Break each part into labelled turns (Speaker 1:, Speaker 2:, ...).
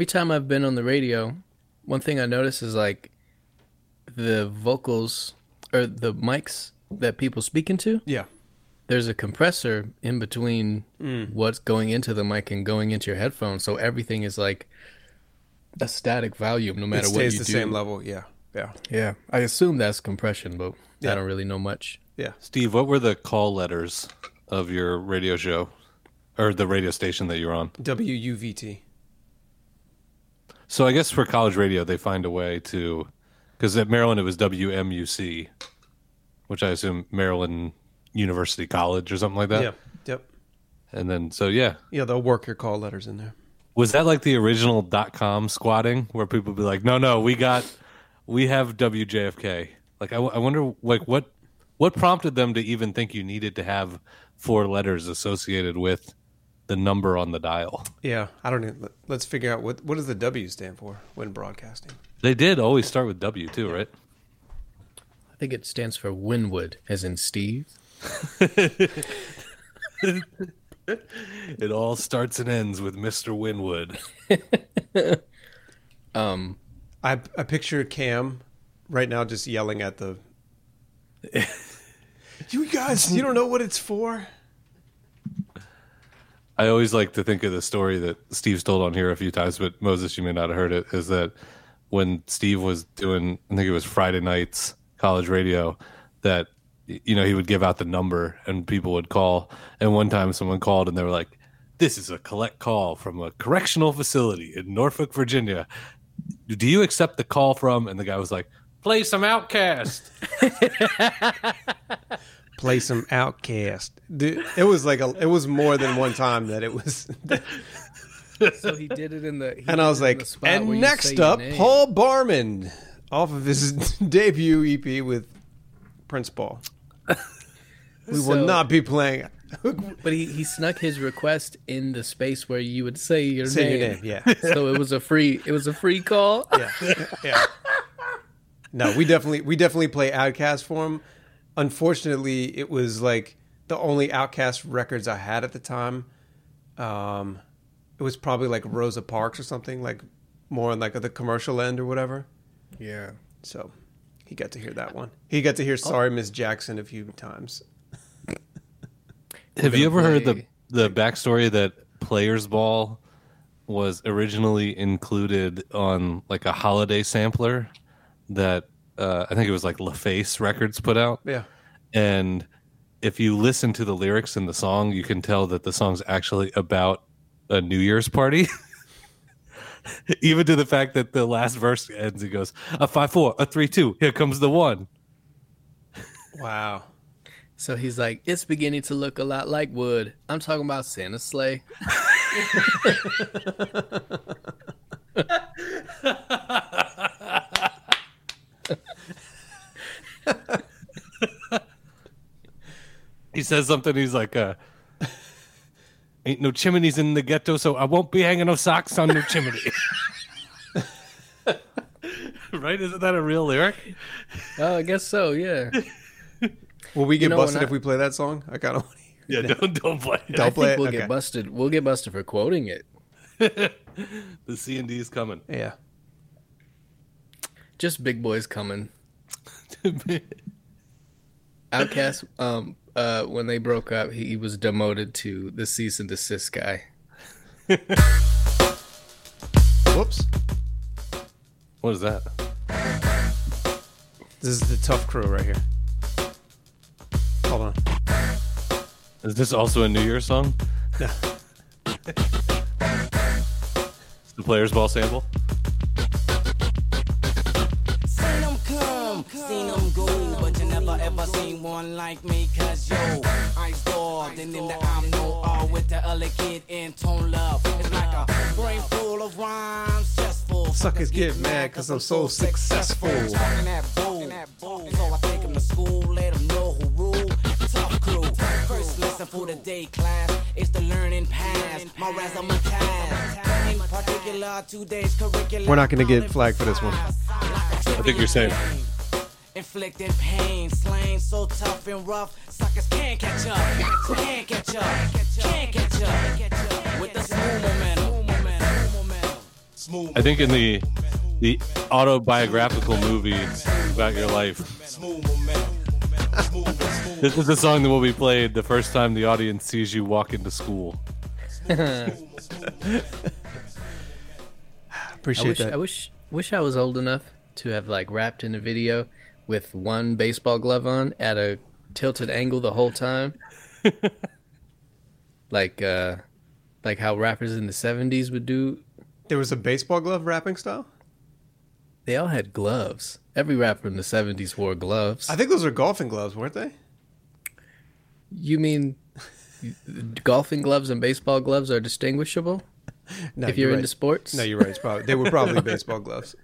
Speaker 1: every time I've been on the radio, one thing I notice is like the vocals or the mics that people speak into.
Speaker 2: Yeah.
Speaker 1: There's a compressor in between
Speaker 2: Mm.
Speaker 1: what's going into the mic and going into your headphones, so everything is like a static volume no matter
Speaker 2: it
Speaker 1: what
Speaker 2: stays
Speaker 1: you
Speaker 2: the
Speaker 1: do.
Speaker 2: same level. Yeah. Yeah.
Speaker 1: Yeah, I assume that's compression, but
Speaker 2: Yeah.
Speaker 1: I don't really know much.
Speaker 2: Yeah.
Speaker 3: Steve, what were the call letters of your radio show or the radio station that you're on?
Speaker 2: WUVT.
Speaker 3: So I guess for college radio, they find a way to, because at Maryland it was WMUC, which I assume Maryland University College or something like that.
Speaker 2: Yep. Yep.
Speaker 3: And then so yeah,
Speaker 2: Yeah, they'll work your call letters in there.
Speaker 3: was that like the original dot com squatting where people be like, no, no, we got, we have WJFK. Like I wonder like what what prompted them to even think you needed to have four letters associated with the number on the dial.
Speaker 2: Yeah, I don't even. Let's figure out what what does the W stand for when broadcasting.
Speaker 3: They did always start with W too, right?
Speaker 1: I think it stands for Winwood, as in Steve.
Speaker 3: It all starts and ends with Mr. Winwood.
Speaker 1: Um,
Speaker 2: I I picture Cam right now just yelling at the. you guys, you don't know what it's for.
Speaker 3: I always like to think of the story that Steve's told on here a few times, but Moses, you may not have heard it, is that when Steve was doing, I think it was Friday nights college radio, that, you know, he would give out the number and people would call. And one time someone called and they were like, this is a collect call from a correctional facility in Norfolk, Virginia. Do you accept the call from? And the guy was like, play some OutKast.
Speaker 2: Play some OutKast. Dude, it was like a. It was more than one time that it was.
Speaker 1: so he did it in the.
Speaker 2: and I was like,
Speaker 1: the spot where
Speaker 2: and next up. Paul Barman, off of his debut EP with Prince Paul. We will not be playing.
Speaker 1: But he, he snuck his request in the space where you would say your
Speaker 2: Say
Speaker 1: name.
Speaker 2: your name, yeah.
Speaker 1: so it was a free. It was a free call.
Speaker 2: yeah, yeah. No, we definitely we definitely play OutKast for him. Unfortunately, it was like the only OutKast records I had at the time. Um, it was probably like Rosa Parks or something, like more on like the commercial end or whatever.
Speaker 1: Yeah.
Speaker 2: So he got to hear that one. He got to hear "Sorry Miss Jackson" a few times.
Speaker 3: Have you ever
Speaker 1: gonna
Speaker 3: heard the the backstory that Players Ball was originally included on like a holiday sampler that uh, I think it was like LaFace Records put out,
Speaker 2: Yeah,
Speaker 3: and if you listen to the lyrics in the song, you can tell that the song's actually about a New Year's party. Even to the fact that the last verse ends, it goes a five four, a three two. Here comes the one.
Speaker 2: wow.
Speaker 1: So he's like, it's beginning to look a lot like wood. I'm talking about Santa's sleigh.
Speaker 3: says something. He's like, uh, "Ain't no chimneys in the ghetto, so I won't be hanging no socks on your chimney." right? Isn't that a real lyric?
Speaker 1: Oh, I guess so. Yeah.
Speaker 2: Will we get
Speaker 1: know,
Speaker 2: busted
Speaker 1: I-
Speaker 2: if we play that song? I kind of want to hear.
Speaker 3: Yeah, don't don't play it.
Speaker 2: Don't
Speaker 1: I
Speaker 2: play
Speaker 1: think
Speaker 2: it?
Speaker 1: we'll
Speaker 2: Okay.
Speaker 1: get busted. We'll get busted for quoting it.
Speaker 3: The C and D is coming.
Speaker 2: Yeah.
Speaker 1: Just big boys coming. OutKast. Um. Uh. When they broke up, he was demoted to the cease and desist guy.
Speaker 2: Whoops.
Speaker 3: what is that?
Speaker 2: This is the tough crew right here. Hold on.
Speaker 3: Is this also a New Year song?
Speaker 2: Yeah.
Speaker 3: It's the Players Ball sample.
Speaker 4: Seen them come, seen them go, but you never ever seen one like me. Cause yo, I dog, and them that I'm no all with the other kid in tone love. It's like a brain full of rhymes, just full.
Speaker 2: Suckers get mad 'cause I'm so successful.
Speaker 4: Talking that bull, so I take 'em to school, let 'em know who rule. Tough crew, first lesson for the day class is the learning path. My razzmatazz, in particular, today's curriculum.
Speaker 2: We're not gonna get flagged for this one.
Speaker 3: I think you're safe.
Speaker 4: Inflicting pain, slang so tough and rough, suckers can't catch up, can't catch up, can't catch up. With the smooth momentum,
Speaker 3: I think in the the autobiographical movie about your life, this is the song that will be played the first time the audience sees you walk into school.
Speaker 1: I
Speaker 2: Appreciate
Speaker 1: wish,
Speaker 2: that.
Speaker 1: I wish wish I was old enough to have like rapped in a video with one baseball glove on at a tilted angle the whole time. like uh like how rappers in the 70s would do.
Speaker 2: there was a baseball glove rapping style.
Speaker 1: They all had gloves. Every rapper in the 70s wore gloves.
Speaker 2: I think those are golfing gloves, weren't they?
Speaker 1: You mean golfing gloves and baseball gloves are distinguishable
Speaker 2: No,
Speaker 1: if you're
Speaker 2: right.
Speaker 1: into sports?
Speaker 2: No, you're right. Probably they were probably baseball gloves.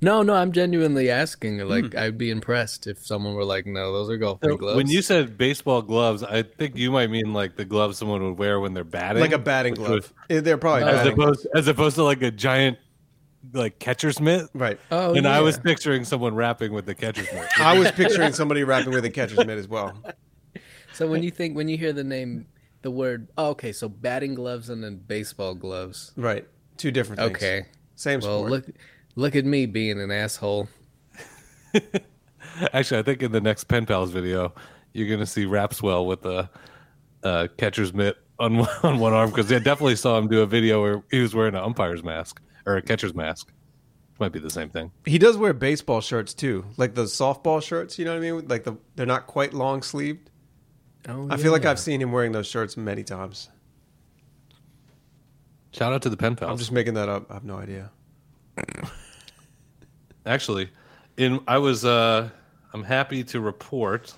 Speaker 1: No, no, I'm genuinely asking. Like, hmm. I'd be impressed if someone were like, "No, those are golfing
Speaker 3: So
Speaker 1: gloves."
Speaker 3: when you said baseball gloves, I think you might mean like the gloves someone would wear when they're batting,
Speaker 2: Like a batting glove.
Speaker 3: was-
Speaker 2: eh, They're probably
Speaker 3: as
Speaker 2: batting.
Speaker 3: opposed as opposed to like a giant like catcher's mitt.
Speaker 2: Right.
Speaker 1: oh,
Speaker 3: and I was picturing someone rapping with the catcher's mitt.
Speaker 2: I was picturing somebody rapping with a catcher's mitt as well.
Speaker 1: So when you think when you hear the name, the word, oh, okay, so batting gloves and then baseball gloves.
Speaker 2: Right. Two different things.
Speaker 1: Okay,
Speaker 2: Same
Speaker 1: well
Speaker 2: sport.
Speaker 1: look, look at me being an asshole.
Speaker 3: Actually, I think in the next Pen Pals video, you're gonna see Rapswell with a, a catcher's mitt on one- on one arm because I definitely saw him do a video where he was wearing an umpire's mask or a catcher's mask. Might be the same thing.
Speaker 2: He does wear baseball shirts too, like those softball shirts. You know what I mean? Like the they're not quite long sleeved.
Speaker 1: Oh,
Speaker 2: I feel like. I've seen him wearing those shirts many times.
Speaker 3: Shout out to the Pen Pals.
Speaker 2: I'm just making that up. I have no idea.
Speaker 3: Actually, in I was uh I'm happy to report.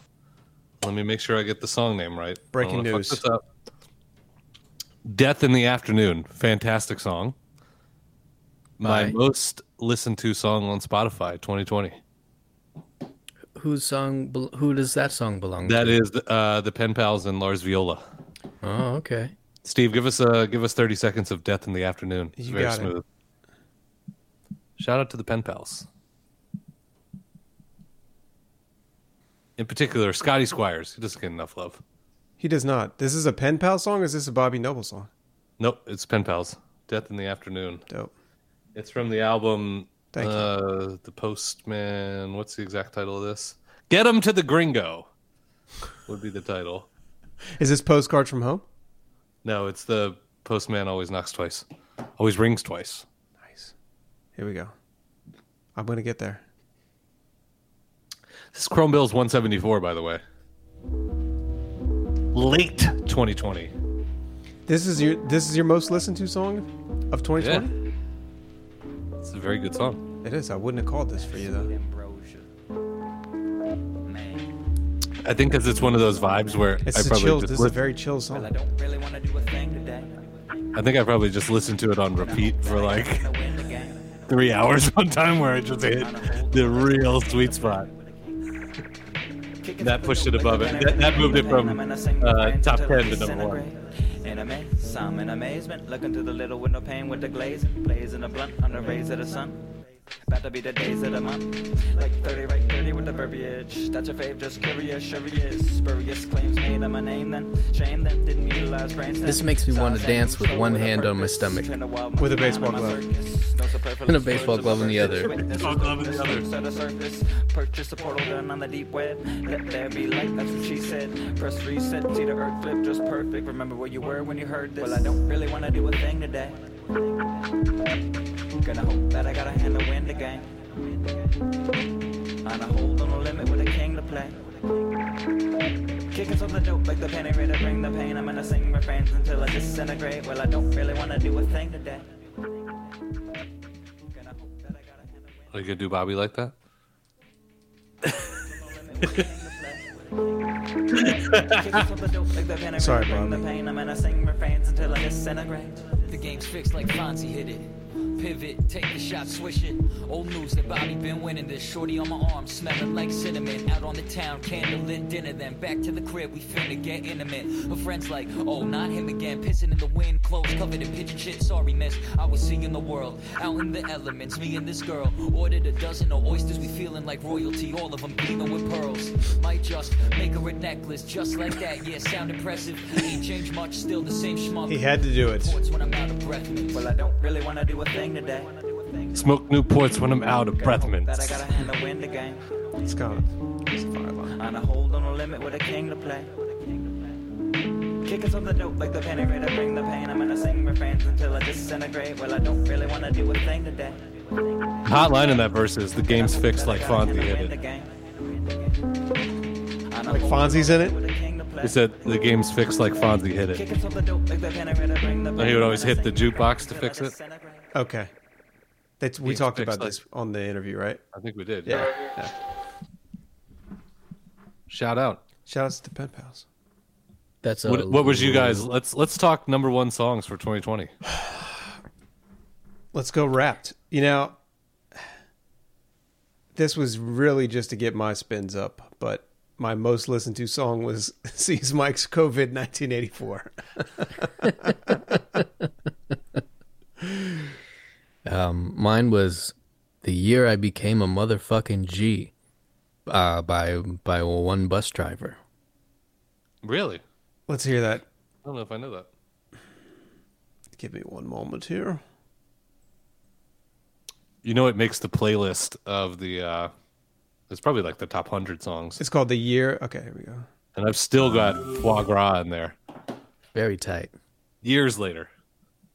Speaker 3: Let me make sure I get the song name right.
Speaker 2: Breaking news.
Speaker 3: fuck this up. Death in the Afternoon, fantastic song. My most listened to song on Spotify 2020.
Speaker 1: whose song? Who does that song belong?
Speaker 3: That
Speaker 1: to?
Speaker 3: is uh, the Pen Pals and Lars Viola.
Speaker 1: Oh, okay.
Speaker 3: Steve, give us uh, give us 30 seconds of Death in the Afternoon. It's
Speaker 2: You
Speaker 3: very
Speaker 2: got it.
Speaker 3: smooth. Shout out to the Pen Pals. In particular, Scotty Squires. He doesn't get enough love.
Speaker 2: He does not. This is a pen pal song. or Is this a Bobby Noble song?
Speaker 3: Nope, it's Pen Pals. Death in the Afternoon.
Speaker 2: Dope.
Speaker 3: It's from the album
Speaker 2: Thank you.
Speaker 3: uh, The Postman. What's the exact title of this? Get him to the Gringo would be the title.
Speaker 2: Is this postcard from home?
Speaker 3: No, it's the Postman always knocks twice. Always rings twice.
Speaker 2: Nice. Here we go. I'm gonna get there.
Speaker 3: This is Chrome Bill's 174, by the way. Late 2020.
Speaker 2: This is your this is your most listened to song of 2020.
Speaker 3: It's a very good song.
Speaker 2: It is. I wouldn't have called this for you though.
Speaker 3: I think because it's one of those vibes where
Speaker 2: It's
Speaker 3: I
Speaker 2: a
Speaker 3: probably
Speaker 2: chill.
Speaker 3: just
Speaker 2: This is a very chill
Speaker 5: Well, I
Speaker 2: song.
Speaker 5: don't really wanna do a thing today.
Speaker 3: I think I probably just listened to it on repeat for like
Speaker 5: Gonna win the game.
Speaker 3: three hours one time where I just hit the real sweet spot. That pushed it above it. That, that moved it from uh, top 10 to number one.
Speaker 5: In a maze, I'm in amazement, looking through the little window pane with the glazing, blazing a blunt on the rays of the sun. About to be the days of the month, like 30 right 30 with the verbiage. That's your fave, just curious, sure he is. Spurious claims made on my name, then shame then didn't utilize brains.
Speaker 1: This makes me wanna dance with one hand on my stomach.
Speaker 2: With a baseball glove.
Speaker 1: And a baseball glove in the other.
Speaker 3: Baseball glove in the other.
Speaker 5: Set a surface, purchase a portal gun on the deep web. Let there be light, that's what she said. Press reset, see the earth flip just perfect. Remember where you were when you heard this. Well, I don't really wanna do a thing today. Gonna hope that I got a hand to win the game. On a hold on a limit with a king to play. Kicking something dope like the penny ready to bring the pain. I'm gonna sing refrains until I disintegrate. Well, I don't really wanna do a thing today. Gonna hope that I got a hand to win.
Speaker 3: Are oh, you gonna do Bobby like that?
Speaker 2: Sorry,
Speaker 5: Bring the
Speaker 2: Bobby.
Speaker 5: pain, I'm gonna sing refrains until I disintegrate.
Speaker 6: The game's fixed like Fonzie hit it. Pivot, take the shot, swish it. Old news that Bobby been winning this. Shorty on my arm, smelling like cinnamon. Out on the town, candlelit dinner. Then back to the crib, we finna get intimate. Her friends like, oh, not him again. Pissing in the wind, clothes covered in pigeon shit. Sorry, miss. I was seeing the world, out in the elements. Me and this girl ordered a dozen of oysters. We feeling like royalty, all of them gleaming with pearls. Might just make her a necklace, just like that. Yeah, sound impressive. Ain't changed much, still the same schmuck.
Speaker 2: He had to do it.
Speaker 6: When I'm out of breath.
Speaker 5: Well, I don't really wanna do a thing today.
Speaker 3: Smoke Newports when I'm out of breath
Speaker 7: That I
Speaker 3: mints.
Speaker 7: gotta handle the game.
Speaker 2: It's kind of it's a fire line.
Speaker 7: On a hold on a limit with a king to play. Kickers on the dope like the penny ready to bring the pain. I'm gonna sing refrains until I disintegrate. Well, I don't really wanna do a thing today.
Speaker 3: Hot line in that verse is the game's fixed like Fonzie hit it.
Speaker 2: Like Fonzie's in it?
Speaker 3: He said the game's fixed like Fonzie hit it.
Speaker 7: And
Speaker 3: he would always hit the jukebox to fix it?
Speaker 2: Okay. That's we talked about
Speaker 3: like-
Speaker 2: this on the interview, right?
Speaker 3: I think we did.
Speaker 2: Yeah. yeah.
Speaker 3: Shout out.
Speaker 2: Shout outs to Pen Pals.
Speaker 1: That's
Speaker 3: What, what was you guys? Let's let's talk number one songs for 2020.
Speaker 2: Let's go wrapped. You know, this was really just to get my spins up, but my most listened to song was Sees Mike's COVID 1984.
Speaker 1: Um, mine was the year I became a motherfucking G, uh, by by one Busdriver.
Speaker 3: Really?
Speaker 2: Let's hear that.
Speaker 3: I don't know if I know that.
Speaker 2: Give me one moment here.
Speaker 3: You know, it makes the playlist of the. uh It's probably like the top hundred songs,
Speaker 2: It's called The Year. Okay, here we go.
Speaker 3: and I've still got foie gras in there.
Speaker 1: Very tight.
Speaker 3: Years later,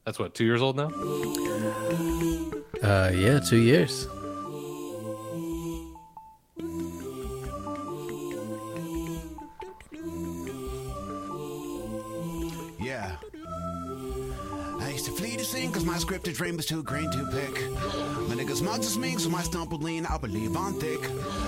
Speaker 3: that's what two years old now.
Speaker 1: Uh, yeah, two years.
Speaker 8: My scripted dream was too green to pick. My niggas mugs is mean, so my stump would lean, I believe on thick.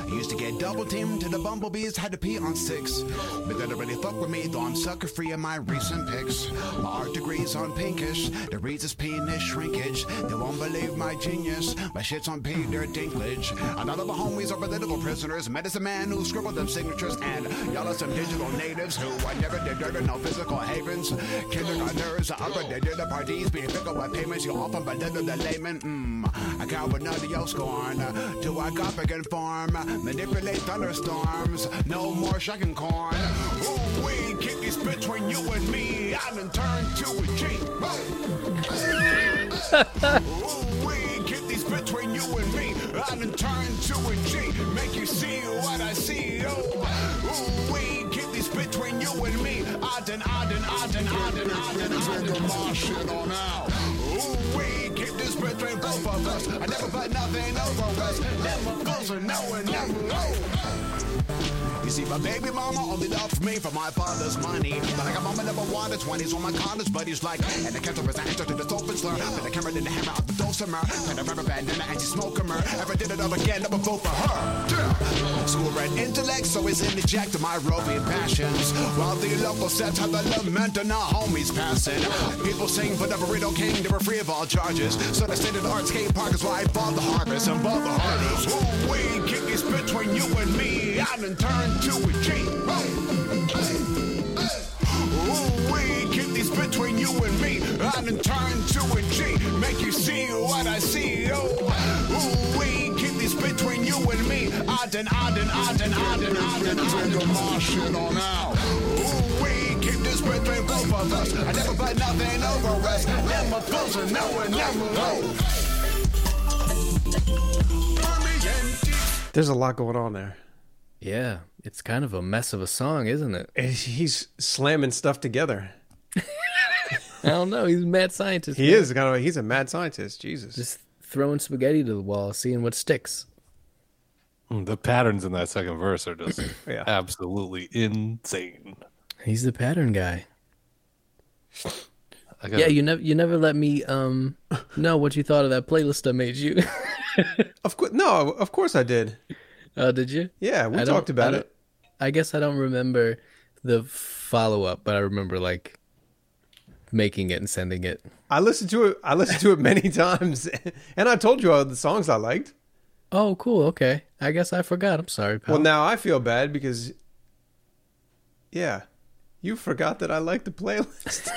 Speaker 8: Used to get double teamed to the bumblebees, had to pee on six. But don't really fuck with me, though I'm sucker free in my recent pics. My art degrees on pinkish, the reads is penis shrinkage. They won't believe my genius, my shit's on Peter Dinklage. Another of my homies are political prisoners, medicine man who scribbled them signatures, and y'all are some digital natives who I never did dirt no physical havens. Kindergartners, upper they did the parties, being fickle with payments, you often belittle the layman. Mmm, I count with none of your scorn, till I got back and farm, manipulate thunderstorms, no more shucking corn. Ooh, we kick these between you and me, I done turned to a G. Ooh, we kick these between you and me, I done turned to a G. Make you see what I see, oh. Ooh, we between you and me, done, I done, I done, I done, my shit on out. Ooh, we kick this between both of us. I never put nothing over us. Never goes or no and never. You see, my baby mama only loved me for my father's money. But I got mama one to 20s when my college buddies like. And the counter was an answer to the soap slur. But the camera didn't hammer out the dulcimer. And a rubber band and an anti-smoker. Ever did it all again, never vote for her. School bred intellect, so it's interject to my roving passions. While the local sets have the lament and our homies passing. People sing for the burrito king, they were free of all charges. So the state of the art skate park is why I bought the harvest and bought the harvest. Ooh, we kick is between you and me. I done turned to a G. Ooh, we these between you and me. I done turned to a G. Make you see what I see. Oh, we these between you and me. I done, I done, I done, I done, I done, I done. I never put nothing over us. Never no one never know.
Speaker 2: There's a lot going on there.
Speaker 1: Yeah, it's kind of a mess of a song, isn't it?
Speaker 2: And He's slamming stuff together.
Speaker 1: I don't know. He's a mad scientist.
Speaker 2: He
Speaker 1: man.
Speaker 2: is kind of he's a mad scientist. Jesus.
Speaker 1: just throwing spaghetti to the wall, seeing what sticks.
Speaker 3: Mm, The patterns in that second verse are just
Speaker 2: Yeah.
Speaker 3: absolutely insane.
Speaker 1: He's the pattern guy.
Speaker 3: Gotta-
Speaker 1: Yeah, you never you never let me um know what you thought of that playlist I made you.
Speaker 2: Of course, no, of course I did.
Speaker 1: Oh, did you?
Speaker 2: Yeah, we
Speaker 1: I
Speaker 2: talked about
Speaker 1: don't-
Speaker 2: it.
Speaker 1: I guess I don't remember the follow up, but I remember like making it and sending it.
Speaker 2: I listened to it. I listened to it many times, and I told you all the songs I liked.
Speaker 1: Oh, cool. Okay. I guess I forgot. I'm sorry, pal.
Speaker 2: Well, now I feel bad because, yeah, you forgot that I liked the playlist.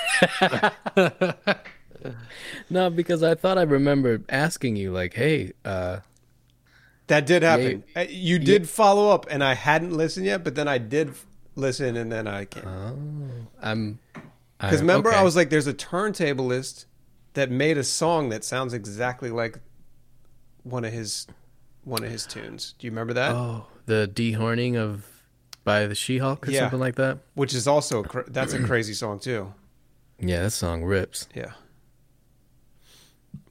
Speaker 1: no, because I thought I remembered asking you like, "Hey, uh
Speaker 2: that did happen. Uh, You did follow up, and I hadn't listened yet, but then I did listen, and then I can't.
Speaker 1: I'm
Speaker 2: Because
Speaker 1: I-
Speaker 2: remember, I was like, "There's a turntable list that made a song that sounds exactly like one of his one of his tunes. Do you remember that?
Speaker 1: Oh, the dehorning of by the She-Hulk or
Speaker 2: Yeah.
Speaker 1: something like that.
Speaker 2: Which is also that's a crazy song too.
Speaker 1: Yeah, that song rips.
Speaker 2: Yeah.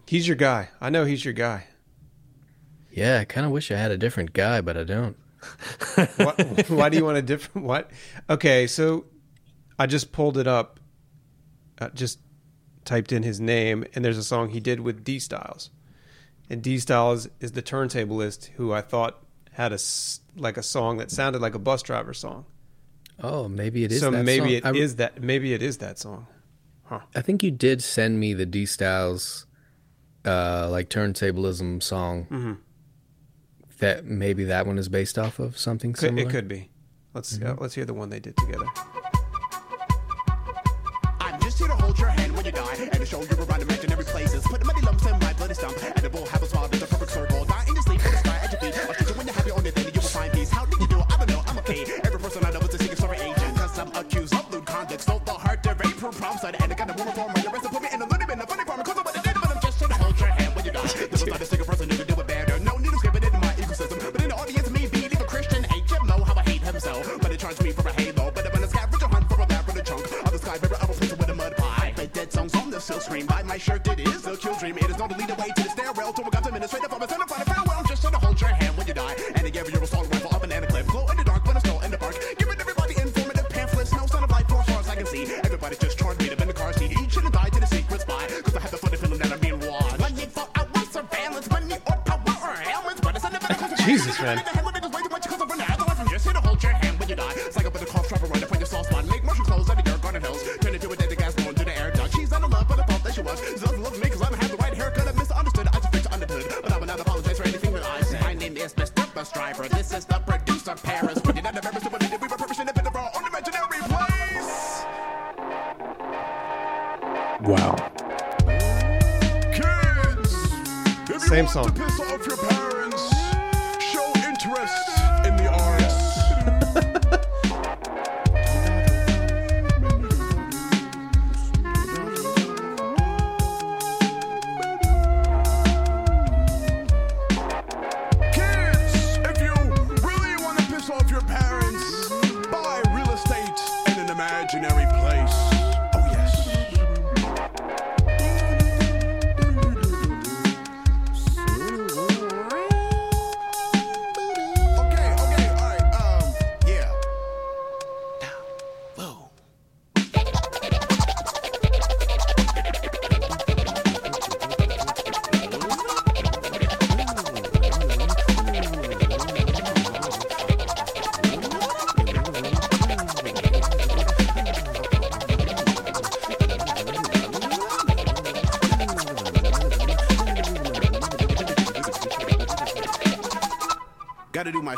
Speaker 2: He's your guy. I know he's your guy.
Speaker 1: Yeah, I kind of wish I had a different guy, but I don't.
Speaker 2: Why, why do you want a different what? Okay, so I just pulled it up. Uh, just typed in his name, and there's a song he did with D Styles, and D Styles is the turntablist who I thought had a like a song that sounded like a Busdriver song.
Speaker 1: Oh, maybe it is.
Speaker 2: so
Speaker 1: that
Speaker 2: maybe
Speaker 1: song.
Speaker 2: it is
Speaker 1: I,
Speaker 2: that. Maybe it is that song.
Speaker 1: I think you did send me the D Styles, uh, like turntablism song.
Speaker 2: Mm-hmm.
Speaker 1: That maybe that one is based off of something
Speaker 2: Could,
Speaker 1: similar.
Speaker 2: it could be. Let's
Speaker 1: Mm-hmm.
Speaker 2: uh, let's hear the one they did together.
Speaker 9: I'm just here to hold your hand when you die and to show you around imaginary places. Put many lumps in my bloody stump, and it will have a smile that's a perfect circle. Die in your sleep, in the sky at your feet. I'll teach you when you have your own identity, you will find peace. How did you do? I don't know. I'm okay. Every person I know is a secret story agent. Cause I'm accused of lewd conduct. Stole the heart to rape from prom side, and the. By my shirt, it is a kill dream. It is a lead to the stairwell. To a God's administrative of a center the farewell. Just to hold your hand when you die. And to give you a assault rifle up an banana clip. Glow in the dark, but I'm still in the park. Giving everybody informative pamphlets. No sign of life for as far as I can see. Everybody's just charged me to bend the car seat. Each have died to the secret spy. Cause I have the funny feeling that I'm being watched. Money for
Speaker 2: song.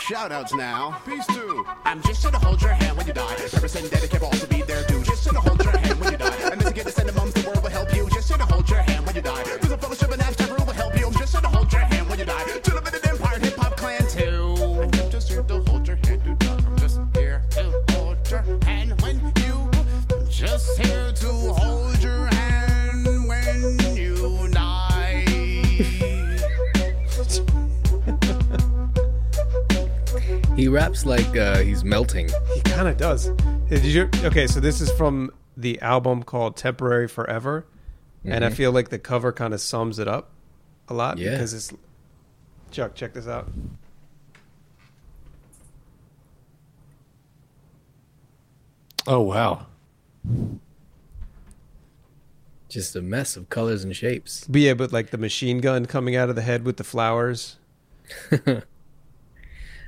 Speaker 9: Shout outs now. Peace to. I'm just here to hold your hand when you die. Represent dedicate
Speaker 1: like uh, he's melting.
Speaker 2: He kind of does. Did you? Okay, so this is from the album called Temporary Forever, and I feel like the cover kind of sums it up a lot
Speaker 1: Yeah.
Speaker 2: because it's. Chuck, check this out.
Speaker 3: Oh wow.
Speaker 1: Just a mess of colors and shapes.
Speaker 2: But yeah, but like the machine gun coming out of the head with the flowers.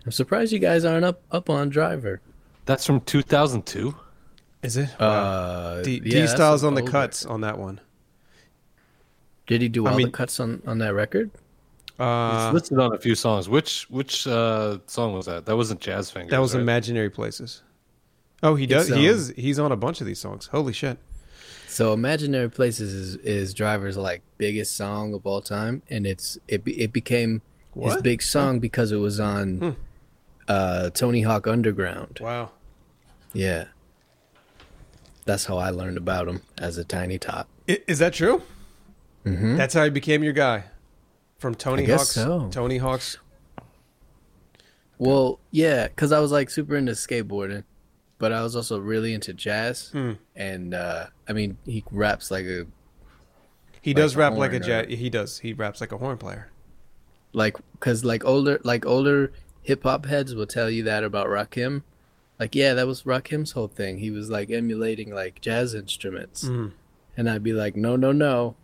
Speaker 1: I'm surprised you guys aren't up up on Driver.
Speaker 3: That's from 2002.
Speaker 2: Is it?
Speaker 1: Uh,
Speaker 2: D,
Speaker 1: yeah,
Speaker 2: D
Speaker 1: that's
Speaker 2: Styles on the
Speaker 1: old
Speaker 2: cuts
Speaker 1: record.
Speaker 2: on that one.
Speaker 1: Did he do
Speaker 2: I
Speaker 1: all
Speaker 2: mean-
Speaker 1: the cuts on on that record?
Speaker 2: Uh,
Speaker 3: it's listed on a few songs. Which which uh, song was that? That wasn't Jazz Fingers.
Speaker 2: that was
Speaker 3: right?
Speaker 2: Imaginary Places. Oh, he does.
Speaker 1: It's,
Speaker 2: he
Speaker 1: um,
Speaker 2: is. He's on a bunch of these songs. Holy shit!
Speaker 1: So Imaginary Places is, is Driver's like biggest song of all time, and it's it it became his
Speaker 2: What? Hmm.
Speaker 1: big song because it was on uh, Tony Hawk Underground.
Speaker 2: Wow.
Speaker 1: Yeah, that's how I learned about him as a tiny tot.
Speaker 2: I- Is that true? Mm-hmm. That's how he became your guy. from Tony
Speaker 1: I
Speaker 2: Hawk's
Speaker 1: so.
Speaker 2: Tony Hawk's
Speaker 1: Well, yeah, because I was like super into skateboarding, but I was also really into jazz.
Speaker 2: Hmm.
Speaker 1: And uh, I mean, he raps like a
Speaker 2: he
Speaker 1: Like
Speaker 2: does
Speaker 1: a
Speaker 2: rap like a jet. He does. He raps like a horn player.
Speaker 1: like because like older like older hip hop heads will tell you that about Rakim. Like, yeah, that was Rakim's whole thing. He was like emulating like jazz instruments,
Speaker 2: Hmm.
Speaker 1: and I'd be like, no, no, no.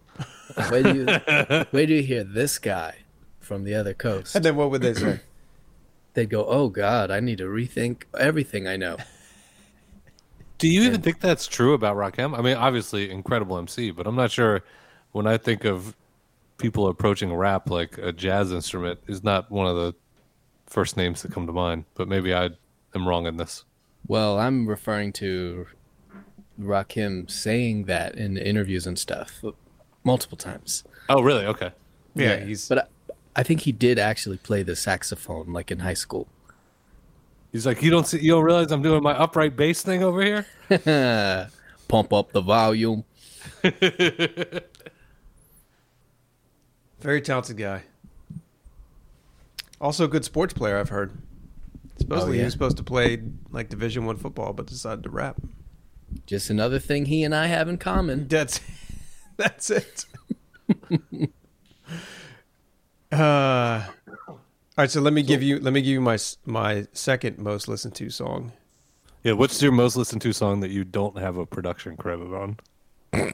Speaker 1: Where do you where do you hear this guy from the other coast?
Speaker 2: And then what would they say?
Speaker 1: They'd go, oh God, I need to rethink everything I know.
Speaker 3: Do you even think that's true about Rakim? I mean, obviously, incredible MC, but I'm not sure. When I think of people approaching rap like a jazz instrument, is not one of the first names that come to mind. But maybe I am wrong in this.
Speaker 1: Well, I'm referring to Rakim saying that in interviews and stuff multiple times.
Speaker 3: Oh, really? Okay.
Speaker 2: Yeah, he's
Speaker 1: But I, I think he did actually play the saxophone like in high school.
Speaker 3: He's like, you don't see, you don't realize I'm doing my upright bass thing over here.
Speaker 1: Pump up the volume.
Speaker 2: very talented guy. Also a good sports player, I've heard. Supposedly he
Speaker 1: yeah?
Speaker 2: was supposed to play like Division One football, but decided to rap.
Speaker 1: Just another thing he and I have in common.
Speaker 2: That's that's it. uh, all right, so let me give you let me give you my my second most listened to song.
Speaker 3: Yeah. What's your most listened to song that you don't have a production credit on?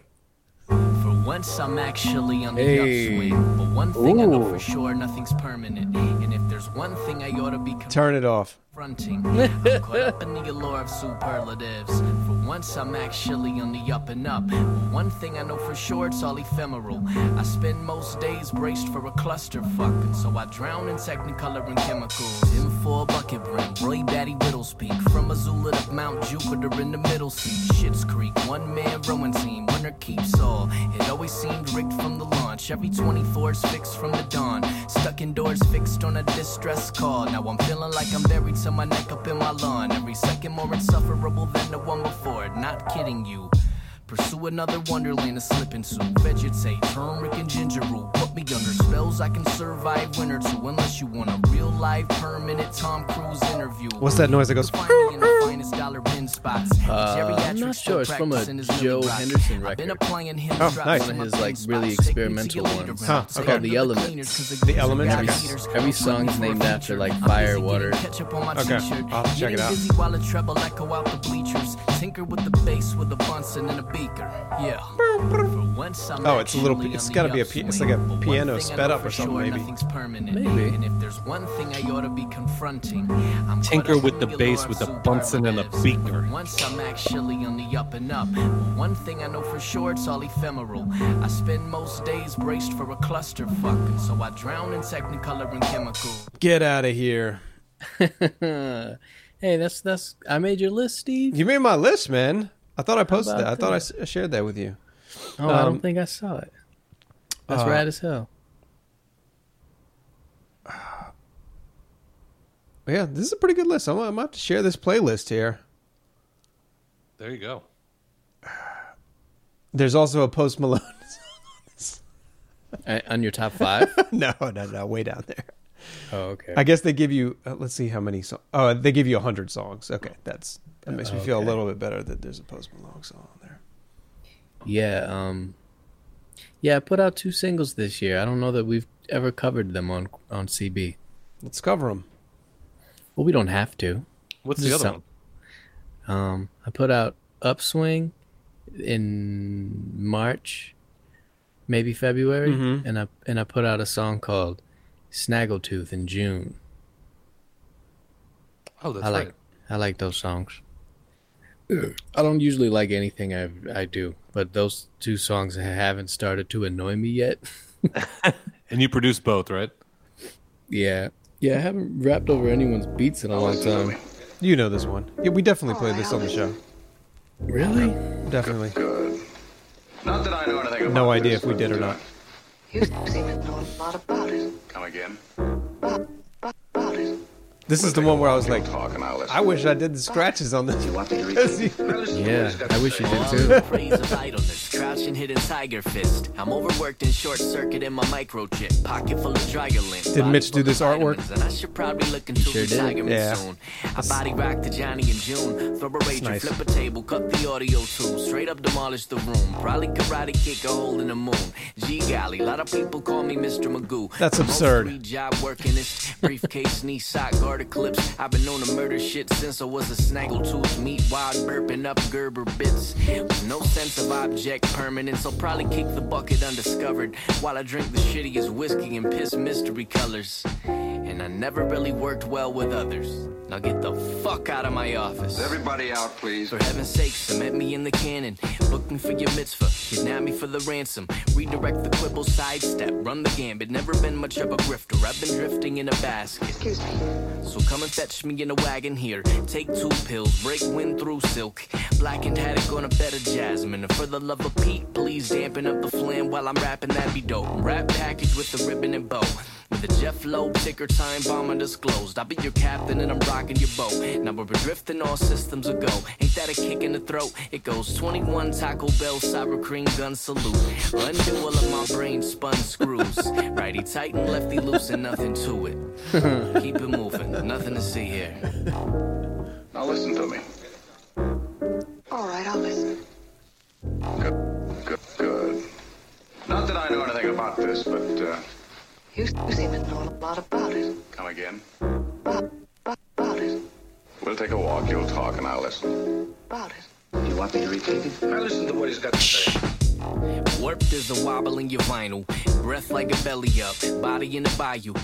Speaker 6: Once, I'm actually on the
Speaker 1: Hey.
Speaker 6: upswing. But one thing I know for sure, nothing's permanent. And if there's one thing I ought to be
Speaker 2: Turn it off.
Speaker 6: Confronting, I'm caught up in the allure of superlatives. For once, I'm actually on the up and up. One thing I know for sure, it's all ephemeral. I spend most days braced for a clusterfuck, and so I drown in technicolor and chemicals. In four bucket brim, Roy Batty Whittles Peak. From Missoula to Mount Jupiter in the middle seat. Shit's Creek, one man rowing team. Winner keeps all. It always seemed rigged from the launch. Every 24 is fixed from the dawn. Stuck indoors, fixed on a distress call. Now I'm feeling like I'm buried to my neck up in my lawn. Every second more insufferable than the one before. Not kidding you. Pursue another wonderland to slip into. Vegetate, turmeric and ginger root. Put me under spells, I can survive winter two. Unless you want a real life, permanent Tom Cruise interview.
Speaker 2: What's that noise that goes?
Speaker 6: Find me in the finest dollar bin spots.
Speaker 1: Uh, I'm not sure. It's from a Joe Henderson
Speaker 6: I've been
Speaker 1: record.
Speaker 6: applying him
Speaker 2: Oh,
Speaker 6: drops
Speaker 2: nice.
Speaker 6: on
Speaker 1: One of his, like, really
Speaker 6: Take me to
Speaker 1: experimental
Speaker 6: your
Speaker 1: ones.
Speaker 2: Huh,
Speaker 6: round.
Speaker 2: okay.
Speaker 6: Called
Speaker 1: The
Speaker 6: the
Speaker 1: Elements.
Speaker 6: Cleaners 'cause
Speaker 2: The Elements?
Speaker 6: Every,
Speaker 2: Okay.
Speaker 1: Every song's named after, like,
Speaker 6: I'm
Speaker 1: fire, water.
Speaker 6: getting ketchup on my
Speaker 2: Okay,
Speaker 6: t-shirt.
Speaker 2: I'll have to check it
Speaker 6: Getting
Speaker 2: out.
Speaker 6: Busy while the treble echo out the bleachers. Tinker with the bass with a Bunsen and a beaker. Yeah. For once I'm
Speaker 2: Oh, it's a little- It's gotta be a pi- it's like a
Speaker 6: upswing. But one
Speaker 2: piano sped up or something,
Speaker 6: sure,
Speaker 2: maybe.
Speaker 6: Nothing's permanent.
Speaker 1: Maybe.
Speaker 6: And if there's one thing I ought to be confronting, I'm
Speaker 3: Tinker with the bass with a Bunsen and a beaker.
Speaker 6: For Once I'm actually on the up and up. One thing I know for sure, it's all ephemeral. I spend most days braced for a clusterfuck, and so I drown in technicolor and chemical.
Speaker 2: Get out of here.
Speaker 1: hey, that's that's. I made your list, Steve.
Speaker 2: You made my list, man. I thought I posted
Speaker 1: about
Speaker 2: that. I thought I
Speaker 1: that?
Speaker 2: s- I shared that with you.
Speaker 1: Oh, I
Speaker 2: Um,
Speaker 1: don't think I saw it. That's
Speaker 2: uh,
Speaker 1: rad as hell.
Speaker 2: Yeah, this is a pretty good list. I'm, I'm gonna have to share this playlist here.
Speaker 3: There you go.
Speaker 2: There's also a Post Malone.
Speaker 1: Uh, on your top five?
Speaker 2: no, no, no, way down there.
Speaker 1: Oh, okay.
Speaker 2: I guess they give you. Uh, let's see how many. songs. oh, they give you hundred songs. Okay, that's that makes me feel a little bit better that there's a Post Malone song on there.
Speaker 1: Yeah, um Yeah, I put out two singles this year. I don't know that we've ever covered them on on CB.
Speaker 2: Let's cover them.
Speaker 1: Well, we don't have to.
Speaker 3: What's
Speaker 1: Just
Speaker 3: the other
Speaker 1: some-
Speaker 3: one?
Speaker 1: Um I put out Upswing in March, maybe February,
Speaker 2: Mhm.
Speaker 1: and I and I put out a song called Snaggletooth in June.
Speaker 3: Oh, that's
Speaker 1: I like
Speaker 3: right.
Speaker 1: I like those songs. I don't usually like anything I I do, but those two songs haven't started to annoy me yet.
Speaker 3: And you produce both, right?
Speaker 1: Yeah. Yeah, I haven't rapped over anyone's beats in a long time.
Speaker 2: You know this one. Yeah, we definitely played this on the show.
Speaker 1: Really?
Speaker 2: Definitely. Good.
Speaker 10: Not that I know anything about
Speaker 2: No idea if we did or not.
Speaker 11: You seem to know a lot about it.
Speaker 10: Come again?
Speaker 11: It.
Speaker 2: This is the one where I was like,
Speaker 10: Talk and I'll listen.
Speaker 2: I wish I did the scratches on this.
Speaker 10: You want me to read?
Speaker 1: Yeah, I wish you did too.
Speaker 6: the praise of idleness, crouching hidden tiger fist. I'm overworked and short circuit in my microchip, pocket full of Drygolin.
Speaker 2: Did Mitch do this artwork?
Speaker 6: And I should probably look into
Speaker 1: sure did.
Speaker 6: retirement
Speaker 2: Yeah.
Speaker 6: soon. I body rock to Johnny in June. Throw a rager,
Speaker 2: nice.
Speaker 6: flip a table, cut the audio too. Straight up demolish the room. Probably karate kick a hole in the moon. Gee golly, lot of people call me Mr. Magoo.
Speaker 2: That's absurd.
Speaker 6: job working this briefcase, knee sock, clips. I've been known to murder shit since I was a snaggletooth. Meat wild burping up Gerber bits. No sense of object permanence. I'll probably kick the bucket undiscovered while I drink the shittiest whiskey and piss mystery colors. And I never really worked well with others. Now get the fuck out of my office.
Speaker 10: Everybody out, please.
Speaker 6: For heaven's sake, cement me in the cannon. Book me for your mitzvah, kidnap me for the ransom. Redirect the quibble, sidestep, run the gambit. Never been much of a grifter. I've been drifting in a basket.
Speaker 11: Excuse me.
Speaker 6: So come and fetch me in a wagon here. Take two pills, break wind through silk. Blackened haddock on a bed of jasmine. And for the love of Pete, please dampen up the flam while I'm rapping. That'd be dope. Wrap package with the ribbon and bow. With a Jeff Lowe ticker time bomb undisclosed. I'll be your captain and I'm rocking your boat. Now we're drifting all systems are go. Ain't that a kick in the throat? It goes 21 Taco Bell sour cream gun salute. Undo all of my brain spun screws. Righty tight and lefty loose and nothing to it. Keep it moving, nothing to see here.
Speaker 10: Now listen to me.
Speaker 11: All right, I'll listen.
Speaker 10: Good, good, good. Not that I know anything about this, but uh,
Speaker 11: You, you seem to know a lot about it.
Speaker 10: come again.
Speaker 11: About, about, about it.
Speaker 10: We'll take a walk. You'll talk and I'll listen.
Speaker 11: About it.
Speaker 10: You want me to repeat it? I listen to what he's got to say.
Speaker 6: Warped is a wobble in your vinyl. Breath like a belly up, body in the bayou.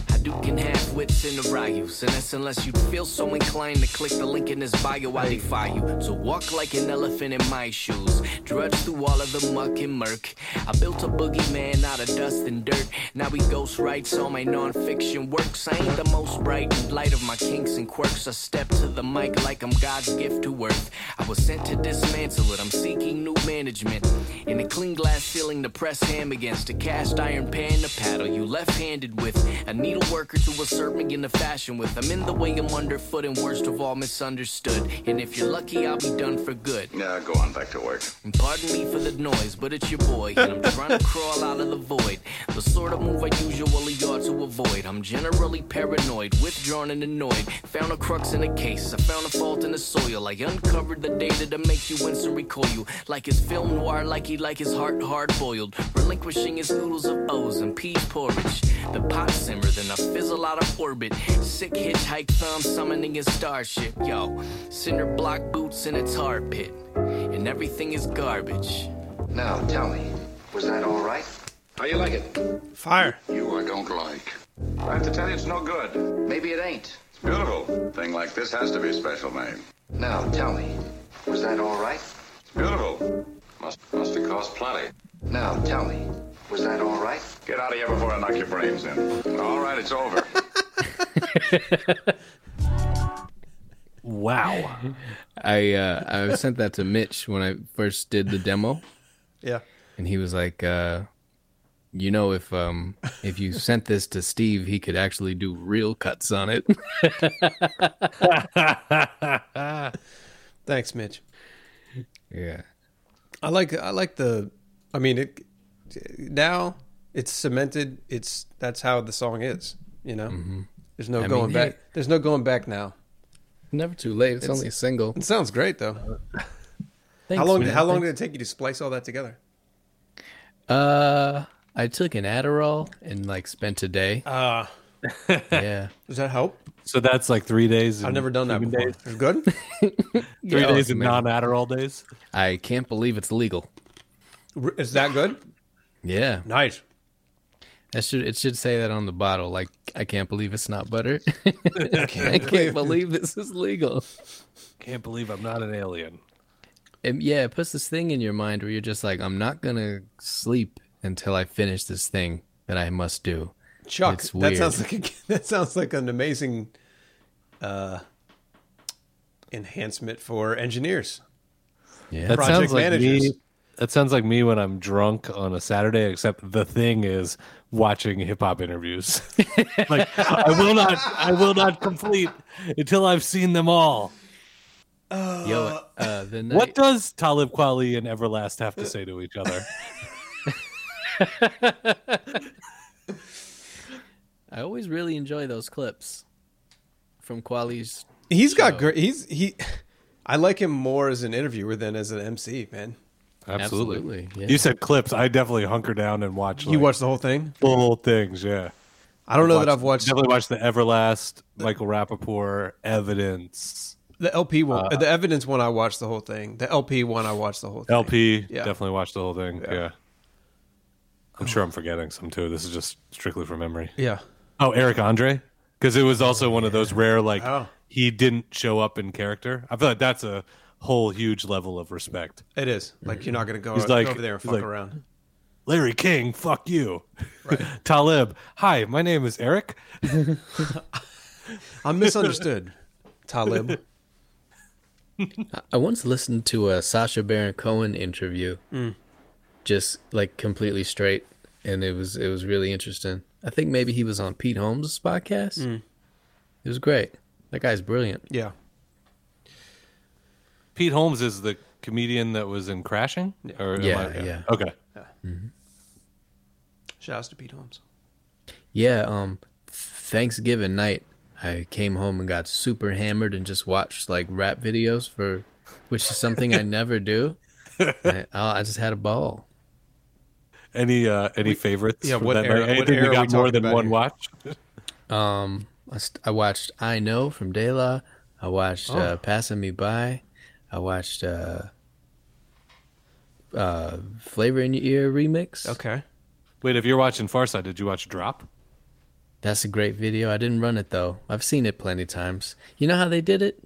Speaker 6: can have wits in the Ryus. And that's unless you feel so inclined to click the link in this bio, I defy you. To walk like an elephant in my shoes. Drudge through all of the muck and murk. I built a boogeyman out of dust and dirt. Now he ghost writes all my non-fiction works. I ain't the most bright in light of my kinks and quirks. I step to the mic like I'm God's gift to earth. I was sent to dismantle it. I'm seeking new management. In a clean glass ceiling to press ham against a cast iron pan to paddle you left-handed with a needle worker to assert me in the fashion with i'm in the way i'm underfoot and worst of all misunderstood and if you're lucky i'll be done for good
Speaker 10: Yeah, go on back to work.
Speaker 6: and pardon me for the noise, but it's your boy, and I'm trying to crawl out of the void. The sort of move I usually ought to avoid. I'm generally paranoid, withdrawn and annoyed. Found a crux in a case, I found a fault in the soil. I uncovered the data to make you wince and recoil. Like his film noir, like he like his heart hard boiled. Relinquishing his noodles of O's and pea porridge. The pot simmer, then I fizzle out of orbit. Sick hitchhike thumb summoning his starship. Yo, cinder block boots in a tar pit. And everything is garbage.
Speaker 10: Now, tell me, was that all right? How you like it?
Speaker 2: Fire.
Speaker 10: You I don't like. I have to tell you, it's no good. Maybe it ain't. It's beautiful. Thing like this has to be special made. Now, tell me, was that all right? It's beautiful. Must must have cost plenty. Now, tell me, was that all right? Get out of here before I knock your brains in. All right, it's over.
Speaker 3: Wow.
Speaker 1: I uh, I sent that to Mitch when I first did the demo,
Speaker 2: Yeah.
Speaker 1: and he was like, uh, "You know, if um if you sent this to Steve, he could actually do real cuts on it."
Speaker 2: Thanks, Mitch.
Speaker 1: yeah,
Speaker 2: I like I like the I mean it now it's cemented it's that's how the song is, you know. There's no
Speaker 1: Mm-hmm. I
Speaker 2: going
Speaker 1: mean,
Speaker 2: back.
Speaker 1: hey.
Speaker 2: There's no going back now.
Speaker 1: never too late. It's, only a single.
Speaker 2: It sounds great though.
Speaker 1: Thanks,
Speaker 2: how long
Speaker 1: man.
Speaker 2: how long
Speaker 1: Thanks.
Speaker 2: did it take you to splice all that together?
Speaker 1: Uh, I took an Adderall and like spent a day.
Speaker 2: Uh
Speaker 1: yeah,
Speaker 2: does that help?
Speaker 3: So that's like three days.
Speaker 2: I've never done that before.
Speaker 3: Days,
Speaker 2: It's good?
Speaker 3: three
Speaker 1: Yeah,
Speaker 3: days
Speaker 1: it's
Speaker 3: of non Adderall days.
Speaker 1: I can't believe it's legal.
Speaker 2: Is that good?
Speaker 1: Yeah,
Speaker 2: Nice.
Speaker 1: that should it should say that on the bottle. Like, I can't believe it's not butter. I can't believe this is legal.
Speaker 3: Can't believe I'm not an alien.
Speaker 1: And yeah, it puts this thing in your mind where you're just like, I'm not gonna sleep until I finish this thing that I must do.
Speaker 2: Chuck,
Speaker 1: It's
Speaker 2: that sounds like a, that sounds like an amazing uh enhancement for engineers.
Speaker 1: Yeah,
Speaker 3: That
Speaker 2: Project
Speaker 3: sounds like
Speaker 2: managers.
Speaker 3: me. That sounds like me when I'm drunk on a Saturday. Except the thing is watching hip hop interviews. like I will not, I will not complete until I've seen them all.
Speaker 1: Yo, uh, the night,
Speaker 3: What does Talib Kweli and Everlast have to say to each other?
Speaker 1: I always really enjoy those clips from Kweli's.
Speaker 2: He's got great. He's he. I like him more as an interviewer than as an MC. Man,
Speaker 3: Absolutely.
Speaker 1: Absolutely, yeah.
Speaker 3: You said clips. I definitely hunker down and watch.
Speaker 2: you
Speaker 3: like,
Speaker 2: watch the whole thing.
Speaker 3: full things. Yeah.
Speaker 2: I don't know that I've watched
Speaker 3: Definitely watched the Everlast, Michael Rapaport, Evidence,
Speaker 2: the LP one.
Speaker 3: Uh,
Speaker 2: the evidence one, I watched the whole thing. The LP one, I watched the whole thing.
Speaker 3: LP.
Speaker 2: Yeah.
Speaker 3: Definitely watched the whole thing.
Speaker 2: Yeah.
Speaker 3: Yeah. I'm sure I'm forgetting some too. This is just strictly from memory.
Speaker 2: Yeah,
Speaker 3: Oh, Eric Andre, because it was also one of those rare like
Speaker 2: Oh.
Speaker 3: he didn't show up in character. I feel like that's a whole huge level of respect.
Speaker 2: it is. Like you're not gonna go,
Speaker 3: He's
Speaker 2: go over there and
Speaker 3: he's
Speaker 2: fuck
Speaker 3: like-
Speaker 2: around.
Speaker 3: Larry King, fuck you. Talib, hi, my name is Eric.
Speaker 2: I'm misunderstood. Talib.
Speaker 1: I once listened to a Sacha Baron Cohen interview, mm. just like completely straight, and it was it was really interesting. I think maybe he was on Pete Holmes' podcast. Mm. It was great. That guy's brilliant.
Speaker 2: Yeah.
Speaker 3: Pete Holmes is the comedian that was in Crashing. Or am
Speaker 1: Yeah,
Speaker 3: I-
Speaker 1: yeah.
Speaker 3: Okay.
Speaker 2: Shout outs to Pete Holmes.
Speaker 1: Yeah, um Thanksgiving night I came home and got super hammered and just watched like rap videos for which is something I never do. I, I just had a ball.
Speaker 3: Any uh any favorites?
Speaker 2: yeah,
Speaker 3: from
Speaker 2: what
Speaker 3: that
Speaker 2: era-
Speaker 3: night?
Speaker 2: what
Speaker 3: Anything
Speaker 2: era
Speaker 3: you
Speaker 2: are we
Speaker 3: got more
Speaker 2: talking
Speaker 3: than
Speaker 2: about
Speaker 3: one
Speaker 2: here?
Speaker 3: watch?
Speaker 1: Um I, st- I watched I Know from De La. I watched uh, Passing Me By. I watched uh uh Flavor in Your Ear remix.
Speaker 2: Okay.
Speaker 3: Wait, if you're watching Pharcyde, did you watch Drop?
Speaker 1: That's a great video. I didn't run it though. I've seen it plenty times. You know how they did it?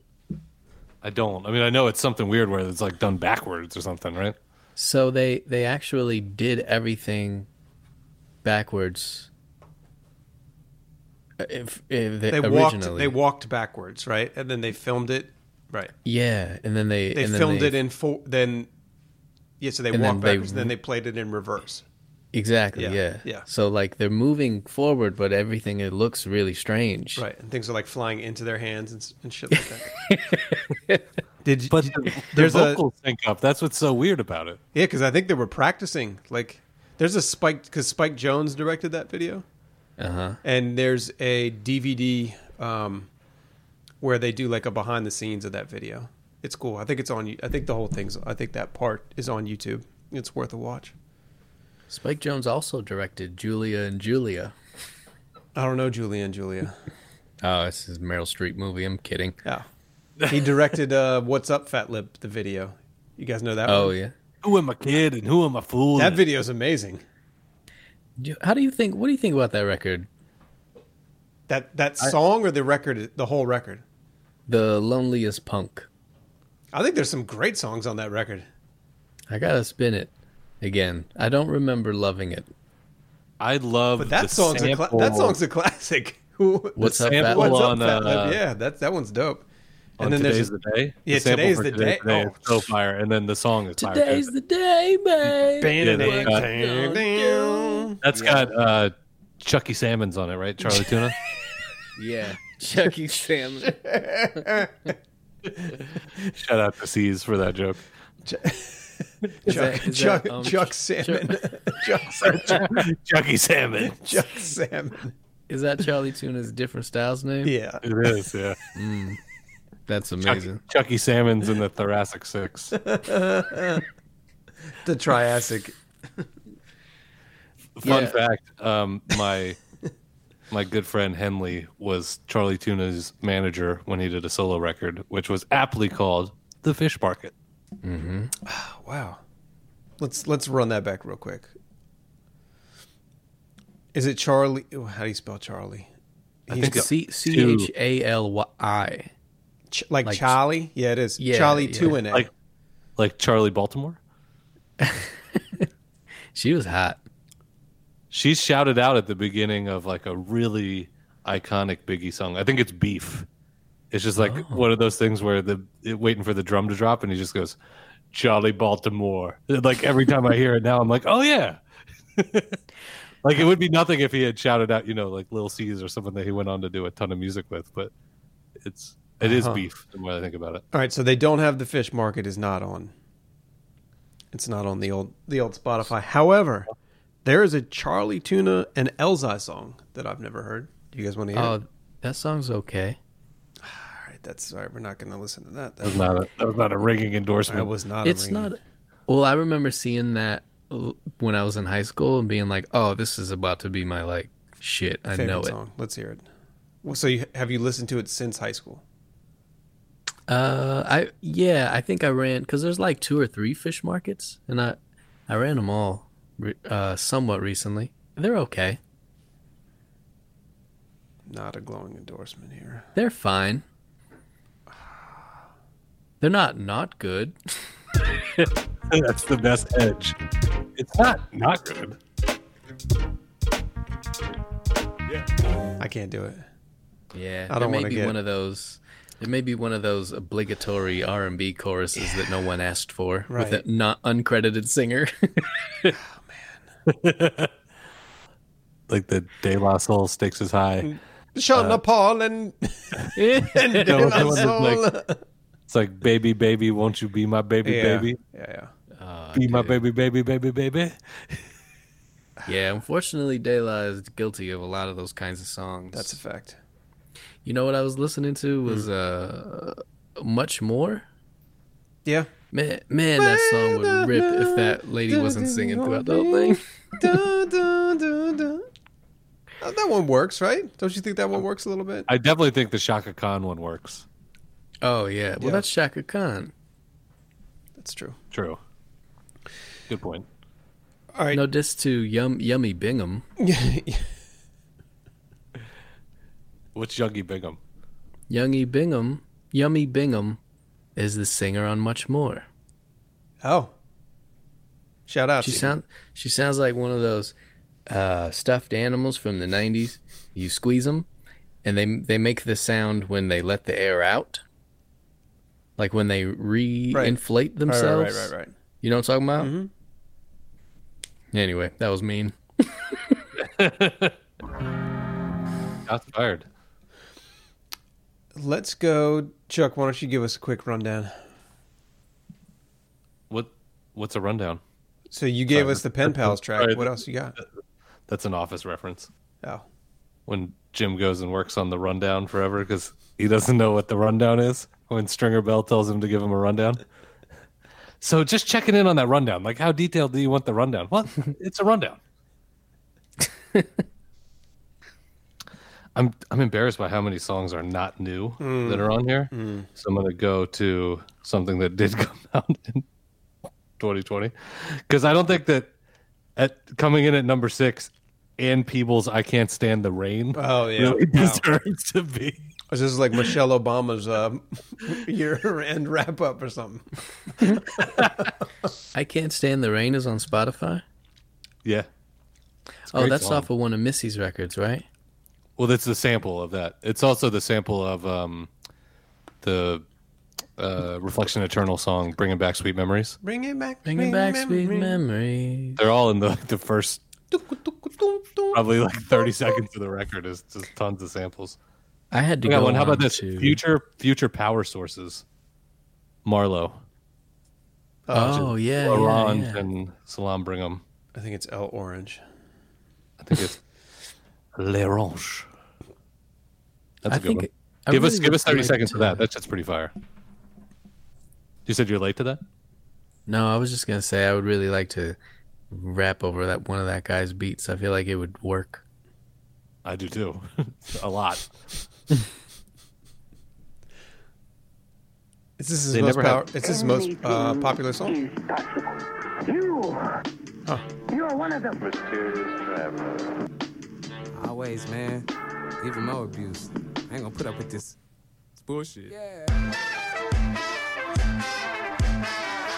Speaker 3: I don't. I mean, I know it's something weird where it's like done backwards or something, right?
Speaker 1: So they they actually did everything backwards. Uh, If, if they,
Speaker 2: They walked.
Speaker 1: originally,
Speaker 2: They walked backwards, right, and then they filmed it. Right.
Speaker 1: yeah, and then they
Speaker 2: They
Speaker 1: and then
Speaker 2: filmed
Speaker 1: they-
Speaker 2: it in four. Then. Yeah, so they walked
Speaker 1: then they-
Speaker 2: backwards, and then they played it in reverse.
Speaker 1: exactly
Speaker 2: Yeah,
Speaker 1: yeah,
Speaker 2: yeah.
Speaker 1: So like they're moving forward, but everything it looks really strange.
Speaker 2: Right, and things are like flying into their hands and, and shit like that. Did you?
Speaker 3: But
Speaker 2: did-
Speaker 3: the,
Speaker 2: there's
Speaker 3: the
Speaker 2: a
Speaker 3: vocals sync up. That's what's so weird about it.
Speaker 2: yeah, because I think they were practicing. Like, there's a Spike because Spike Jonze directed that video,
Speaker 1: Uh huh.
Speaker 2: and there's a DVD um, where they do like a behind the scenes of that video. It's cool. I think it's on. I think the whole thing's. I think that part is on YouTube. It's worth a watch.
Speaker 1: Spike Jonze also directed Julia and Julia.
Speaker 2: I don't know Julia and Julia.
Speaker 1: Oh, this is a Meryl Streep movie. I'm kidding.
Speaker 2: Yeah, he directed uh, "What's Up, Fatlip" the video. You guys know that?
Speaker 1: Oh
Speaker 2: one?
Speaker 1: yeah.
Speaker 3: Who am I kid and who am I fool?
Speaker 2: that video is amazing.
Speaker 1: How do you think? What do you think about that record?
Speaker 2: That that song or the record, the whole record.
Speaker 1: The Loneliest Punk.
Speaker 2: I think there's some great songs on that record.
Speaker 1: I gotta spin it again. I don't remember loving it.
Speaker 3: I love
Speaker 2: But that
Speaker 3: the
Speaker 2: song's a cla- that song's a classic.
Speaker 1: What's
Speaker 2: the
Speaker 1: up,
Speaker 2: sample-
Speaker 1: Fat
Speaker 2: What's up,
Speaker 3: On,
Speaker 2: Fat
Speaker 3: uh,
Speaker 2: Yeah, that that one's dope. And then
Speaker 3: today's
Speaker 2: there's
Speaker 3: the day.
Speaker 2: Yeah,
Speaker 3: sample
Speaker 2: today's the
Speaker 3: Today's
Speaker 2: day.
Speaker 3: is
Speaker 2: Oh.
Speaker 3: so fire, and then the song is fire.
Speaker 1: Today's
Speaker 3: too.
Speaker 1: the day, man.
Speaker 2: Bam,
Speaker 3: they
Speaker 2: bam,
Speaker 3: got-
Speaker 2: bam, bam.
Speaker 3: That's got uh, Chucky Salmons on it, right? Chali 2na.
Speaker 1: Yeah, Chucky Salmon.
Speaker 3: Shout out to C's for that joke.
Speaker 2: Chuck,
Speaker 1: that- is
Speaker 2: Chuck,
Speaker 1: that, um,
Speaker 2: Chuck Salmon. Chuck, Salmon.
Speaker 3: Chucky Salmon.
Speaker 2: Chuck Salmon.
Speaker 1: Is that Chali 2na's different styles name?
Speaker 2: Yeah.
Speaker 3: It is, yeah.
Speaker 1: That's
Speaker 3: Chucky,
Speaker 1: amazing.
Speaker 3: Chucky Salmon's in the Thoracic Six.
Speaker 2: The Triassic.
Speaker 3: Fun
Speaker 1: Yeah.
Speaker 3: fact: um, my my good friend Henley was Chali 2na's manager when he did a solo record, which was aptly called "The Fish Market." Mm-hmm.
Speaker 2: Wow. Let's let's run that back real quick. Is it Charlie? How do you spell Charlie?
Speaker 3: I
Speaker 2: He's
Speaker 3: think
Speaker 2: got-
Speaker 1: C C H A L Y I.
Speaker 2: Ch- like,
Speaker 1: like-
Speaker 2: Charlie? Yeah, it is.
Speaker 1: Yeah,
Speaker 2: Charlie
Speaker 1: yeah.
Speaker 2: two in it.
Speaker 3: Like like Charli Baltimore.
Speaker 1: She was hot.
Speaker 3: She's shouted out at the beginning of like a really iconic Biggie song. I think it's Beef. It's just like
Speaker 1: Oh.
Speaker 3: one of those things where the it, waiting for the drum to drop, and he just goes, Charli Baltimore. Like every time I hear it now, I'm like, oh yeah. like it would be nothing if he had shouted out, you know, like Lil' Cease or someone that he went on to do a ton of music with, but it's it is
Speaker 2: Uh-huh.
Speaker 3: beef the more I think about it.
Speaker 2: All right, so they don't have the fish market is not on. It's not on the old the old Spotify. However, there is a Chali 2na and Elzhi song that I've never heard. Do you guys want to hear?
Speaker 1: Oh,
Speaker 2: it?
Speaker 1: that song's okay.
Speaker 2: All right, that's all right. We're not going to listen to that.
Speaker 3: That was not a that was not a ringing endorsement.
Speaker 2: That was not.
Speaker 1: It's
Speaker 2: a ringing-
Speaker 1: not. Well, I remember seeing that when I was in high school and being like, "Oh, this is about to be my like shit." I
Speaker 2: favorite
Speaker 1: know it.
Speaker 2: song. Let's hear it. Well, so you, have you listened to it since high school?
Speaker 1: Uh, I yeah, I think I ran because there's like two or three fish markets, and I I ran them all re- uh somewhat recently. They're okay.
Speaker 2: Not a glowing endorsement here.
Speaker 1: They're fine. They're not not good.
Speaker 3: That's the best edge. It's not not good. Yeah.
Speaker 2: I can't do it.
Speaker 1: Yeah,
Speaker 2: I don't
Speaker 1: there may
Speaker 2: wanna
Speaker 1: be
Speaker 2: get-
Speaker 1: one of those. It may be one of those obligatory R and B choruses that no one asked for with a not uncredited singer.
Speaker 3: Like the De La Soul stakes is high.
Speaker 2: Sean uh, Paul and, and De
Speaker 3: No,
Speaker 2: La
Speaker 3: that one like- It's like baby, baby, won't you be my baby,
Speaker 2: yeah.
Speaker 3: baby?
Speaker 2: Yeah, yeah.
Speaker 1: Oh,
Speaker 3: Be my baby, baby, baby, baby.
Speaker 1: Yeah, unfortunately, De La is guilty of a lot of those kinds of songs.
Speaker 2: That's a fact.
Speaker 1: You know what I was listening to was hmm. uh much more.
Speaker 2: Yeah.
Speaker 1: Man, man, that song would rip if that lady wasn't singing throughout the whole thing.
Speaker 2: That one works, right? Don't you think that one works a little bit?
Speaker 3: I definitely think the Chaka Khan one works.
Speaker 1: Oh yeah, well
Speaker 2: Yeah.
Speaker 1: that's Chaka Khan.
Speaker 2: That's true.
Speaker 3: True. Good point.
Speaker 2: All right.
Speaker 1: No diss to Yum Yummy Bingham.
Speaker 3: What's Youngie Bingham?
Speaker 1: Youngie Bingham, Yummy Bingham, is the singer on Much More.
Speaker 2: oh. Shout out.
Speaker 1: She
Speaker 2: to you.
Speaker 1: sound she sounds like one of those uh, stuffed animals from the '90s. You squeeze them, and they they make the sound when they let the air out, like when they re-inflate
Speaker 2: Right, right,
Speaker 1: themselves.
Speaker 2: right, right, right.
Speaker 1: You know what I'm talking about?
Speaker 2: Mhm.
Speaker 1: Anyway, that was mean.
Speaker 3: Shots fired.
Speaker 2: Let's go, Chuck. Why don't you give us a quick rundown?
Speaker 3: What? What's a rundown?
Speaker 2: So you gave
Speaker 3: Sorry.
Speaker 2: us the Pen Pals track.
Speaker 3: Sorry.
Speaker 2: What else you got?
Speaker 3: That's an office reference.
Speaker 2: Oh,
Speaker 3: When Jim goes and works on the rundown forever because he doesn't know what the rundown is. When Stringer Bell tells him to give him a rundown. So just checking in on that rundown. Like, how detailed do you want the rundown? Well, it's a rundown. I'm I'm embarrassed by how many songs are not new that are on here. So I'm gonna go to something that did come out in 2020 because I don't think that at coming in at number six and Peebles, I can't stand the rain.
Speaker 2: Oh, yeah.
Speaker 3: really
Speaker 2: Wow.
Speaker 3: deserves to be.
Speaker 2: this is like Michelle Obama's uh, year-end wrap-up or something.
Speaker 1: I can't stand the rain is on Spotify.
Speaker 3: Yeah.
Speaker 1: Oh, that's
Speaker 3: song.
Speaker 1: off of one of Missy's records, right?
Speaker 3: Well, that's the sample of that. It's also the sample of um, the uh, Reflection Eternal song, "Bringing Back Sweet Memories."
Speaker 2: Bring it back.
Speaker 1: Bringing back sweet memories.
Speaker 3: They're all in the the first probably like thirty seconds of the record is just tons of samples.
Speaker 1: I had to
Speaker 3: I got
Speaker 1: go
Speaker 3: one. How about this?
Speaker 1: to-
Speaker 3: Future Future Power Sources, Marlowe,
Speaker 1: Oh yeah, yeah,
Speaker 3: Orange,
Speaker 1: yeah.
Speaker 3: and Solemn Brigham.
Speaker 2: I think it's L'Orange.
Speaker 3: I think it's L'Orange. That's
Speaker 1: I
Speaker 3: a good
Speaker 1: think
Speaker 3: one.
Speaker 1: I
Speaker 3: give us give us thirty
Speaker 1: like
Speaker 3: seconds
Speaker 1: to-
Speaker 3: of that. That's just pretty fire. You said you're late to that.
Speaker 1: No, I was just gonna say I would really like to rap over that one of that guy's beats. I feel like it would work.
Speaker 3: I do too, a lot.
Speaker 2: Is this his
Speaker 3: They
Speaker 2: most power?
Speaker 3: have-
Speaker 2: Is his most uh, popular song?
Speaker 12: You,
Speaker 2: Huh.
Speaker 12: you are one of them.
Speaker 10: Mysterious traveler.
Speaker 13: Always, man. Even more abuse. I ain't gonna put up with this. It's bullshit.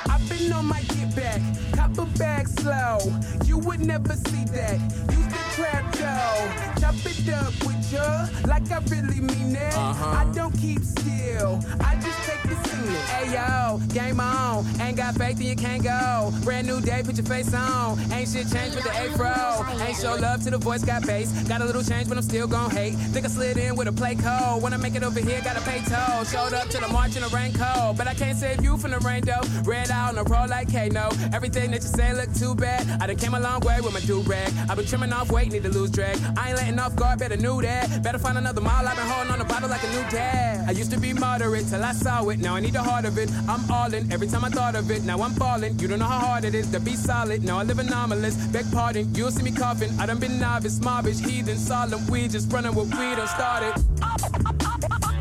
Speaker 4: I've been on my get back, cop a bag slow. You would never see that. The trap though. Chop it up with ya, like I really mean it. Uh-huh. I don't keep still, I just take the scenic. Hey yo.
Speaker 14: Game on. Ain't got faith, then you can't go. Brand new day, put your face on. Ain't shit changed with the afro. Ain't show love to the voice, got bass. Got a little change, but I'm still gon' hate. Think I slid in with a play code. When I make it over here, gotta pay toll. Showed up to the march in the rain cold. But I can't save you from the rain though. Red out on the road like Kano. Everything that you say look too bad. I done came a long way with my do rag. i been trimming off weight, need to lose drag. I ain't letting off guard, better knew that. Better find another mile. I've been holding on the bottle like a new dad. I used to be moderate till I saw it. Now I need the heart of it. I'm all in every time I thought of it. Now I'm falling. You don't know how hard it is to be solid. Now I live anomalous. Beg pardon, you'll see me coughing. I done been novice, mobbish, heathen, solemn. We just running what we done started.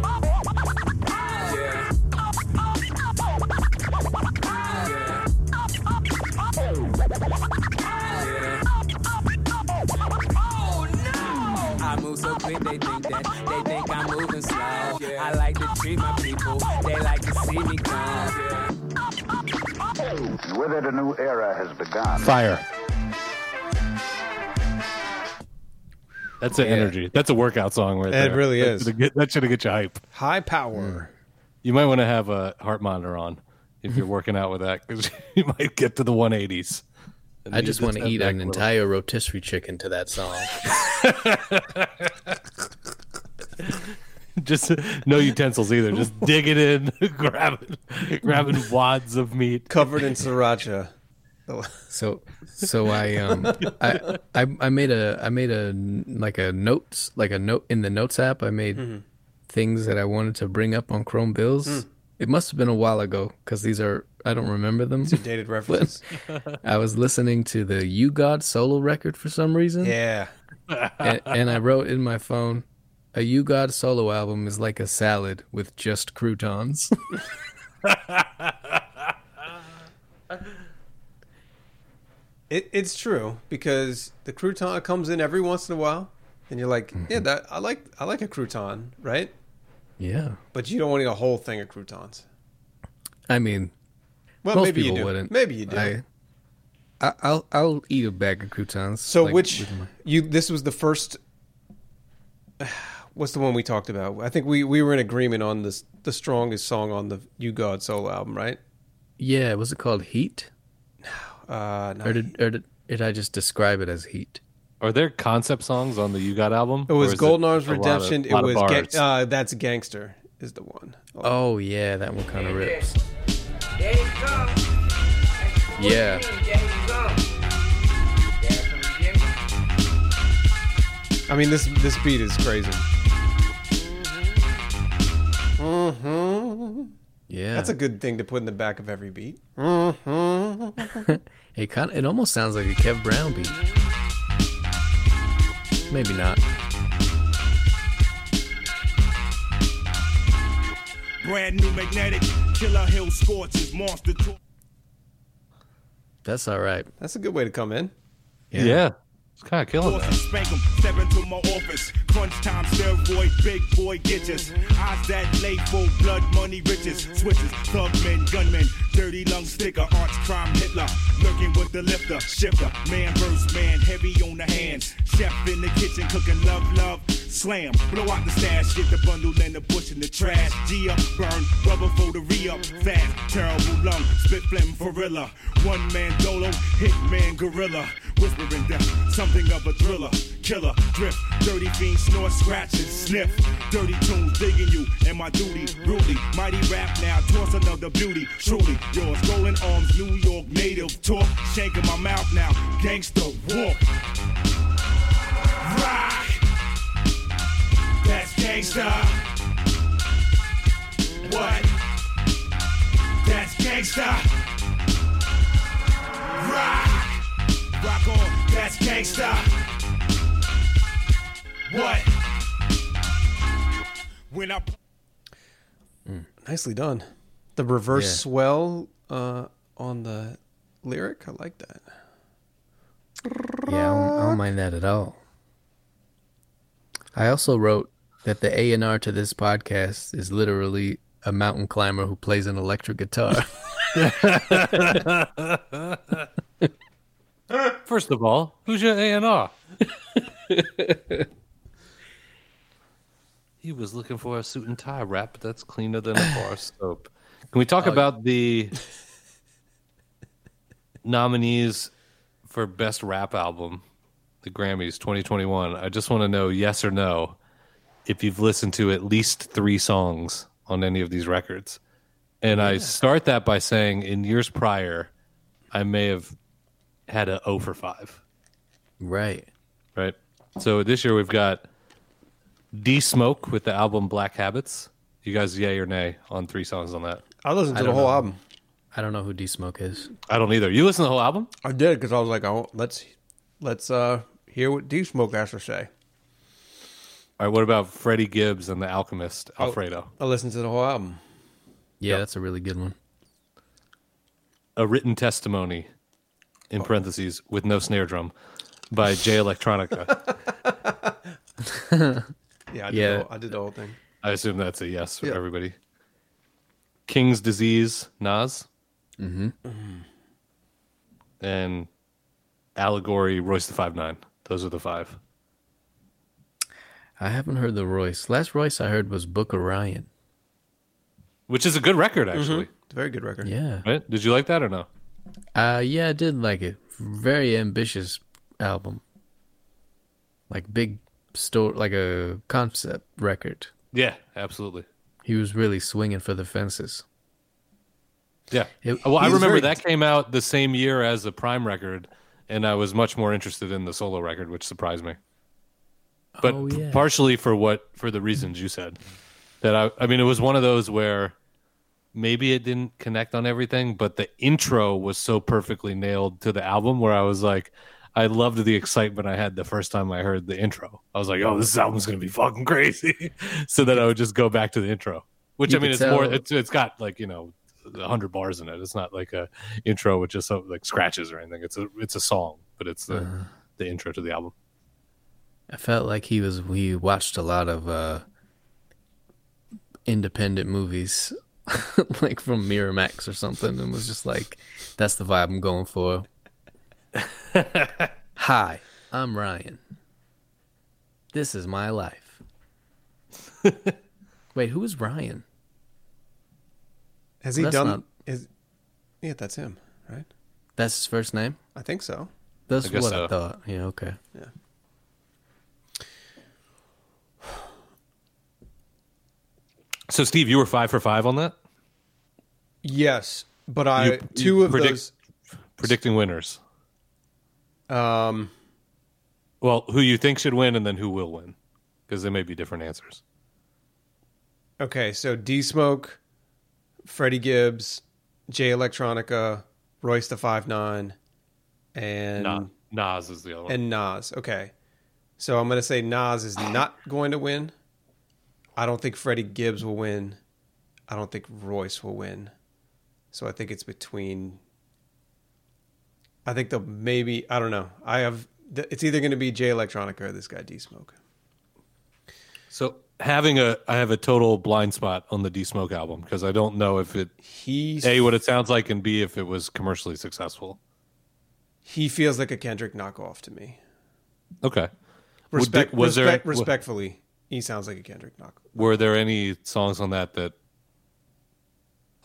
Speaker 14: I quick, they think that they think I'm moving slow. I like to treat my people, they like to see me come.
Speaker 15: With it, a new era has begun.
Speaker 1: Fire.
Speaker 3: That's an
Speaker 2: Yeah.
Speaker 3: energy. That's a workout song right
Speaker 2: It
Speaker 3: there.
Speaker 2: It really is.
Speaker 3: That
Speaker 2: is.
Speaker 3: should've get- That should have get you hype.
Speaker 2: High power.
Speaker 3: You might want to have a heart monitor on if you're working out with that because you might get to the 180s. And
Speaker 1: I just want to eat an
Speaker 3: little-
Speaker 1: entire rotisserie chicken to that song.
Speaker 3: Just no utensils either. Just dig it in, grabbing, grabbing wads of meat.
Speaker 2: Covered in sriracha.
Speaker 1: So, so I um I, I I made a I made a like a notes like a note in the notes app. I made
Speaker 2: Mm-hmm.
Speaker 1: things that I wanted to bring up on Chrome Bills.
Speaker 2: Mm.
Speaker 1: It must have been a while ago because these are I don't remember them.
Speaker 2: Dated reference.
Speaker 1: I was listening to the U-God solo record for some reason.
Speaker 2: Yeah.
Speaker 1: and, and I wrote in my phone, a U-God solo album is like a salad with just croutons.
Speaker 2: It, it's true because the crouton comes in every once in a while, and you're like,
Speaker 1: Mm-hmm.
Speaker 2: yeah, that I like I like a crouton, right?
Speaker 1: yeah.
Speaker 2: But you don't want to eat a whole thing of croutons.
Speaker 1: I mean,
Speaker 2: Well,
Speaker 1: most
Speaker 2: maybe you
Speaker 1: people
Speaker 2: do.
Speaker 1: wouldn't.
Speaker 2: Maybe you do.
Speaker 1: I, I, I'll I'll eat a bag of croutons.
Speaker 2: So
Speaker 1: like,
Speaker 2: which
Speaker 1: with my-
Speaker 2: you this was the first what's the one we talked about? I think we we were in agreement on this the strongest song on the U-God solo album, right?
Speaker 1: Yeah, was it called Heat?
Speaker 2: Uh no,
Speaker 1: Or did or did, did I just describe it as Heat?
Speaker 3: Are there concept songs on the U-God album?
Speaker 2: it was
Speaker 3: is
Speaker 2: Golden Arms
Speaker 3: a lot of-
Speaker 2: Redemption.
Speaker 3: lot
Speaker 2: it was
Speaker 3: bars?
Speaker 2: Ga- uh, that's Gangster is the one.
Speaker 1: Oh yeah, that one kind of rips.
Speaker 14: There you go.
Speaker 1: Yeah.
Speaker 14: There you go.
Speaker 2: I mean this this beat is crazy. hmm
Speaker 1: Yeah.
Speaker 2: That's a good thing to put in the back of every beat. Mm-hmm.
Speaker 1: It kind of, it almost sounds like a Kev Brown beat. Maybe not.
Speaker 8: Brand new magnetic, Killer Hill Scorches, Monster Tour.
Speaker 1: That's all right.
Speaker 2: That's a good way to come in.
Speaker 3: Yeah. It's kind of killing
Speaker 8: Force
Speaker 3: that.
Speaker 8: Crunch time, steroid, big boy gitches. Eyes that lay full blood, money, riches. Switches, thug men, gunmen, dirty lung sticker, arch crime Hitler. Lurking with the lifter, shifter. Man versus man, heavy on the hands. Chef in the kitchen, cooking love, love. Slam, blow out the stash, get the bundle and the bush in the trash. G up, burn, rubber for the re up. Fast, terrible lung, spit flame gorilla. One man dolo, hit man gorilla. Whispering death, something of a thriller. Killer, drift, dirty fiend, snort, scratch and sniff. Dirty tunes digging you, and my duty, brutally. Mighty rap now, toss another beauty. Truly, yours, golden arms, New York native talk. Shank in my mouth now, gangster walk. Rock. That's gangsta. What? That's gangsta. Rock. Rock on. That's gangsta. What? When I
Speaker 2: Nicely done. The reverse
Speaker 1: Yeah.
Speaker 2: swell uh, on the lyric, I like that.
Speaker 1: Yeah, I don't, I don't mind that at all. I also wrote that the A and R to this podcast is literally a mountain climber who plays an electric guitar.
Speaker 3: First of all, who's your A and R? He was looking for a suit and tie wrap that's cleaner than a bar soap. Can we talk oh, about the nominees for best rap album, the Grammys 2021? I just want to know yes or no if you've listened to at least three songs on any of these records. And I start that by saying in years prior, I may have had a O for 5.
Speaker 1: Right.
Speaker 3: Right. So this year we've got D Smoke with the album Black Habits. You guys, yay or nay on three songs on that?
Speaker 2: I listened
Speaker 1: I
Speaker 2: to the whole
Speaker 1: know.
Speaker 2: album.
Speaker 1: I don't know who D Smoke is.
Speaker 3: I don't either. You listen to the whole album?
Speaker 2: I did because I was like, oh, let's let's uh hear what D Smoke has to say.
Speaker 3: All right. What about Freddie Gibbs and the Alchemist, Alfredo?
Speaker 2: I listened to the whole album.
Speaker 1: Yeah, that's a really good one.
Speaker 3: A written testimony, in parentheses, with no snare drum, by Jay Electronica.
Speaker 2: Yeah, I did,
Speaker 1: Yeah.
Speaker 2: The, whole, I did the whole thing.
Speaker 3: I assume that's a yes for
Speaker 2: Yeah.
Speaker 3: everybody. King's Disease, Nas.
Speaker 1: Mm-hmm.
Speaker 3: And Allegory, Royce the Five Nine. Those are the five.
Speaker 1: I haven't heard the Royce. Last Royce I heard was Book of Ryan.
Speaker 3: Which is a good record, actually.
Speaker 2: It's a very good record.
Speaker 1: Yeah.
Speaker 3: Right? Did you like that or no?
Speaker 1: Uh yeah, I did like it. Very ambitious album. Like big store like a concept record.
Speaker 3: Yeah, absolutely.
Speaker 1: He was really swinging for the fences.
Speaker 3: Yeah.
Speaker 1: It- uh,
Speaker 3: well, I remember
Speaker 1: very-
Speaker 3: that came out the same year as the PRhyme record, and I was much more interested in the solo record, which surprised me. But
Speaker 1: Oh,
Speaker 3: p- partially for what for the reasons you said. That I I mean it was one of those where maybe it didn't connect on everything, but the intro was so perfectly nailed to the album where I was like I loved the excitement I had the first time I heard the intro. I was like, "Oh, this album's gonna be fucking crazy," so that I would just go back to the intro. Which
Speaker 1: You
Speaker 3: I mean, it's more. It's it's got like you know, hundred bars in it. It's not like a intro with just so, like scratches or anything. It's a it's a song, but it's the
Speaker 1: Uh-huh.
Speaker 3: the intro to the album.
Speaker 1: I felt like he was we watched a lot of uh independent movies like from Miramax or something and was just like that's the vibe I'm going for. Hi, I'm Ryan. This is my life. Wait, who is Ryan?
Speaker 2: Has he
Speaker 1: That's
Speaker 2: done?
Speaker 1: not-
Speaker 2: Is yeah, that's him, right?
Speaker 1: That's his first name?
Speaker 2: I think so.
Speaker 1: That's
Speaker 3: I guess
Speaker 1: what
Speaker 3: so.
Speaker 1: I thought. Yeah, okay.
Speaker 2: Yeah.
Speaker 3: So, Steve, you were five for five on that.
Speaker 2: Yes, but I
Speaker 3: You-
Speaker 2: two
Speaker 3: you
Speaker 2: of
Speaker 3: predict-
Speaker 2: those.
Speaker 3: Predicting winners.
Speaker 2: Um,
Speaker 3: Well, who you think should win, and then who will win, because there may be different answers.
Speaker 2: okay, so D Smoke, Freddie Gibbs, Jay Electronica, Royce the Five Nine, and
Speaker 3: Na- Nas is the other one.
Speaker 2: and Nas. Okay, so I'm gonna say Nas is not going to win. I don't think Freddie Gibbs will win. I don't think Royce will win. So I think it's between. I think they'll maybe I don't know. I have it's either going to be Jay Electronica or this guy D Smoke.
Speaker 3: So having a, I have a total blind spot on the D Smoke album because I don't know if it
Speaker 2: He's
Speaker 3: a what it sounds like and b if it was commercially successful.
Speaker 2: he feels like a Kendrick knockoff to me.
Speaker 3: Okay.
Speaker 2: Respect,
Speaker 3: Would- was
Speaker 2: respect,
Speaker 3: there
Speaker 2: respectfully, he sounds like a Kendrick knockoff.
Speaker 3: were there any songs on that that?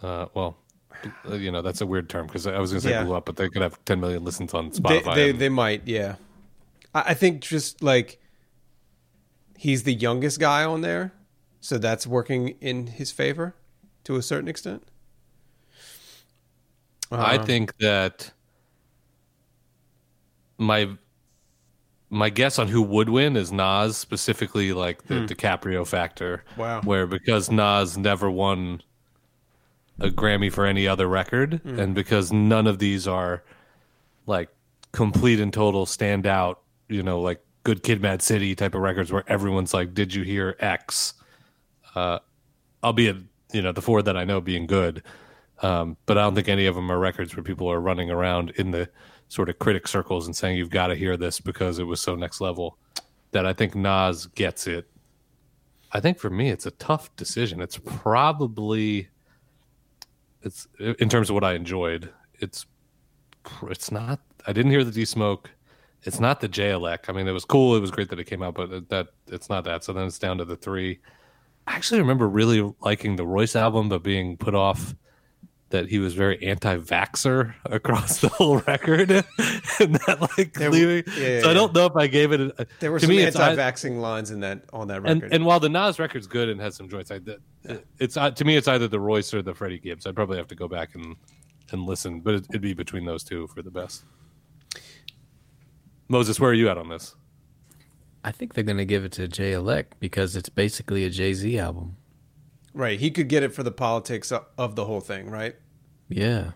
Speaker 3: Uh, well, you know that's a weird term because I was going to say
Speaker 2: Yeah.
Speaker 3: blew up, but they could have 10 million listens on
Speaker 2: They,
Speaker 3: Spotify.
Speaker 2: they,
Speaker 3: and-
Speaker 2: they might, yeah. I, I think just like he's the youngest guy on there, so that's working in his favor to a certain extent.
Speaker 3: I
Speaker 2: Um,
Speaker 3: think that my my guess on who would win is Nas, specifically like the
Speaker 2: Hmm.
Speaker 3: DiCaprio factor.
Speaker 2: Wow.
Speaker 3: Where because Nas never won a Grammy for any other record,
Speaker 2: Hmm.
Speaker 3: and because none of these are like complete and total standout, you know, like Good Kid, Mad City type of records where everyone's like, "Did you hear X?" Uh, albeit you know the four that I know being good, um, but I don't think any of them are records where people are running around in the sort of critic circles and saying you've got to hear this because it was so next level. That I think Nas gets it. I think for me it's a tough decision. It's probably it's in terms of what I enjoyed. It's it's not. I didn't hear the D Smoke. It's not the JLEC. I mean, it was cool. It was great that it came out, but that it's not that. So then it's down to the three. I actually remember really liking the Royce album, but being put off that he was very anti-vaxer across the whole record, and that like
Speaker 2: There-
Speaker 3: leaving.
Speaker 2: yeah, yeah,
Speaker 3: so I don't know if I gave it. A,
Speaker 2: There were
Speaker 3: to
Speaker 2: some
Speaker 3: me, it's ei-
Speaker 2: anti-vaxxing lines in that on that record.
Speaker 3: and while the Nas record's good and has some joints, I, that- it's uh, to me it's either the Royce or the Freddie Gibbs. I'd probably have to go back and and listen, but it, it'd be between those two for the best. Moses, where are you at on this?
Speaker 1: I think they're gonna give it to Jay Elect because it's basically a Jay Z album.
Speaker 2: Right, he could get it for the politics of, of the whole thing, right?
Speaker 1: Yeah.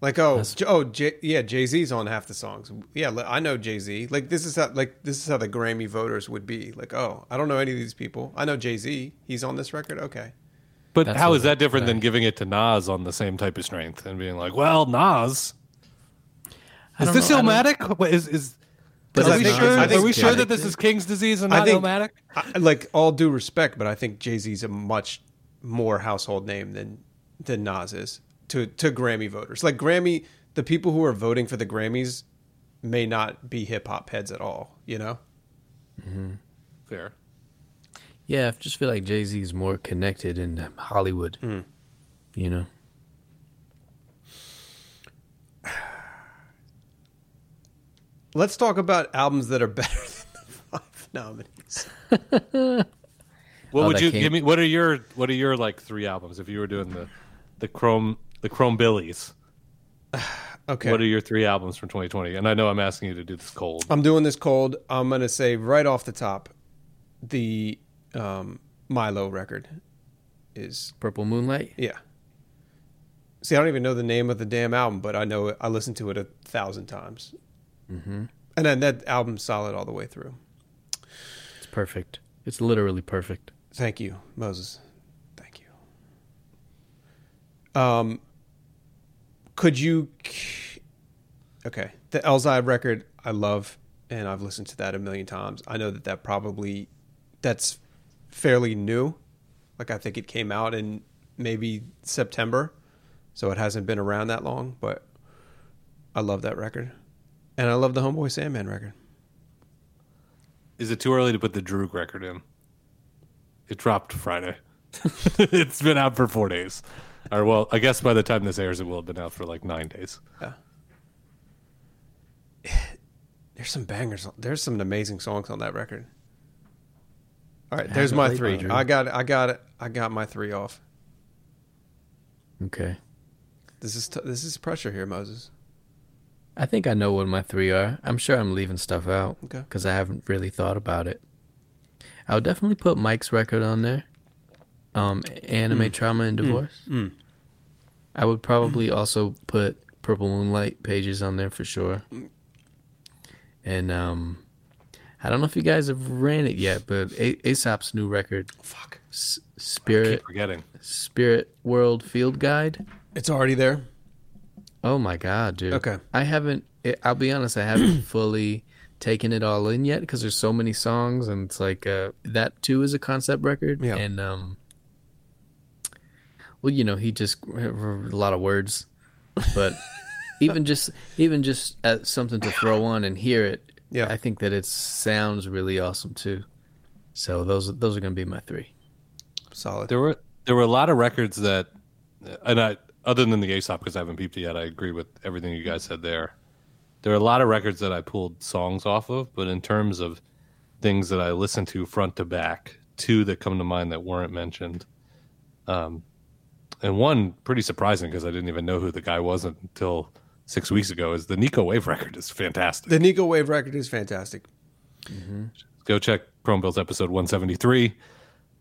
Speaker 2: Like oh J- oh J- yeah Jay Z's on half the songs. Yeah, I know Jay Z. Like this is how like this is how the Grammy voters would be. Like oh I don't know any of these people. I know Jay Z. He's on this record. Okay.
Speaker 3: But
Speaker 1: That's
Speaker 3: how
Speaker 1: what
Speaker 3: is that different than giving it to Nas on the same type of strength and being like, well, Nas, is this
Speaker 1: know, I
Speaker 3: Illmatic? What Is is?
Speaker 1: But
Speaker 3: are we
Speaker 2: think-
Speaker 3: sure? Are we sure that this is King's disease and
Speaker 2: I
Speaker 3: not
Speaker 2: think
Speaker 3: Illmatic?
Speaker 2: I, like all due respect, but I think Jay Z's a much more household name than than Nas is to to Grammy voters. Like Grammy, the people who are voting for the Grammys may not be hip hop heads at all. You know. Mm-hmm.
Speaker 3: Fair.
Speaker 1: Yeah, I just feel like Jay Z is more connected in Hollywood. Mm. You know.
Speaker 2: Let's talk about albums that are better than the five nominees.
Speaker 3: What
Speaker 1: Oh,
Speaker 3: would you
Speaker 1: came-
Speaker 3: give me? What are your What are your like three albums if you were doing the the Chrome the Chrome Billies?
Speaker 2: Okay.
Speaker 3: What are your three albums from 2020? And I know I'm asking you to do this cold.
Speaker 2: I'm doing this cold. I'm gonna say right off the top, the um, Milo record is
Speaker 1: Purple Moonlight.
Speaker 2: yeah. See, I don't even know the name of the damn album, but I know it. I listened to it a thousand times, mm-hmm. and then that album's solid all the way through.
Speaker 1: It's perfect. It's literally perfect.
Speaker 2: Thank you, Moses. Thank you. Um, could you? Okay, the Elzhi record I love, and I've listened to that a million times. I know that that probably that's fairly new. Like I think it came out in maybe September, so it hasn't been around that long. But I love that record, and I love the Homeboy Sandman record.
Speaker 3: Is it too early to put the Droog record in? It dropped Friday. it's been out for four days. Or well, I guess by the time this airs, it will have been out for like nine days.
Speaker 2: Yeah. There's some bangers. There's some amazing songs on that record. All right, there's my three.
Speaker 1: Drew.
Speaker 2: I got it. I got it. I got my three off.
Speaker 1: Okay.
Speaker 2: This is t- this is pressure here, Moses.
Speaker 1: I think I know what my three are. I'm sure I'm leaving stuff out
Speaker 2: Okay.
Speaker 1: because I haven't really thought about it. I would definitely put Mike's record on there. Um, anime trauma and divorce. I would probably also put Purple Moonlight pages on there for sure. And um, I don't know if you guys have ran it yet, but a- Aesop's new record,
Speaker 2: Fuck.
Speaker 1: S-
Speaker 3: I
Speaker 1: Spirit
Speaker 3: keep forgetting.
Speaker 1: Spirit World Field Guide.
Speaker 2: It's already there.
Speaker 1: Oh my god, dude.
Speaker 2: Okay.
Speaker 1: I haven't. I'll be honest. I haven't fully taken it all in yet because there's so many songs, and it's like uh, that too is a concept record.
Speaker 2: Yeah.
Speaker 1: And um, well, you know, he just a lot of words, but even just even just as something to throw on and hear it.
Speaker 2: Yeah.
Speaker 1: I think that it sounds really awesome too. So those those are gonna be my three.
Speaker 2: Solid.
Speaker 3: There were there were a lot of records that, and I other than the Aesop because I haven't peeped it yet. I agree with everything you guys said there. There are a lot of records that I pulled songs off of, but in terms of things that I listened to front to back, two that come to mind that weren't mentioned. Um, and one pretty surprising because I didn't even know who the guy was until six weeks ago. Is the Nico Wave record is fantastic.
Speaker 2: The Nico Wave record is fantastic.
Speaker 3: Go check Chrome Bills episode 173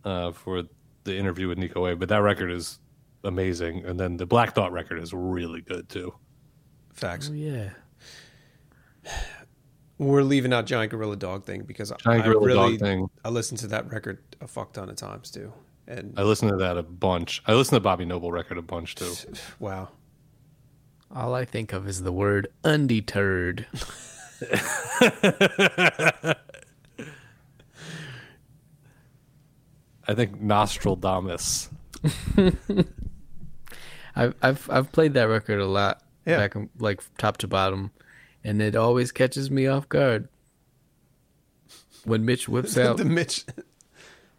Speaker 3: uh, for the interview with Nico Wave. But that record is amazing. And then the Black Thought record is really good too.
Speaker 2: Facts.
Speaker 1: Oh yeah.
Speaker 2: We're leaving out Giant Gorilla Dog thing because
Speaker 3: Giant
Speaker 2: I
Speaker 3: Gorilla
Speaker 2: really
Speaker 3: Dog thing.
Speaker 2: I listened to that record a fuck ton of times too. And
Speaker 3: I listened to that a bunch. I listened to Bobby Noble record a bunch too.
Speaker 2: wow.
Speaker 1: All I think of is the word undeterred.
Speaker 3: I think Nostradamus.
Speaker 1: I've I've I've played that record a lot,
Speaker 2: Yeah.
Speaker 1: back in- like top to bottom, and it always catches me off guard when Mitch whips out
Speaker 2: the Mitch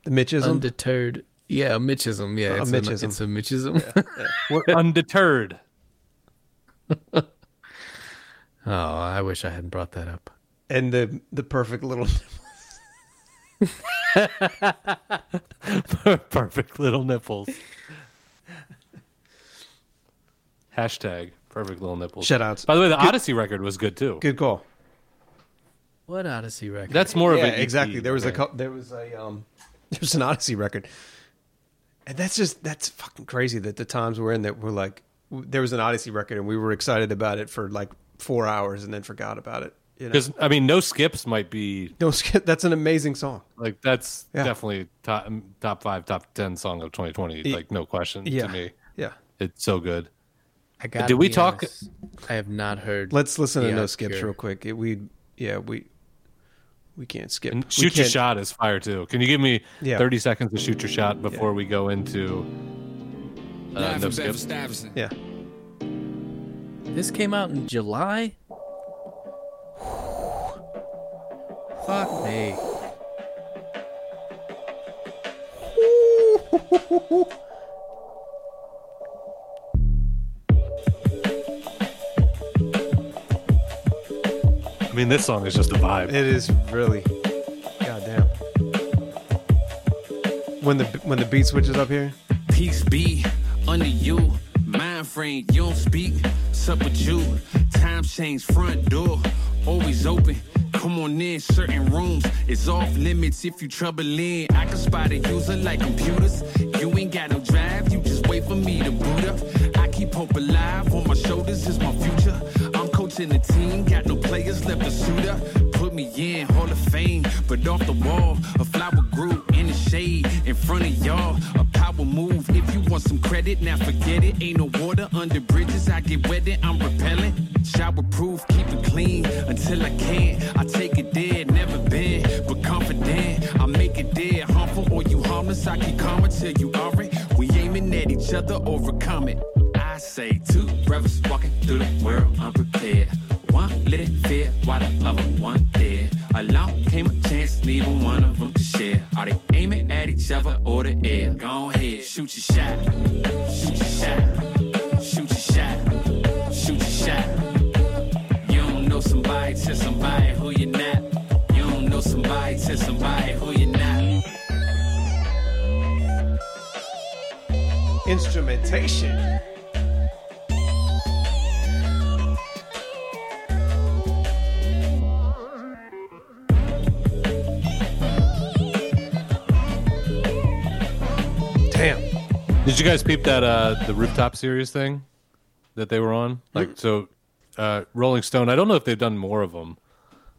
Speaker 2: the Mitchism.
Speaker 1: undeterred. Yeah, a Mitchism. Yeah,
Speaker 2: A
Speaker 1: it's
Speaker 2: Mitchism.
Speaker 1: A, it's a Mitchism.
Speaker 3: We're undeterred.
Speaker 1: oh, I wish I hadn't brought that up.
Speaker 2: And the the perfect little
Speaker 3: perfect little nipples. Hashtag perfect little nipples.
Speaker 2: Shoutouts.
Speaker 3: By the way, the
Speaker 2: Good-
Speaker 3: Oddisee record was good too.
Speaker 2: good call.
Speaker 1: What Oddisee record?
Speaker 3: That's more
Speaker 2: yeah,
Speaker 3: of an EP,
Speaker 2: exactly. There was a
Speaker 3: right?
Speaker 2: cou- there was a um there was an Oddisee record, and that's just that's fucking crazy that the times we're in that we're like there was an Oddisee record and we were excited about it for like four hours and then forgot about it. You know,
Speaker 3: Because I mean, no skips might be
Speaker 2: don't skip. That's an amazing song.
Speaker 3: like that's
Speaker 2: Yeah.
Speaker 3: definitely top top five, top ten song of 2020.
Speaker 2: Y-
Speaker 3: Like no question
Speaker 2: Yeah,
Speaker 3: to me.
Speaker 2: yeah.
Speaker 3: It's so good.
Speaker 1: I got.
Speaker 3: Did we talk-
Speaker 1: I have not heard.
Speaker 2: Let's listen to no
Speaker 1: Obscure.
Speaker 2: skips real quick. It, we yeah we we can't skip.
Speaker 3: And shoot your
Speaker 2: can't-
Speaker 3: shot is fire too. Can you give me
Speaker 2: Yeah.
Speaker 3: 30 seconds to shoot your shot before we go into uh, no
Speaker 4: from
Speaker 3: skips?
Speaker 2: Yeah.
Speaker 1: This came out in July. Fuck me.
Speaker 3: I mean, this song is just a vibe.
Speaker 2: It is really goddamn. When the when the beat switches up here,
Speaker 4: Peace be under you. Mind frame, you don't speak. Sup with you. Time change, front door always open. Come on in, certain rooms is off limits if you trouble in. I can spot a user like computers. You ain't got no drive, you just wait for me to boot up. I keep hope alive on my shoulders is my future. Coaching the team, got no players left to suit up. Put me in Hall of Fame, but off the wall, a flower grew in the shade in front of y'all. A power move. If you want some credit, now forget it. Ain't no water under bridges. I get wetted, I'm repellent. Shower proof, keep it clean until I can't. I take it dead, never been, but confident. I make it dead, harmful or you harmless. I keep calm until you are it. We aiming at each other, overcome it. Say two brothers walking through the world unprepared. One lit fear while the other one dead. Along came a chance, neither one of them to share. Are they aiming at each other or the air? Go ahead, shoot your shot. Shoot your shot. Shoot your shot. Shoot your shot. You don't know somebody, tell somebody who you're not. You don't know somebody, tell somebody who you're not.
Speaker 2: instrumentation.
Speaker 3: Did you guys peep that uh the rooftop series thing that they were on? Like so uh Rolling Stone, I don't know if they've done more of them,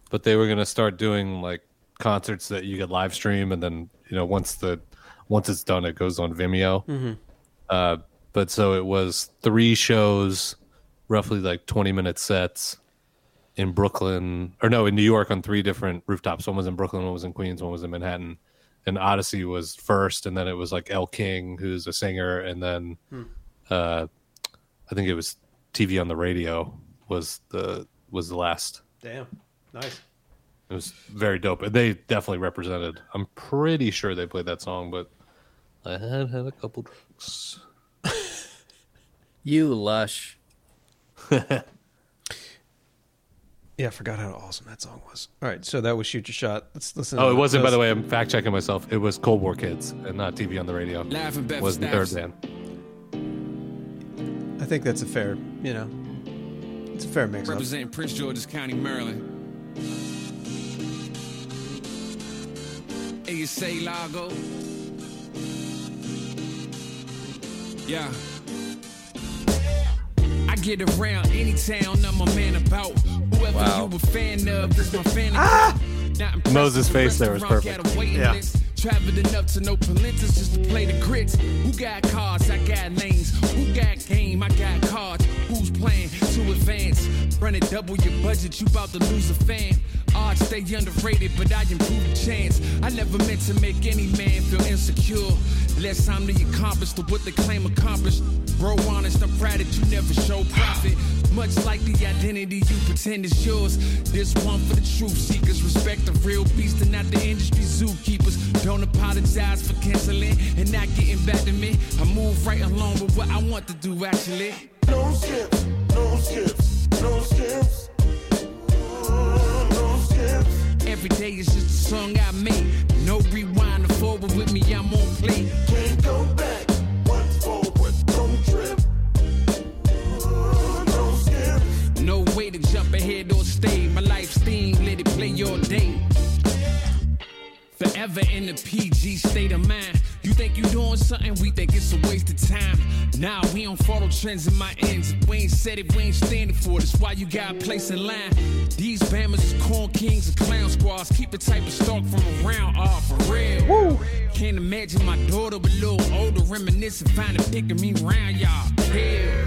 Speaker 3: but they were going to start doing like concerts that you could live stream and then, you know, once the once it's done it goes on Vimeo.
Speaker 2: Mhm.
Speaker 3: Uh but so it was three shows roughly like 20 minute sets in Brooklyn or no, in New York on three different rooftops. One was in Brooklyn, one was in Queens, one was in Manhattan. And Oddisee was first, and then it was like Elle King, who's a singer, and then
Speaker 2: Hmm.
Speaker 3: uh, I think it was TV on the radio was the was the last.
Speaker 2: Damn. Nice.
Speaker 3: It was very dope. And They definitely represented. I'm pretty sure they played that song, but I had had a couple drinks.
Speaker 1: You lush.
Speaker 2: Yeah, I forgot how awesome that song was. All right, so that was Shoot Your Shot. Let's listen.
Speaker 3: Oh, it wasn't. By the way, I'm fact checking myself. It was Cold War Kids and not TV on the radio.
Speaker 4: Live from
Speaker 3: was the third
Speaker 4: Stuyvesant.
Speaker 3: band.
Speaker 2: I think that's a fair, you know, it's a fair mix up.
Speaker 4: Representing Prince George's County, Maryland. ASA Lago. Yeah. I get around any town I'm a man about. Whoever
Speaker 3: Wow.
Speaker 4: you a fan of, this my fan. Ah!
Speaker 3: Moses' face there was perfect.
Speaker 4: Yeah. Traveled enough to know Palentis just to play the grits. Who got cards? I got lanes. Who got game? I got cards. Who's playing to advance? Running double your budget, you about to lose a fan. Odds stay underrated, but I improve the chance. I never meant to make any man feel insecure. Less I'm the accomplish to what they claim accomplished. Bro, honest, I'm proud that you never show profit. Much like the identity you pretend is yours. This one for the truth seekers. Respect the real beast and not the industry zookeepers. Don't apologize. apologize for canceling and not getting back to me. I move right along with what I want to do actually.
Speaker 8: No skips, no skips, no skips.
Speaker 4: Every day is just a song I made. No rewind or forward with me, I'm on play.
Speaker 8: Can't go back. What's forward? Don't trip. No
Speaker 4: way to jump ahead or stay. My life's theme, let it play all day. Forever in the PG state of mind. You think you doing something, we think it's a waste of time. Nah, we don't follow trends in my ends. We ain't said it, we ain't standing for it. That's why you got a place in line. These Bammers is corn kings and clown squads. Keep the type of stalk from around, ah, for real. Can't imagine my daughter a little older, reminiscing, finding picking me round, y'all. Hell.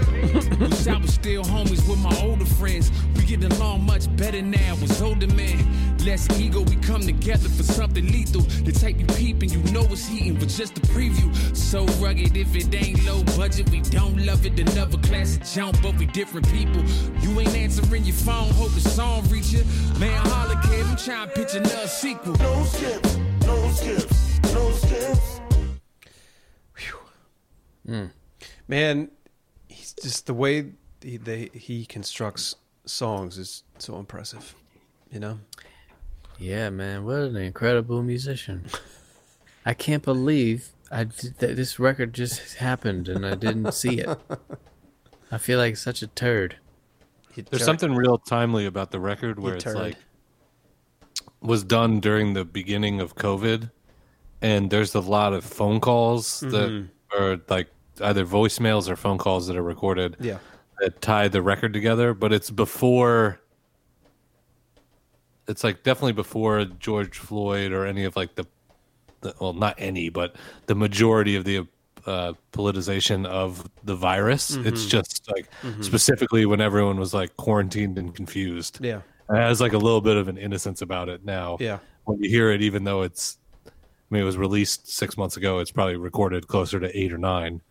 Speaker 4: Wish I was still homies with my older friends. We get along much better now as older men. Less ego, we come together for something lethal. The type you peep and you know it's heating, but just a preview. So rugged, if it ain't low budget, we don't love it. Another classic jump, but we different people. You ain't answering your phone, hope the song reach you. Man, holla, kid, I'm trying to pitch another sequel.
Speaker 8: No skips, no skips, no skips.
Speaker 2: Man, he's just the way he, they, he constructs songs is so impressive. You know,
Speaker 1: Yeah, man, what an incredible musician. I can't believe I did that this record just happened and I didn't see it. I feel like such a turd.
Speaker 3: There's something real timely about the record where it's like was done during the beginning of COVID, and there's a lot of phone calls that
Speaker 2: Mhm.
Speaker 3: are like either voicemails or phone calls that are recorded.
Speaker 2: Yeah.
Speaker 3: that tie the record together, but it's before. It's like definitely before George Floyd or any of like the, the well, not any, but the majority of the uh, politicization of the virus. It's
Speaker 2: Mhm.
Speaker 3: just like
Speaker 2: Mhm.
Speaker 3: specifically when everyone was like quarantined and confused.
Speaker 2: Yeah.
Speaker 3: It has like a little bit of an innocence about it now.
Speaker 2: Yeah.
Speaker 3: When you hear it, even though it's, I mean, it was released six months ago, it's probably recorded closer to eight or nine.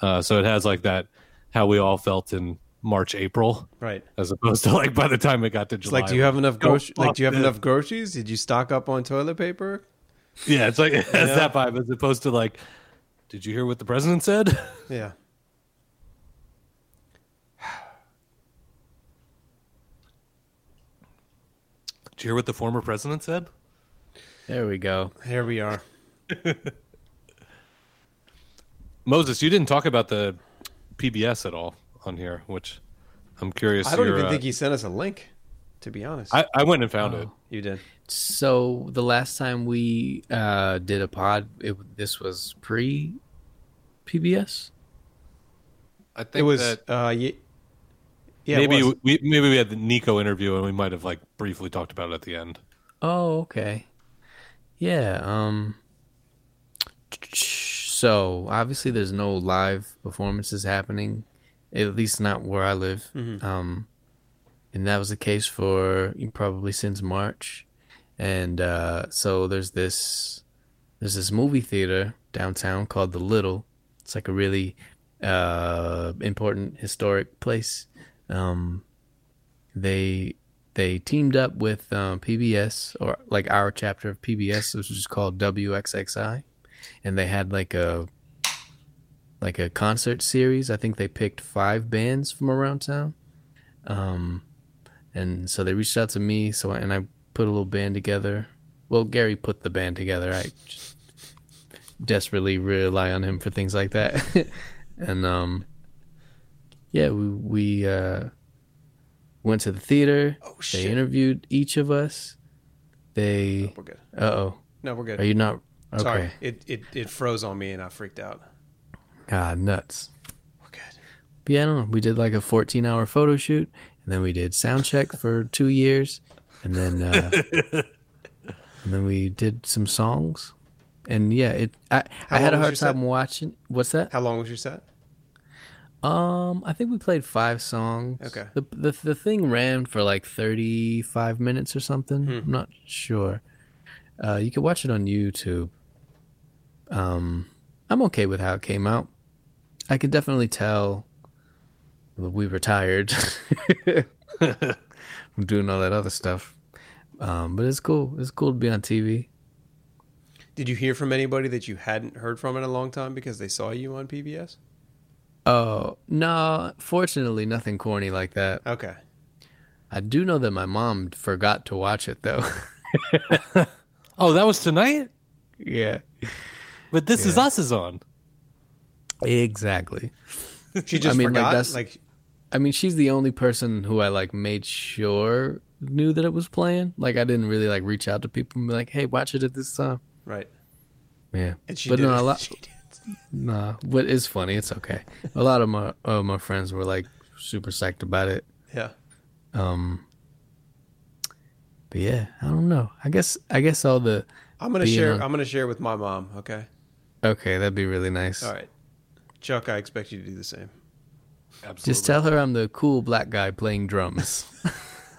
Speaker 3: Uh, so it has like that, how we all felt in March, April.
Speaker 2: Right.
Speaker 3: As opposed to like by the time it got to
Speaker 2: it's
Speaker 3: July.
Speaker 2: like, do you have enough groceries? Like, do you have
Speaker 3: fuck
Speaker 2: enough groceries? Did you stock up on toilet paper?
Speaker 3: Yeah, it's like, it's
Speaker 2: Yeah.
Speaker 3: that vibe as opposed to like, did you hear what the president said?
Speaker 2: Yeah.
Speaker 3: Did you hear what the former president said?
Speaker 1: There we go.
Speaker 2: Here we are.
Speaker 3: Moses, you didn't talk about the PBS at all on here, which I'm curious.
Speaker 2: I don't
Speaker 3: your,
Speaker 2: even
Speaker 3: uh,
Speaker 2: think he sent us a link. To be honest,
Speaker 3: I, I went and found it.
Speaker 2: You did.
Speaker 1: So the last time we uh, did a pod, it, this was pre PBS.
Speaker 3: I think
Speaker 2: It was.
Speaker 3: that
Speaker 2: uh, ye- yeah,
Speaker 3: maybe
Speaker 2: was.
Speaker 3: we maybe we had the Nico interview and we might have like briefly talked about it at the end.
Speaker 1: Oh, okay. Yeah. Um. So obviously, there's no live performances happening, at least not where I live.
Speaker 2: Mhm.
Speaker 1: Um, and that was the case for probably since March. And uh, so there's this there's this movie theater downtown called the Little. It's like a really uh, important historic place. Um, they they teamed up with um, PBS or like our chapter of PBS, which is called WXXI, and they had like a like a concert series. I think they picked five bands from around town, um, and so they reached out to me. So and I put a little band together. Well, Gary put the band together. I just desperately rely on him for things like that, and um, yeah, we we uh, went to the theater.
Speaker 2: Oh,
Speaker 1: They interviewed each of us. They.
Speaker 2: we're good.
Speaker 1: Uh oh.
Speaker 2: No, we're good.
Speaker 1: Are you not? Okay.
Speaker 2: Sorry, it, it it froze on me and I freaked out.
Speaker 1: God, nuts. We're good. But yeah, I don't know. We did like a 14 hour photo shoot, and then we did sound check for two years, and then uh, and then we did some songs, and yeah, it. I
Speaker 2: How
Speaker 1: I had a hard
Speaker 2: your set?
Speaker 1: time watching. What's that?
Speaker 2: How long was your set?
Speaker 1: Um, I think we played five songs.
Speaker 2: Okay.
Speaker 1: The the the thing ran for like 35 minutes or something.
Speaker 2: Hmm.
Speaker 1: I'm not sure. Uh, you can watch it on YouTube. Um, I'm okay with how it came out. I could definitely tell we were tired from doing all that other stuff. Um, but it's cool. It's cool to be on TV.
Speaker 2: Did you hear from anybody that you hadn't heard from in a long time because they saw you on PBS?
Speaker 1: Oh no! Fortunately, nothing corny like that.
Speaker 2: Okay.
Speaker 1: I do know that my mom forgot to watch it though.
Speaker 3: Oh, that was tonight.
Speaker 1: yeah,
Speaker 3: But this is us is on.
Speaker 1: exactly.
Speaker 2: She just
Speaker 1: I mean, like,
Speaker 2: forgot.
Speaker 1: that's-
Speaker 2: like
Speaker 1: I mean, she's the only person who I like made sure knew that it was playing. Like, I didn't really like reach out to people and be like, "Hey, watch it at this time."
Speaker 2: right.
Speaker 1: Yeah,
Speaker 2: And she
Speaker 1: but
Speaker 2: did.
Speaker 1: no, a lot. Nah, but it's funny. It's okay. A lot of my uh, my friends were like super psyched about it.
Speaker 2: Yeah.
Speaker 1: Um, but yeah, I don't know. I guess I guess all the
Speaker 2: I'm gonna share.
Speaker 1: on-
Speaker 2: I'm gonna share with my mom. Okay.
Speaker 1: Okay, that'd be really nice.
Speaker 2: All right. Chuck, I expect you to do the same.
Speaker 3: Absolutely.
Speaker 1: Just tell her I'm the cool black guy playing drums.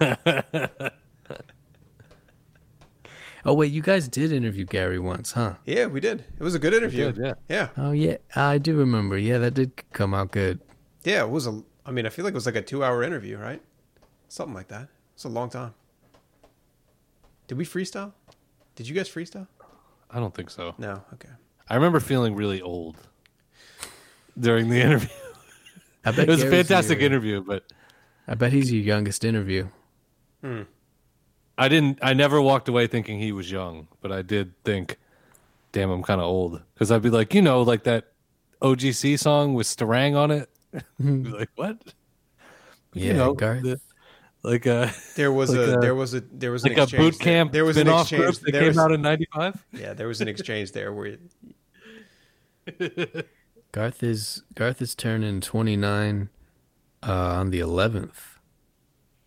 Speaker 1: oh wait, you guys did interview Gary once, huh?
Speaker 2: Yeah, we did. It was a good interview.
Speaker 3: did, yeah.
Speaker 2: Yeah.
Speaker 1: Oh yeah, I do remember. Yeah, that did come out good.
Speaker 2: Yeah. It was a. I mean, I feel like it was like a two-hour interview, right? Something like that. It's a long time. Did we freestyle? Did you guys freestyle?
Speaker 3: I don't think so.
Speaker 2: No. Okay.
Speaker 3: I remember feeling really old during the interview.
Speaker 1: I bet
Speaker 3: It was a fantastic
Speaker 1: your-
Speaker 3: interview, but
Speaker 1: I bet he's your youngest interview. Hmm.
Speaker 3: I didn't. I never walked away thinking he was young, but I did think, "Damn, I'm kind of old." Because I'd be like, you know, like that OGC song with Starang on it. Like what?
Speaker 1: Yeah,
Speaker 3: you know,
Speaker 1: Garth.
Speaker 3: the- like uh,
Speaker 2: There was
Speaker 3: Like
Speaker 2: a,
Speaker 3: a-
Speaker 2: there was a there was
Speaker 3: like
Speaker 2: an
Speaker 3: a
Speaker 2: exchange
Speaker 3: boot
Speaker 2: there.
Speaker 3: camp
Speaker 2: There was an
Speaker 3: spin-off group
Speaker 2: exchange.
Speaker 3: that
Speaker 2: there
Speaker 3: came
Speaker 2: was,
Speaker 3: out in '95.
Speaker 2: Yeah, there was an exchange there where
Speaker 1: Garth is Garth is turning 29 uh, on the 11th.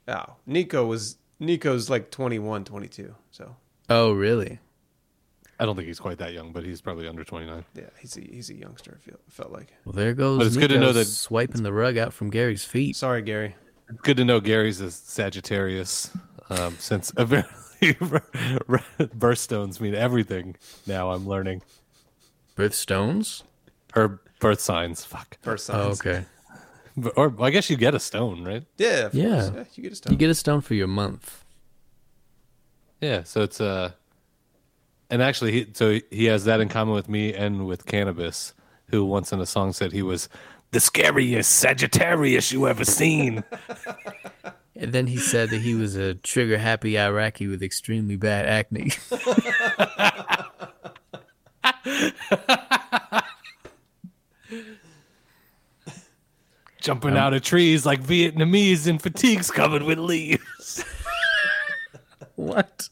Speaker 2: oh, Nico was Nico's like 21, 22. So
Speaker 1: Oh, really?
Speaker 3: I don't think he's quite that young, but he's probably under 29.
Speaker 2: yeah, he's a, he's a youngster. It feel, felt like.
Speaker 1: Well, there goes.
Speaker 3: But it's good to know
Speaker 1: Nico
Speaker 3: that-
Speaker 1: swiping the rug out from Gary's feet.
Speaker 2: Sorry, Gary.
Speaker 3: It's good to know Gary's a Sagittarius, um, since apparently birthstones mean everything. Now I'm learning
Speaker 1: Birthstones?
Speaker 3: or birth signs. Fuck.
Speaker 2: First
Speaker 1: Oh,
Speaker 2: signs.
Speaker 1: okay.
Speaker 3: But- Or I guess you get a stone, right?
Speaker 2: Yeah. of
Speaker 1: Yeah.
Speaker 2: You get a stone.
Speaker 1: You get a stone for your month.
Speaker 3: Yeah. So it's uh, and actually, he, so he has that in common with me and with Canibus, who once in a song said he was the scariest Sagittarius you ever seen.
Speaker 1: And then he said that he was a trigger happy Iraqi with extremely bad acne.
Speaker 3: Jumping out of trees like Vietnamese in fatigues covered with leaves.
Speaker 1: what?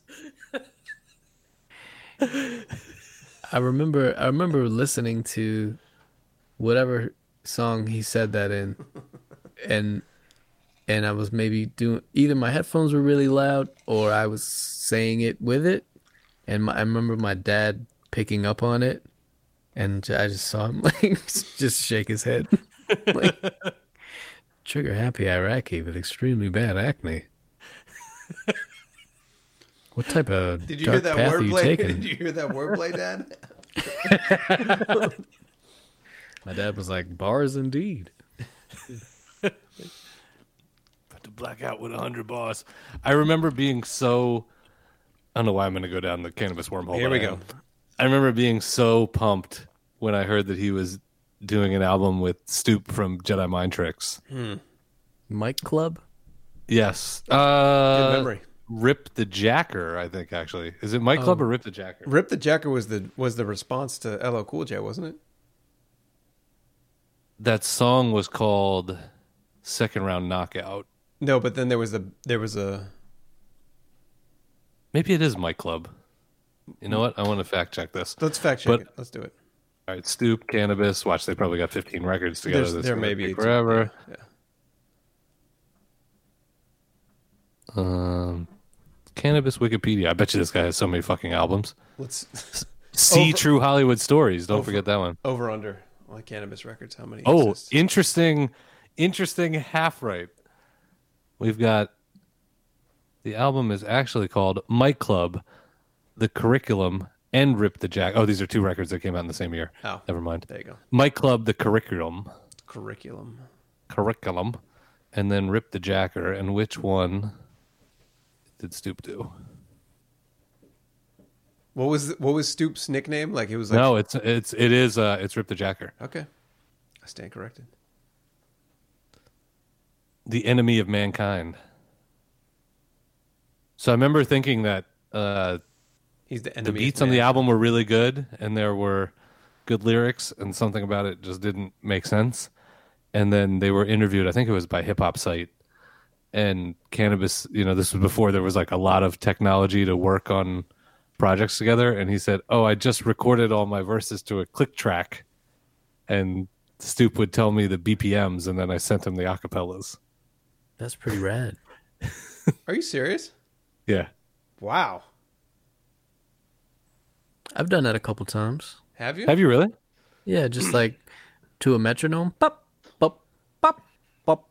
Speaker 1: I remember I remember listening to whatever song he said that in and and I was maybe doing either my headphones were really loud or I was saying it with it and my, I remember my dad picking up on it and I just saw him like just shake his head like trigger happy Iraqi with extremely bad acne. What type of
Speaker 2: Did you
Speaker 1: dark
Speaker 2: hear that
Speaker 1: path are you
Speaker 2: wordplay? Did you hear that wordplay, Dad?
Speaker 1: My dad was like, bars indeed.
Speaker 3: About to black out with a hundred bars. I remember being so. I don't know why I'm going to go down the Canibus wormhole.
Speaker 2: Here we
Speaker 3: I
Speaker 2: go.
Speaker 3: am. I remember being so pumped when I heard that he was doing an album with Stoupe from Jedi Mind Tricks.
Speaker 1: Mic Club?
Speaker 3: Yes. Uh,
Speaker 2: Good memory.
Speaker 3: Rip the Jacker, I think actually. Is it Mic Club
Speaker 1: Oh.
Speaker 3: or Rip the Jacker?
Speaker 2: Rip the Jacker was the was the response to LL Cool J, wasn't it?
Speaker 3: That song was called Second Round Knockout.
Speaker 2: No, but then there was a there was a
Speaker 3: Maybe it is Mic Club. You know what? I want to fact check this.
Speaker 2: let's fact check
Speaker 3: But-
Speaker 2: it. Let's do it.
Speaker 3: All right, Stoupe, Canibus. Watch, they probably got 15 records together.
Speaker 2: There may be
Speaker 3: forever.
Speaker 2: Yeah.
Speaker 3: Um, Canibus Wikipedia. I bet you this guy has so many fucking albums.
Speaker 2: Let's
Speaker 3: See
Speaker 2: Over-
Speaker 3: True Hollywood Stories. Don't
Speaker 2: Over-
Speaker 3: forget that one.
Speaker 2: over under on Canibus records. How many?
Speaker 3: Oh,
Speaker 2: exist?
Speaker 3: interesting, interesting half right. We've got the album is actually called Mic Club, The Curriculum, and Rip the Jack. Oh, these are two records that came out in the same year.
Speaker 2: Oh.
Speaker 3: Never mind.
Speaker 2: There you go.
Speaker 3: Mic Club, The Curriculum,
Speaker 2: curriculum.
Speaker 3: Curriculum, and then Rip the Jacker. And which one did Stoupe do?
Speaker 2: What was what was Stoupe's nickname? Like it was like
Speaker 3: no, it's it's it is uh it's Rip the Jacker,
Speaker 2: okay. I stand corrected.
Speaker 3: the enemy of mankind. So I remember thinking that uh
Speaker 2: He's the enemy.
Speaker 3: the
Speaker 2: beats
Speaker 3: on the album were really good and there were good lyrics and something about it just didn't make sense. And then they were interviewed, I think it was by Hip Hop Site. And Canibus, you know, this was before there was like a lot of technology to work on projects together. And he said, Oh, I just recorded all my verses to a click track. And Stoupe would tell me the BPMs and then I sent him the acapellas.
Speaker 1: That's pretty rad.
Speaker 2: Are you serious?
Speaker 3: Yeah.
Speaker 2: Wow.
Speaker 1: I've done that a couple times.
Speaker 2: Have you?
Speaker 3: Have you really?
Speaker 1: Yeah, just like to a metronome. Pop, pop, pop, pop.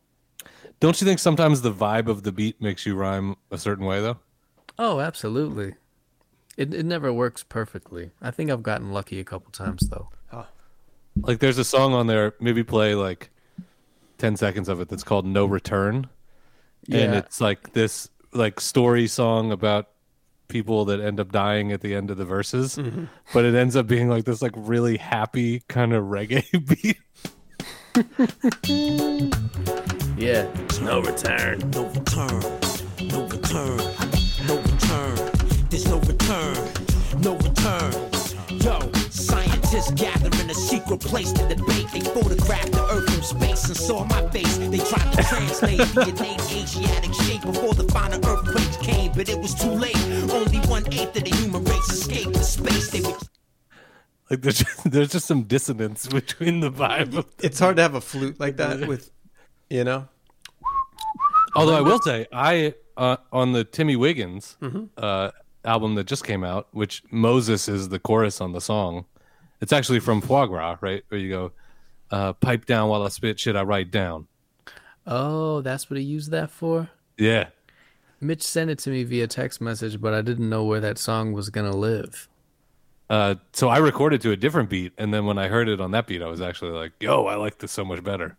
Speaker 3: Don't you think sometimes the vibe of the beat makes you rhyme a certain way though?
Speaker 1: Oh, absolutely. It it never works perfectly. I think I've gotten lucky a couple times though. Ah.
Speaker 3: like there's a song on there maybe play like 10 seconds of it that's called no return
Speaker 1: Yeah.
Speaker 3: and it's like this like story song about people that end up dying at the end of the verses mm-hmm. but it ends up being like this like really happy kind of reggae beat
Speaker 1: Yeah. No return.
Speaker 16: No return, no return, return, no return. Yo, scientists gather in a secret place to debate. They photographed the Earth from space and saw my face. They tried to translate the innate Asiatic shape before the final earthquakes came, but it was too late. Only one eighth of the human race escaped to space. They were
Speaker 3: like there's just, there's just some dissonance between the vibe of
Speaker 2: It's hard to have a flute like that with, you know.
Speaker 3: Although I will say, I uh, on the Timmy Wiggins uh, album that just came out, which Moses is the chorus on the song. It's actually from Foie Gras, right? Where you go, uh, "Pipe down while I spit shit I write down."
Speaker 1: Oh, that's what he used that for?
Speaker 3: Yeah,
Speaker 1: Mitch sent it to me via text message, but I didn't know where that song was gonna live.
Speaker 3: uh, so I recorded to a different beat, and then when I heard it on that beat, I was actually like, "Yo, I like this so much better."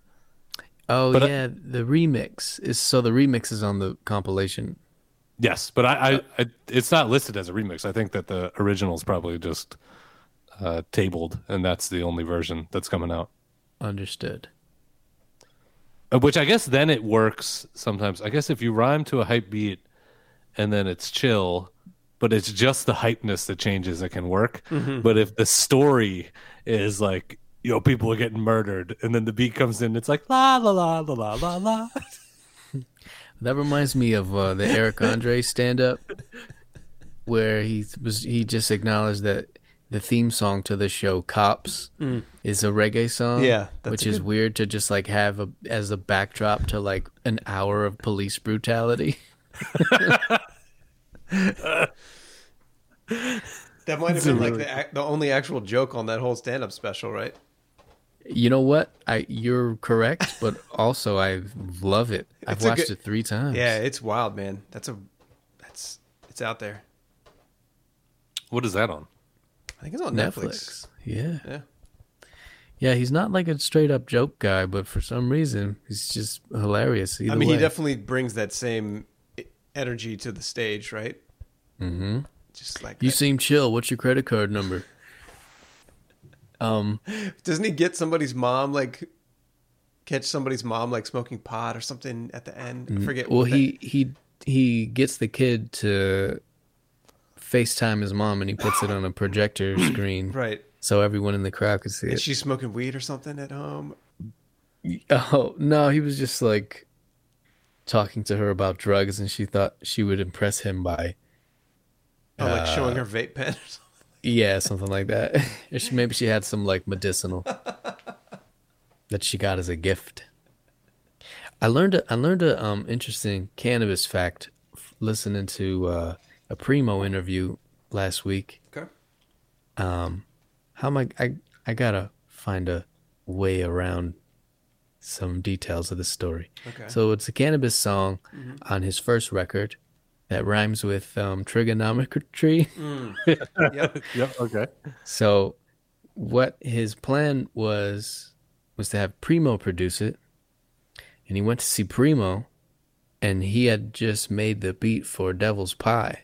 Speaker 1: Oh
Speaker 3: But I-
Speaker 1: yeah, the remix is so the remix is on the compilation.
Speaker 3: Yes, but I, I, I it's not listed as a remix. I think that the original is probably just uh, tabled, and that's the only version that's coming out.
Speaker 1: Understood.
Speaker 3: Uh, Which I guess then it works sometimes. I guess if you rhyme to a hype beat and then it's chill, but it's just the hypeness that changes, it can work.
Speaker 2: Mhm.
Speaker 3: But if the story is like, you know, people are getting murdered, and then the beat comes in, it's like la la la la la la la.
Speaker 1: That reminds me of uh, the Eric Andre stand up where he was he just acknowledged that the theme song to the show Cops
Speaker 2: Mm.
Speaker 1: is a reggae song.
Speaker 2: Yeah, that's
Speaker 1: which
Speaker 2: a
Speaker 1: is
Speaker 2: good-
Speaker 1: weird to just like have a, as a backdrop to like an hour of police brutality.
Speaker 2: That might have
Speaker 1: It's a
Speaker 2: been like
Speaker 1: really-
Speaker 2: the, the only actual joke on that whole stand up special, right?
Speaker 1: You know what? I you're correct, but also I love it. I've
Speaker 2: It's
Speaker 1: watched
Speaker 2: good-
Speaker 1: it three times.
Speaker 2: Yeah, it's wild, man. That's a that's it's out there.
Speaker 3: What is that on?
Speaker 2: I think it's on Netflix.
Speaker 1: Netflix. Yeah.
Speaker 2: Yeah.
Speaker 1: Yeah, he's not like a straight up joke guy, but for some reason he's just hilarious.
Speaker 2: I
Speaker 1: either
Speaker 2: mean, he definitely brings that same energy to the stage, right?
Speaker 1: Mm-hmm.
Speaker 2: Just like
Speaker 1: You seem chill. What's your credit card number? Um,
Speaker 2: Doesn't he get somebody's mom like catch somebody's mom like smoking pot or something at the end? I forget.
Speaker 1: Mm, Well,
Speaker 2: what that-
Speaker 1: he he he gets the kid to FaceTime his mom, and he puts it on a projector screen,
Speaker 2: Right.
Speaker 1: So everyone in the crowd could see
Speaker 2: and
Speaker 1: it.
Speaker 2: she's smoking weed or something at home.
Speaker 1: Oh no, he was just like talking to her about drugs, and she thought she would impress him by,
Speaker 2: Oh, like showing
Speaker 1: uh,
Speaker 2: her vape pen.
Speaker 1: Yeah, something like that. She, maybe she had some like medicinal that she got as a gift. I learned a, I learned a um interesting Canibus fact f- listening to uh, a Primo interview last week.
Speaker 2: Okay.
Speaker 1: Um, how am I? I I gotta find a way around some details of the story.
Speaker 2: Okay.
Speaker 1: So it's a Canibus song
Speaker 2: Mhm.
Speaker 1: on his first record that rhymes with um, trigonometry.
Speaker 2: Mm. Yep.
Speaker 3: Yep. Okay.
Speaker 1: So what his plan was was to have Primo produce it. And he went to see Primo and he had just made the beat for Devil's Pie.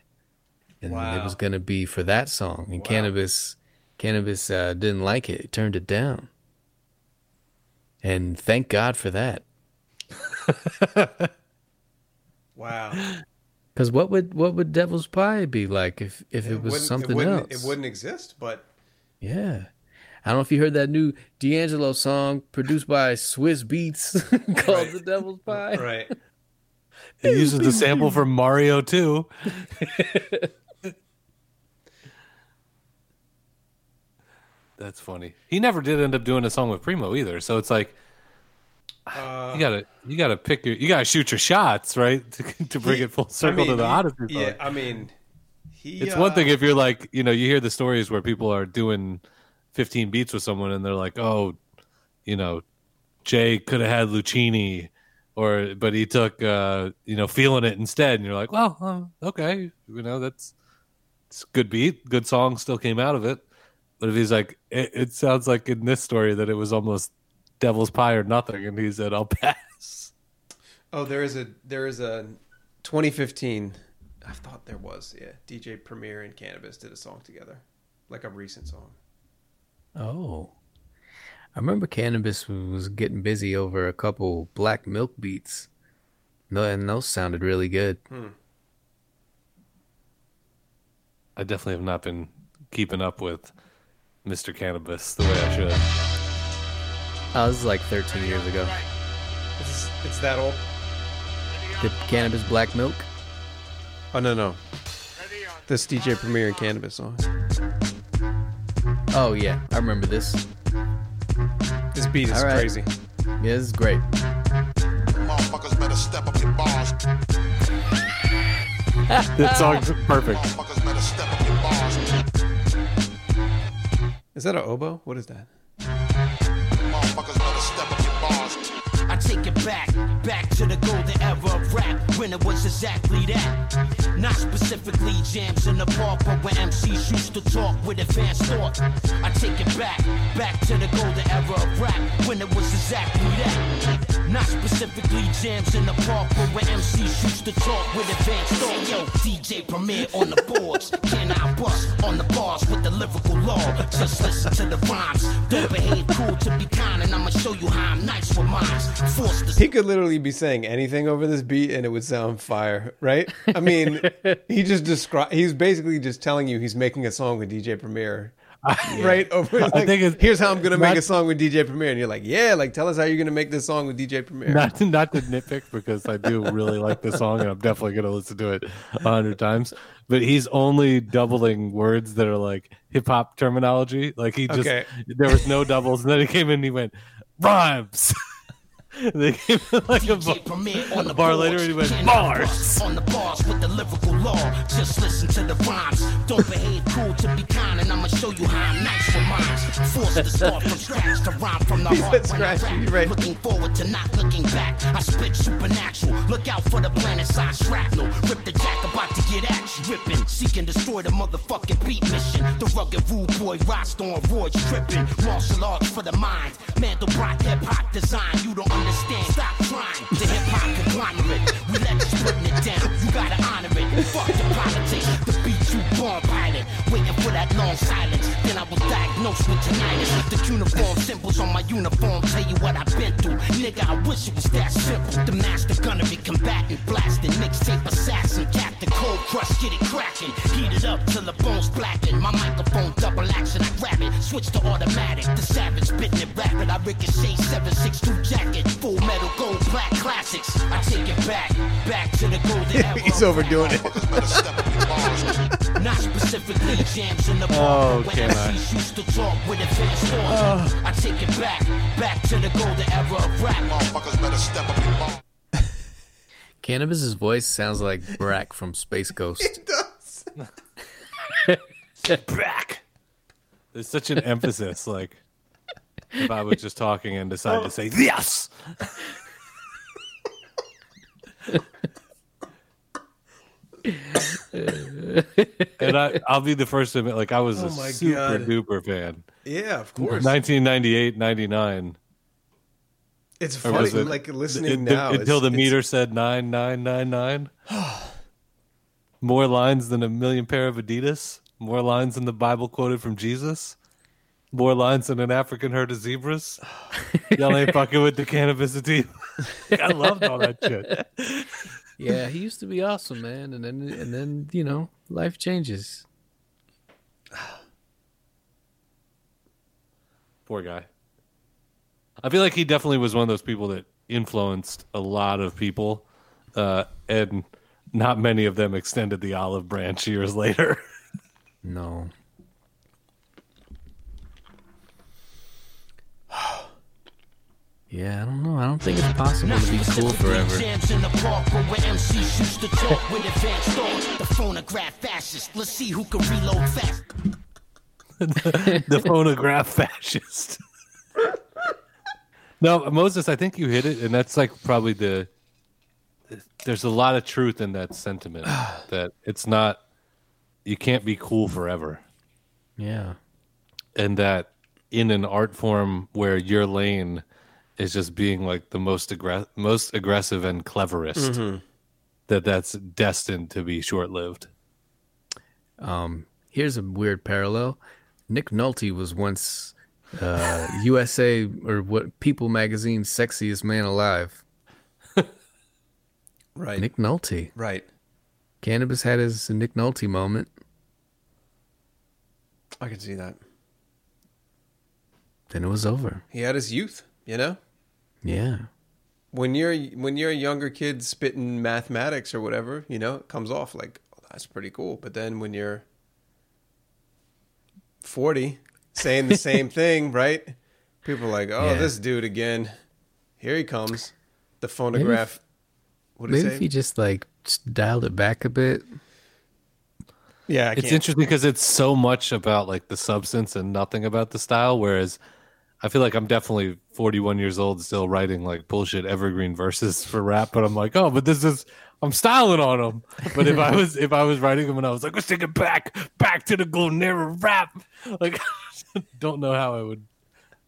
Speaker 1: and it was gonna be for that song, and Canibus, Canibus uh, didn't like it, turned it down, and thank God for that.
Speaker 2: Wow.
Speaker 1: Because what would what would Devil's Pie be like if if it, was something
Speaker 2: it wouldn't,
Speaker 1: else?
Speaker 2: It wouldn't exist, but
Speaker 1: Yeah. I don't know if you heard that new D'Angelo song produced by Swizz Beatz called The Devil's Pie.
Speaker 2: right.
Speaker 3: It uses the sample from Mario too. That's funny. He never did end up doing a song with Primo either. So it's like
Speaker 2: Uh,
Speaker 3: you gotta you gotta pick your you gotta shoot your shots right to, to bring
Speaker 2: he-
Speaker 3: it full
Speaker 2: I
Speaker 3: circle to
Speaker 2: mean,
Speaker 3: the
Speaker 2: he-
Speaker 3: Oddisee.
Speaker 2: Yeah, I mean, he.
Speaker 3: it's
Speaker 2: uh,
Speaker 3: one thing if you're like you know you hear the stories where people are doing 15 beats with someone and they're like oh you know jay could have had Luchini or but he took uh you know feeling it instead and you're like well uh, okay you know that's it's good beat good song still came out of it but if he's like it, it sounds like in this story that it was almost devil's pie or nothing and he said i'll pass
Speaker 2: Oh, there is a there is a 2015. I thought there was yeah. DJ Premier and Canibus did a song together, like a recent song.
Speaker 1: Oh. I remember Canibus was getting busy over a couple black milk beats. No, and those sounded really good.
Speaker 2: Hmm.
Speaker 3: i definitely have not been keeping up with mr Canibus the way i should
Speaker 1: Oh, this is like 13 years ago.
Speaker 2: It's, it's that old.
Speaker 1: The Canibus Black Milk?
Speaker 2: Oh no no. This DJ Premier and Canibus song.
Speaker 1: Oh, yeah. I remember this.
Speaker 2: This beat is
Speaker 1: All right.
Speaker 2: crazy.
Speaker 1: Yeah, this is great.
Speaker 8: Motherfuckers better step up your bars.
Speaker 3: that song's perfect
Speaker 8: Motherfuckers better step up your bars.
Speaker 2: Is that an oboe? What is that?
Speaker 16: Back, back to the golden era of rap when it was exactly that. Not specifically jams in the park, but when MCs used to talk with advanced thought. I take it back, back to the golden era of rap when it was exactly that. Not specifically jams in the park, but when MCs used to talk with advanced thought. Yo, DJ Premier on the boards, can I bust on the bars with the lyrical law? Just listen to the rhymes. Don't behave cool to be kind, and I'ma show you how I'm nice with mines. Force the
Speaker 2: He could literally be saying anything over this beat and it would sound fire, right? I mean, he just describe. He's basically just telling you he's making a song with DJ Premier, uh, right? Over. Like,
Speaker 3: think it's-
Speaker 2: here's how I'm gonna make a song with DJ Premier, and you're like, yeah, like tell us how you're gonna make this song with DJ Premier.
Speaker 3: not not to nitpick because I do really like the song and I'm definitely gonna listen to it a hundred times. But he's only doubling words that are like hip hop terminology. Like he just
Speaker 2: Okay.
Speaker 3: there was no doubles, and then he came in and he went rhymes. they came in like a bar,
Speaker 16: on the
Speaker 3: bar later and he went
Speaker 16: I
Speaker 3: bars.
Speaker 16: On the bars with the lyrical law. Just listen to the rhymes. Don't behave cool to be kind, and I'ma show you how I'm nice with mines. Forced to start from scratch to rhyme from the heart. when I rap.
Speaker 2: right.
Speaker 16: Looking forward to not looking back. I spit supernatural. Look out for the planet side shrapnel. Rip the jack about to get at you. Ripping, seek and destroy the motherfucking beat mission. The rugged rude boy, Rasta on roids tripping. Martial arts for the mind. Mandelbrot hip hop design. You don't understand. Stop trying. The hip hop conglomerate. We let you putting it down. You gotta honor it. Fuck the politics. The beat you born pilot. Waiting for that long silence. Then I was diagnosed with tinnitus. The uniform symbols on my uniform tell you what I've been through. Nigga, I wish it was that simple. The master gunnery combatant, blasting, mixtape assassin, captain, cold crush, get it cracking. Heat it up till the bones blacken. My microphone double action, I grab it, switch to automatic. The savage spitting it rapid. I ricochet 762 jacket, full metal gold black classics. I take it back, back to the golden era.
Speaker 2: He's overdoing it.
Speaker 8: Motherfuckers better step up your bars.
Speaker 16: Not specifically jams in the
Speaker 3: Oh,
Speaker 16: bar, but
Speaker 3: can
Speaker 16: when
Speaker 3: I?
Speaker 16: MCs used to talk with advanced thought. I take it back, back to the golden era of rap.
Speaker 8: Motherfuckers better step up your bars.
Speaker 1: Canibus's voice sounds like Brak from Space Ghost.
Speaker 2: It does.
Speaker 3: Brak. There's such an emphasis. Like if I was just talking and decided to oh. say yes. and I, I'll be the first to admit, like I was
Speaker 2: Oh
Speaker 3: a super
Speaker 2: God.
Speaker 3: duper fan.
Speaker 2: Yeah, of course.
Speaker 3: 1998, 99.
Speaker 2: It's funny,
Speaker 3: it-
Speaker 2: like listening
Speaker 3: it-
Speaker 2: now.
Speaker 3: until the meter said nine nine nine nine. More lines than a million pair of Adidas. More lines than the Bible quoted from Jesus. More lines than an African herd of zebras. Y'all ain't fucking with the cannabis sativa. I loved all that shit.
Speaker 1: Yeah, he used to be awesome, man, and then and then you know life changes.
Speaker 3: Poor guy. I feel like he definitely was one of those people that influenced a lot of people, uh, and not many of them extended the olive branch years later.
Speaker 1: No. Yeah, I don't know. I don't think it's possible to be cool forever.
Speaker 16: Jams in the park where MCs used to talk with advanced thought. The phonograph fascist. Let's see who can reload fast.
Speaker 3: the phonograph fascist. no, Moses, I think you hit it, and that's like probably the. There's a lot of truth in that sentiment that it's not. You can't be cool forever,
Speaker 1: Yeah.
Speaker 3: and that in an art form where your lane is just being like the most aggra- most aggressive and cleverest,
Speaker 1: Mhm.
Speaker 3: that that's destined to be short lived.
Speaker 1: Um, here's a weird parallel. Nick Nolte was once uh, USA or what People Magazine's sexiest man alive.
Speaker 2: Right.
Speaker 1: Nick Nolte.
Speaker 2: Right.
Speaker 1: Canibus had his Nick Nolte moment.
Speaker 2: I can see that.
Speaker 1: Then it was over.
Speaker 2: He had his youth, you know?
Speaker 1: Yeah.
Speaker 2: When you're when you're a younger kid spitting mathematics or whatever, you know, it comes off like oh, that's pretty cool. But then when you're 40 saying the same thing, right? People are like, "Oh,
Speaker 1: Yeah.
Speaker 2: this dude again. Here he comes." The phonograph what
Speaker 1: Maybe
Speaker 2: it
Speaker 1: if
Speaker 2: say?
Speaker 1: you just like just dialed it back a bit.
Speaker 2: Yeah, I
Speaker 3: it's
Speaker 2: can't-
Speaker 3: interesting because it's so much about like the substance and nothing about the style. Whereas I feel like I'm definitely 41 years old, still writing like bullshit evergreen verses for rap. But I'm like, oh, but this is I'm styling on them. But if I was if I was writing them and I was like, let's take it back, back to the golden era rap. Like, don't know how I would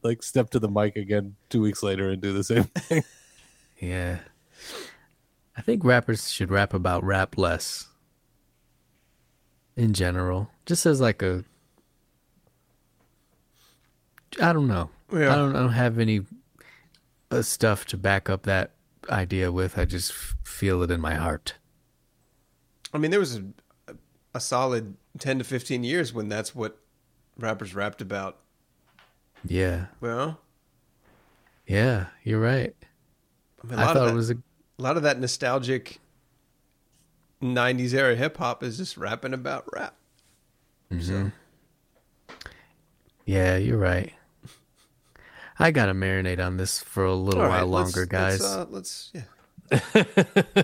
Speaker 3: like step to the mic again two weeks later and do the same thing.
Speaker 1: Yeah. I think rappers should rap about rap less. In general. Just as like a I don't know.
Speaker 2: Yeah.
Speaker 1: I don't I don't have any uh, stuff to back up that idea with. I just f- feel it in my heart.
Speaker 2: I mean, there was a, a solid 10 to 15 years when that's what rappers rapped about.
Speaker 1: Yeah.
Speaker 2: Well,
Speaker 1: Yeah, you're right.
Speaker 2: I, mean,
Speaker 1: I
Speaker 2: lot
Speaker 1: thought
Speaker 2: of
Speaker 1: it was a
Speaker 2: a lot of that nostalgic 90s era hip hop is just rapping about rap.
Speaker 1: Mhm. Yeah, you're right. I gotta marinate on this for a little
Speaker 2: All
Speaker 1: while
Speaker 2: right, let's-
Speaker 1: longer, guys.
Speaker 2: Let's, uh, let's yeah.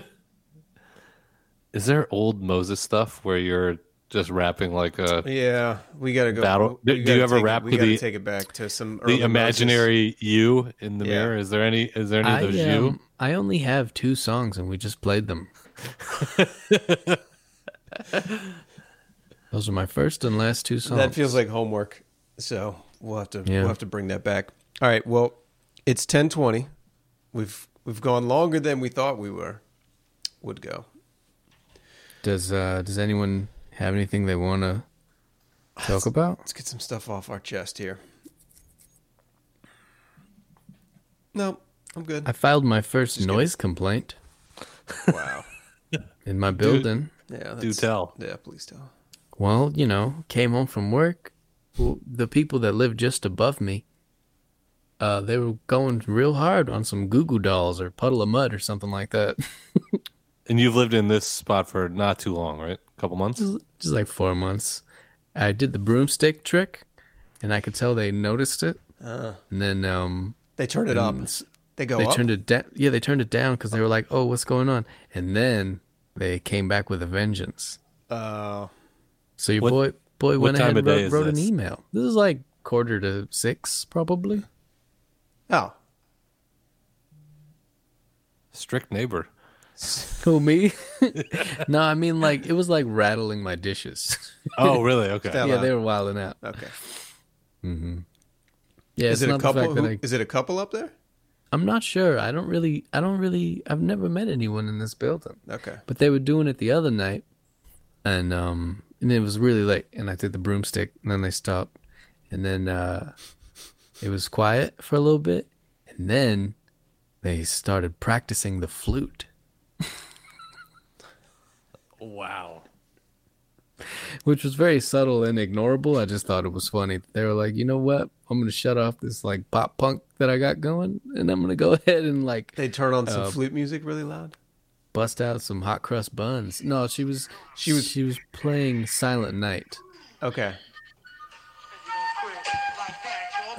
Speaker 3: Is there old Moses stuff where you're just rapping like a
Speaker 2: Yeah, we gotta go.
Speaker 3: battle?
Speaker 2: we
Speaker 3: Do, do
Speaker 2: gotta
Speaker 3: you ever
Speaker 2: take it-
Speaker 3: rap
Speaker 2: we
Speaker 3: to
Speaker 2: gotta
Speaker 3: the
Speaker 2: take it back to some early
Speaker 3: the imaginary you in the
Speaker 2: Yeah.
Speaker 3: mirror? Is there any? Is there any
Speaker 1: I,
Speaker 3: of those you?
Speaker 1: um, I only have two songs and we just played them. Those are my first and last two songs.
Speaker 2: That feels like homework. So we'll have to
Speaker 1: Yeah.
Speaker 2: we'll have to bring that back. All right. Well, it's ten twenty. We've we've gone longer than we thought we were would go.
Speaker 1: Does uh does anyone have anything they want to talk about?
Speaker 2: Let's get some stuff off our chest here. No, I'm good.
Speaker 1: I filed my first noise complaint
Speaker 2: Wow.
Speaker 1: in my building.
Speaker 2: Yeah.
Speaker 3: Do tell.
Speaker 2: Yeah. Please tell.
Speaker 1: Well, you know, came home from work. Well, The people that live just above me, uh, they were going real hard on some Goo Goo Dolls or Puddle of Mudd or something like that.
Speaker 3: And you've lived in this spot for not too long, right? A couple months.
Speaker 1: just, just like four months. I did the broomstick trick, and I could tell they noticed it.
Speaker 2: Uh,
Speaker 1: And then um,
Speaker 2: they turned it up. They go
Speaker 1: they
Speaker 2: up.
Speaker 1: turned it down. Yeah, they turned it down because they were like, "Oh, what's going on?" And then they came back with a vengeance.
Speaker 2: Uh,
Speaker 1: So your
Speaker 3: What-
Speaker 1: boy boy went ahead and wrote, wrote an email. This is like quarter to six, probably.
Speaker 2: Oh,
Speaker 3: Strict neighbor.
Speaker 1: Who me? no, I mean like it was like rattling my dishes.
Speaker 3: Oh, really? Okay.
Speaker 2: Stella.
Speaker 1: yeah, they were wilding out.
Speaker 2: okay.
Speaker 1: Mm-hmm. Yeah,
Speaker 2: is it a couple? Who,
Speaker 1: I,
Speaker 2: is it a couple up there?
Speaker 1: I'm not sure. I don't really. I don't really. I've never met anyone in this building.
Speaker 2: Okay.
Speaker 1: But they were doing it the other night, and um, and it was really late, and I did the broomstick, and then they stopped, and then uh, it was quiet for a little bit, and then they started practicing the flute.
Speaker 3: Wow.
Speaker 1: which was very subtle and ignorable. I just thought it was funny. They were like, you know what? I'm gonna shut off this like pop punk that I got going, and I'm gonna go ahead and like
Speaker 2: They turn on some
Speaker 1: uh,
Speaker 2: flute music really loud.
Speaker 1: bust out some hot crust buns. No, she was she was she was playing Silent Night.
Speaker 2: Okay.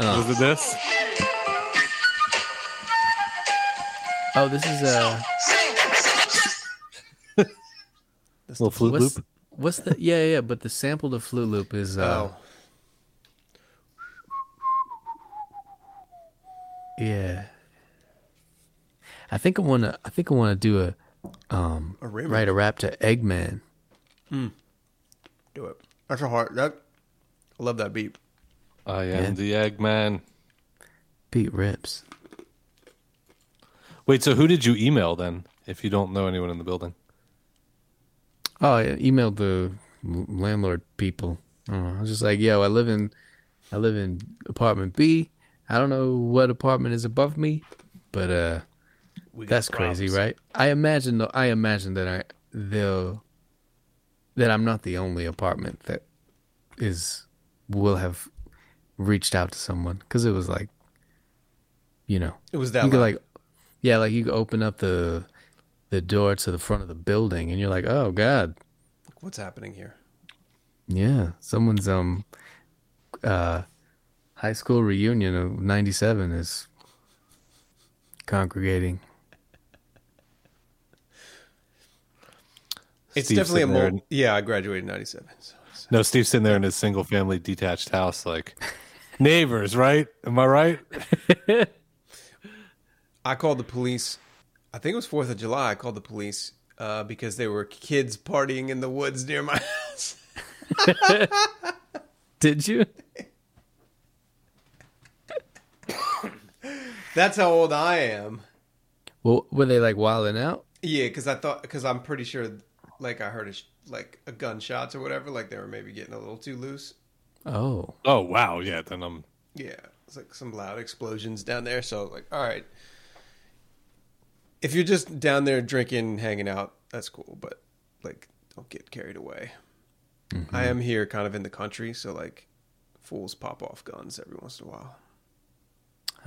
Speaker 1: Oh.
Speaker 3: Was it this?
Speaker 1: Oh, this is uh
Speaker 3: Little flute
Speaker 1: what's,
Speaker 3: loop.
Speaker 1: What's the yeah yeah? But the sample to flute loop is uh
Speaker 2: Oh.
Speaker 1: yeah. I think I wanna I think I wanna do a um
Speaker 2: A
Speaker 1: write a rap to Eggman. Hmm.
Speaker 2: Do it. That's a hard. That I love that beat.
Speaker 3: I am
Speaker 1: Yeah.
Speaker 3: the Eggman.
Speaker 1: Beat rips.
Speaker 3: Wait, so who did you email then? If you don't know anyone in the building,
Speaker 1: Oh, I emailed the landlord people. I. I was just like, "Yo, I live in, I live in apartment B. I don't know what apartment is above me, but uh, that's crazy, right? I imagine, though, I imagine that I they'll that I'm not the only apartment that is will have reached out to someone because it was like, you know,
Speaker 2: It was that
Speaker 1: you could
Speaker 2: loud.
Speaker 1: like, yeah, like you could open up the the door to the front of the building, and you're like, oh god.
Speaker 2: What's happening here?
Speaker 1: Yeah, someone's um uh high school reunion of 97 is congregating.
Speaker 2: It's
Speaker 3: Steve's
Speaker 2: definitely a
Speaker 3: sitting there
Speaker 2: Yeah, I graduated in '97. So.
Speaker 3: no, Steve's sitting there in his single family detached house, like neighbors, right? Am I right?
Speaker 2: I called the police. I think it was Fourth of July. I called the police uh, because there were kids partying in the woods near my house.
Speaker 1: Did you?
Speaker 2: That's how old I am.
Speaker 1: Well, were they like wilding out?
Speaker 2: Yeah, because I thought because I'm pretty sure, like I heard a sh- like a gunshots or whatever. Like they were maybe getting a little too loose.
Speaker 1: Oh,
Speaker 3: Oh wow, yeah. Then I'm
Speaker 2: Yeah, it's like some loud explosions down there. So like, all right, if you're just down there drinking, hanging out, that's cool. But like, don't get carried away. I am here, kind of in the country, so like, fools pop off guns every once in a while.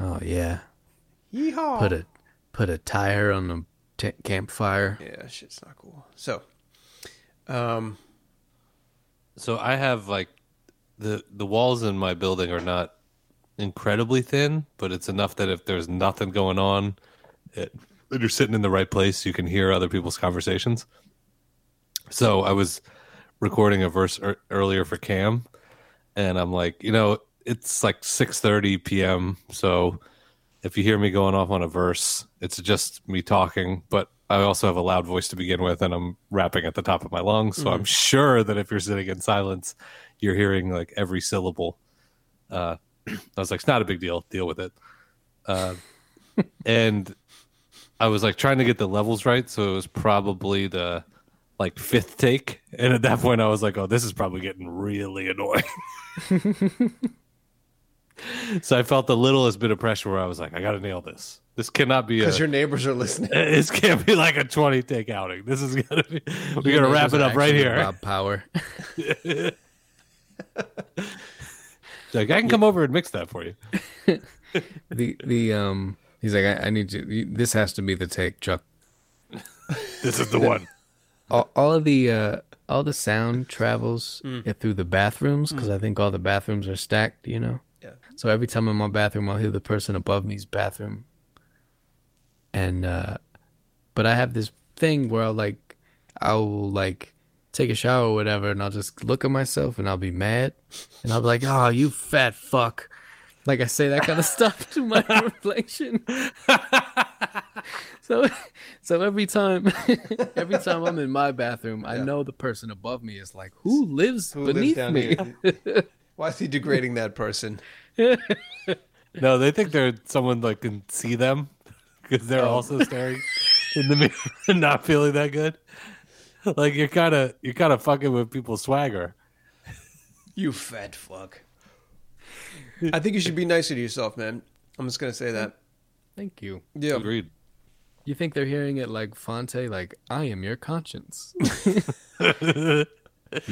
Speaker 1: oh yeah.
Speaker 2: Yeehaw!
Speaker 1: Put a put a tire on the t- campfire.
Speaker 2: Yeah, shit's not cool. So, um,
Speaker 3: so I have like the the walls in my building are not incredibly thin, but it's enough that if there's nothing going on, it, that you're sitting in the right place, you can hear other people's conversations. So I was recording a verse ear earlier for Cam, and I'm like, you know, it's like 6:30 p.m. So if you hear me going off on a verse, it's just me talking, but I also have a loud voice to begin with, and I'm rapping at the top of my lungs. So mm-hmm. I'm sure that if you're sitting in silence, you're hearing like every syllable. Uh, I was like, it's not a big deal. Deal with it. Uh, and I was like trying to get the levels right, so it was probably the like fifth take, and at that point, I was like, oh, this is probably getting really annoying. so I felt the littlest bit of pressure where I was like, I got to nail this. This cannot be
Speaker 2: because your neighbors are listening.
Speaker 3: This can't be like a twenty take outing. This is gonna be. We're gonna wrap it up right here.
Speaker 1: Bob Power.
Speaker 3: Like I can come over and mix that for you.
Speaker 1: the the um he's like I, I need you you- this has to be the take chuck
Speaker 3: This is the one.
Speaker 1: all, all of the uh all the sound travels it through the bathrooms because i think all the bathrooms are stacked you know
Speaker 2: Yeah.
Speaker 1: so every time i'm in my bathroom i'll hear the person above me's bathroom and uh but i have this thing where i'll like i'll like take a shower or whatever and i'll just look at myself and i'll be mad and i'll be like oh you fat fuck like i say that kind of stuff to my reflection so so every time every time i'm in my bathroom i know the person above me is like who lives
Speaker 2: Who
Speaker 1: beneath
Speaker 2: down
Speaker 1: me?
Speaker 2: Why is he degrading that person?
Speaker 3: No, they think they're someone like can see them because they're
Speaker 2: Oh.
Speaker 3: also staring in the mirror and not feeling that good. like you're kind of you're kind of fucking with people's swagger.
Speaker 2: You fat fuck. I think you should be nicer to yourself, man. I'm just gonna say that.
Speaker 1: Thank you.
Speaker 2: Yeah.
Speaker 3: Agreed.
Speaker 1: You think they're hearing it like Fonte, like I am your conscience. you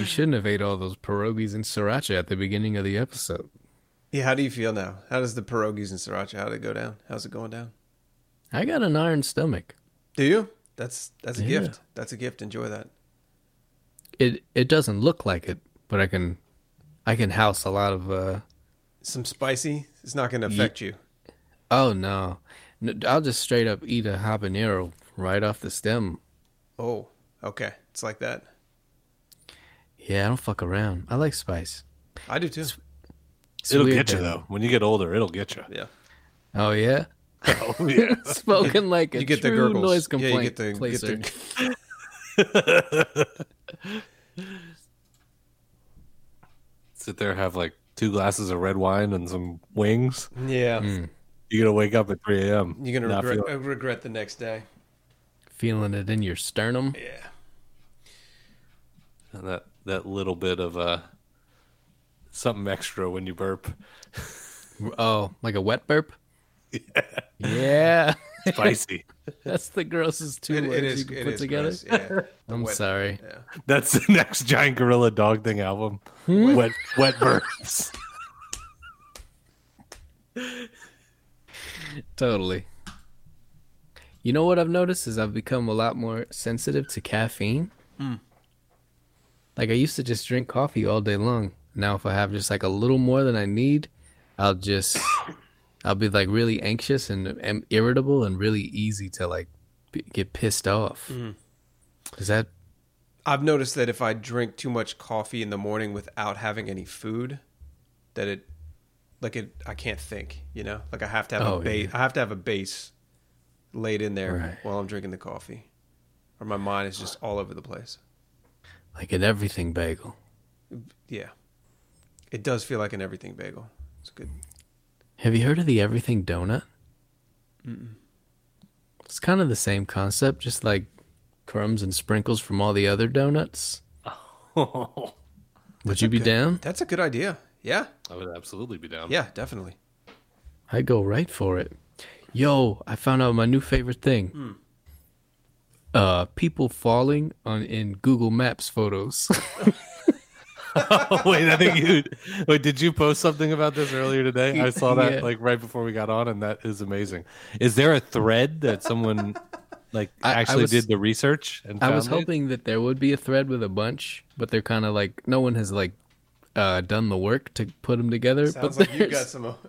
Speaker 1: shouldn't have ate all those pierogies and sriracha at the beginning of the episode.
Speaker 2: Yeah, how do you feel now? How does the pierogies and sriracha? How did it go down? How's it going down?
Speaker 1: I got an iron stomach.
Speaker 2: Do you? That's that's a
Speaker 1: Yeah.
Speaker 2: gift. That's a gift. Enjoy that.
Speaker 1: It it doesn't look like it, but I can I can house a lot of uh
Speaker 2: Some spicy. It's not going to affect you.
Speaker 1: oh no. No, I'll just straight up eat a habanero right off the stem.
Speaker 2: Oh, okay. It's like that.
Speaker 1: Yeah, I don't fuck around. I like spice.
Speaker 2: I do too.
Speaker 1: It's
Speaker 3: it'll get you
Speaker 1: that-
Speaker 3: though. When you get older, it'll get you.
Speaker 2: Yeah.
Speaker 1: Oh yeah.
Speaker 3: Oh yeah.
Speaker 1: Spoken like a
Speaker 2: You get the
Speaker 1: true
Speaker 2: gurgles.
Speaker 1: noise
Speaker 2: Yeah, you
Speaker 1: complaint
Speaker 2: get the-
Speaker 1: placer.
Speaker 2: get
Speaker 3: Sit there, have like two glasses of red wine and some wings.
Speaker 2: Yeah.
Speaker 3: You're gonna wake up at 3 a.m.
Speaker 2: You're gonna regret,
Speaker 3: feeling-
Speaker 2: uh, regret the next day.
Speaker 1: Feeling it in your sternum.
Speaker 2: Yeah.
Speaker 3: and that that little bit of uh something extra when you burp.
Speaker 1: Oh, like a wet burp? Yeah.
Speaker 3: Spicy.
Speaker 1: That's the grossest two
Speaker 2: It- it
Speaker 1: words
Speaker 2: is-
Speaker 1: you can put together.
Speaker 2: gross, yeah.
Speaker 1: I'm
Speaker 2: wet-
Speaker 1: sorry.
Speaker 2: Yeah.
Speaker 3: That's the next giant gorilla dog thing album.
Speaker 1: Hmm?
Speaker 3: Wet wet burps.
Speaker 1: Totally. You know what I've noticed is I've become a lot more sensitive to caffeine.
Speaker 2: Hmm.
Speaker 1: Like I used to just drink coffee all day long. Now if I have just like a little more than I need, I'll just I'll be like really anxious and, and irritable and really easy to like get pissed off.
Speaker 2: Mhm.
Speaker 1: Is that
Speaker 2: I've noticed that if I drink too much coffee in the morning without having any food, that it, like it, I can't think. You know, like I have to have
Speaker 1: Oh,
Speaker 2: a base.
Speaker 1: yeah.
Speaker 2: I have to have a base laid in there
Speaker 1: Right.
Speaker 2: while I'm drinking the coffee, or my mind is just all over the place.
Speaker 1: like an everything bagel?
Speaker 2: Yeah, it does feel like an everything bagel. It's good.
Speaker 1: Have you heard of the everything donut?
Speaker 2: Mm-mm.
Speaker 1: It's kind of the same concept, just like crumbs and sprinkles from all the other donuts. Would you be
Speaker 2: good-
Speaker 1: down?
Speaker 2: That's a good idea. Yeah,
Speaker 3: I would absolutely be down.
Speaker 2: yeah, definitely.
Speaker 1: I'd go right for it. Yo, I found out my new favorite thing.
Speaker 2: Hmm.
Speaker 1: Uh, people falling on in Google Maps photos.
Speaker 3: wait, I think you wait. Did you post something about this earlier today? I saw that
Speaker 1: Yeah.
Speaker 3: like right before we got on, and that is amazing. Is there a thread that someone like
Speaker 1: I- I
Speaker 3: actually
Speaker 1: was-
Speaker 3: did the research? And
Speaker 1: I was
Speaker 3: it?
Speaker 1: hoping that there would be a thread with a bunch, but they're kind of like no one has like uh, done the work to put them together.
Speaker 2: Sounds
Speaker 1: but
Speaker 2: like you got some.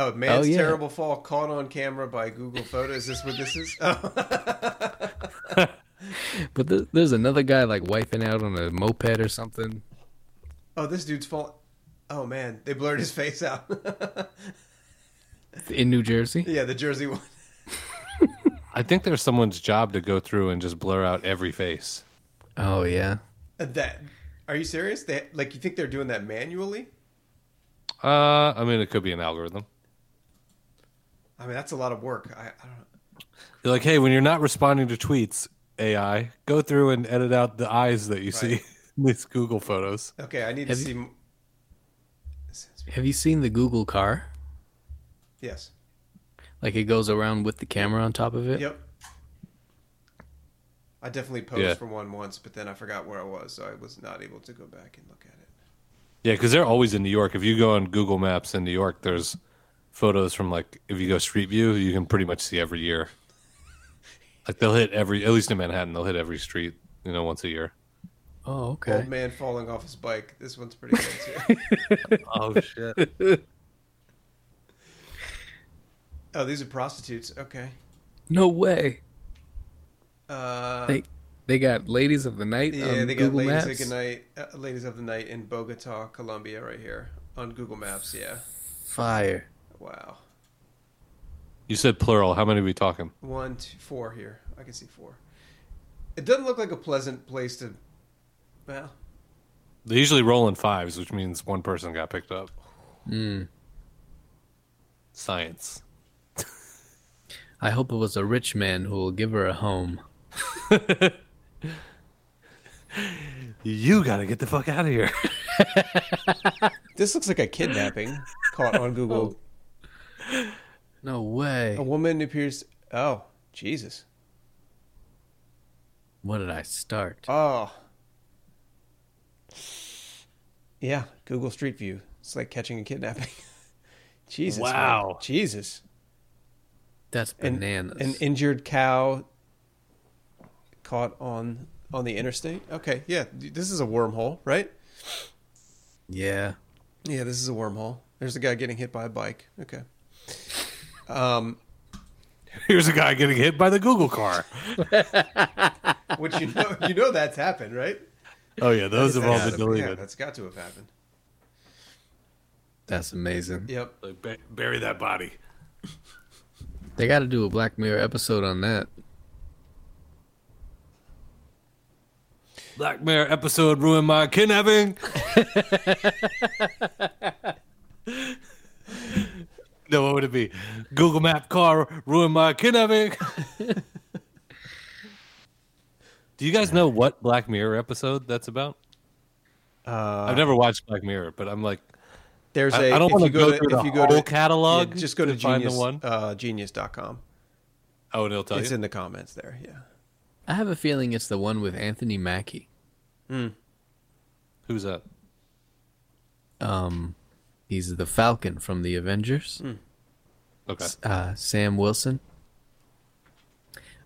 Speaker 2: Oh, man's
Speaker 1: yeah.
Speaker 2: terrible fall caught on camera by Google Photo. Is this what this is? Oh.
Speaker 1: But th- there's another guy like wiping out on a moped or something.
Speaker 2: Oh, this dude's fall. Oh man, they blurred his face out.
Speaker 1: in New Jersey.
Speaker 2: yeah, the Jersey one.
Speaker 3: I think there's someone's job to go through and just blur out every face.
Speaker 1: Oh yeah.
Speaker 2: Uh, That. Are you serious? They like you think they're doing that manually?
Speaker 3: Uh, I mean, it could be an algorithm.
Speaker 2: I mean, that's a lot of work. I, I don't know.
Speaker 3: You're like, hey, when you're not responding to tweets, AI, go through and edit out the eyes that you see
Speaker 2: Right.
Speaker 3: in these Google photos.
Speaker 2: Okay, I need
Speaker 1: Have
Speaker 2: to
Speaker 1: you-
Speaker 2: see.
Speaker 1: Have you seen the Google car?
Speaker 2: Yes.
Speaker 1: Like it goes around with the camera on top of it.
Speaker 2: Yep. I definitely posed
Speaker 3: Yeah.
Speaker 2: for one once, but then I forgot where I was, so I was not able to go back and look at it.
Speaker 3: Yeah, because they're always in New York. If you go on Google Maps in New York, there's photos from like if you go Street View, you can pretty much see every year. Like they'll hit every, at least in Manhattan, they'll hit every street, you know, once a year.
Speaker 1: Oh, okay.
Speaker 2: Old man falling off his bike. This one's pretty good too.
Speaker 3: Oh shit!
Speaker 2: oh, these are prostitutes. Okay.
Speaker 1: No way.
Speaker 2: Uh,
Speaker 1: They they got ladies of the night.
Speaker 2: yeah,
Speaker 1: on
Speaker 2: they got
Speaker 1: Google
Speaker 2: ladies
Speaker 1: Maps.
Speaker 2: of the night, uh, ladies of the night in Bogota, Colombia, right here on Google Maps. Yeah.
Speaker 1: Fire.
Speaker 2: Wow.
Speaker 3: You said plural. How many are we talking?
Speaker 2: One, two, four here. I can see four. It doesn't look like a pleasant place to. Well,
Speaker 3: They usually roll in fives, which means one person got picked up.
Speaker 1: Hmm.
Speaker 3: Science.
Speaker 1: I hope it was a rich man who will give her a home.
Speaker 3: You got to get the fuck out of here.
Speaker 2: This looks like a kidnapping caught on Google.
Speaker 1: No way.
Speaker 2: A woman appears. Oh, Jesus.
Speaker 1: What did I start?
Speaker 2: Oh. Yeah, Google Street View. It's like catching a kidnapping. Jesus. man.
Speaker 3: Wow.
Speaker 2: Jesus.
Speaker 1: That's
Speaker 2: An-
Speaker 1: bananas.
Speaker 2: An, injured cow caught on on the interstate. Okay, yeah, this is a wormhole, right?
Speaker 1: yeah.
Speaker 2: Yeah, this is a wormhole. There's a guy getting hit by a bike. Okay. Um,
Speaker 3: Here's a guy getting hit by the Google car.
Speaker 2: which you know, you know that's happened, right?
Speaker 3: Oh yeah, those have all
Speaker 2: That's-
Speaker 3: been
Speaker 2: Yeah,
Speaker 3: deleted.
Speaker 2: that's got to have happened.
Speaker 1: That's amazing.
Speaker 2: Yep.
Speaker 3: Like, ba- bury that body.
Speaker 1: They got to do a Black Mirror episode on that.
Speaker 3: Black Mirror episode ruined my kidnapping. no, what would it be? Google Map car ruined my kidnapping. Do you guys know what Black Mirror episode that's about?
Speaker 2: Uh,
Speaker 3: I've never watched Black Mirror, but I'm like,
Speaker 2: There's
Speaker 3: I-
Speaker 2: a.
Speaker 3: I don't wanna
Speaker 2: you
Speaker 3: go
Speaker 2: to,
Speaker 3: through
Speaker 2: if
Speaker 3: the
Speaker 2: you go
Speaker 3: whole
Speaker 2: to,
Speaker 3: catalog
Speaker 2: yeah, just go to,
Speaker 3: to find the
Speaker 2: genius,
Speaker 3: one?
Speaker 2: Uh, genius.com.
Speaker 3: oh, and it'll tell
Speaker 2: It's
Speaker 3: you.
Speaker 2: It's in the comments there. Yeah.
Speaker 1: I have a feeling it's the one with Anthony Mackie. Hmm.
Speaker 3: Who's that?
Speaker 1: Um, he's the Falcon from the Avengers.
Speaker 3: Okay.
Speaker 1: Uh, Sam Wilson.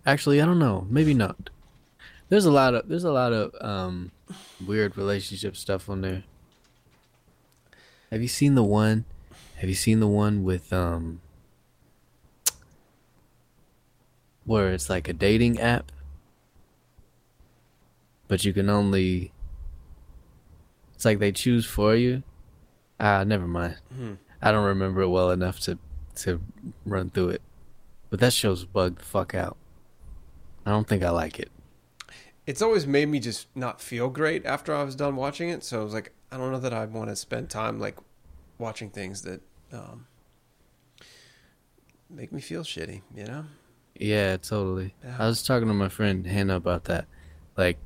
Speaker 1: Actually, I don't know. Maybe not. There's a lot of there's a lot of um weird relationship stuff on there. Have you seen the one? Have you seen the one with um where it's like a dating app, but you can only it's like they choose for you. Ah, never mind.
Speaker 2: Hmm.
Speaker 1: I don't remember it well enough to to run through it. But that show's bugged the fuck out. I don't think I like it.
Speaker 2: It's always made me just not feel great after I was done watching it. So I was like, I don't know that I want to spend time like watching things that um, make me feel shitty. You know?
Speaker 1: Yeah, totally.
Speaker 2: Yeah.
Speaker 1: I was talking to my friend Hannah about that. Like,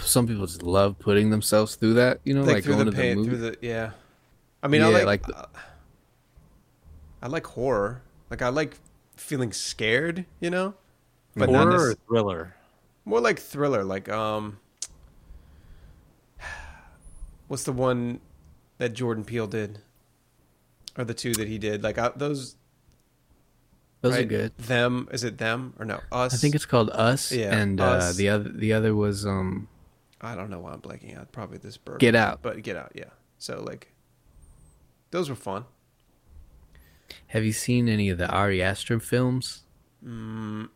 Speaker 1: some people just love putting themselves through that. You know,
Speaker 2: like,
Speaker 1: like,
Speaker 2: through
Speaker 1: going
Speaker 2: the
Speaker 1: to the
Speaker 2: pain,
Speaker 1: movie.
Speaker 2: through the yeah. I mean, I like,
Speaker 1: like the-
Speaker 2: uh, I like horror. Like I like feeling scared. You know? not
Speaker 3: Horror or
Speaker 2: necess-
Speaker 3: thriller?
Speaker 2: More like thriller, like um what's the one that Jordan Peele did? Or the two that he did? Like uh, those
Speaker 1: Those are good.
Speaker 2: Them is it them or no? Us.
Speaker 1: I think it's called Us.
Speaker 2: Yeah,
Speaker 1: and uh, the other the other was um
Speaker 2: I don't know why I'm blanking out. Probably this bird.
Speaker 1: Get Out.
Speaker 2: But Get Out, yeah. So like those were fun.
Speaker 1: Have you seen any of the Ari Aster films?
Speaker 2: Mm,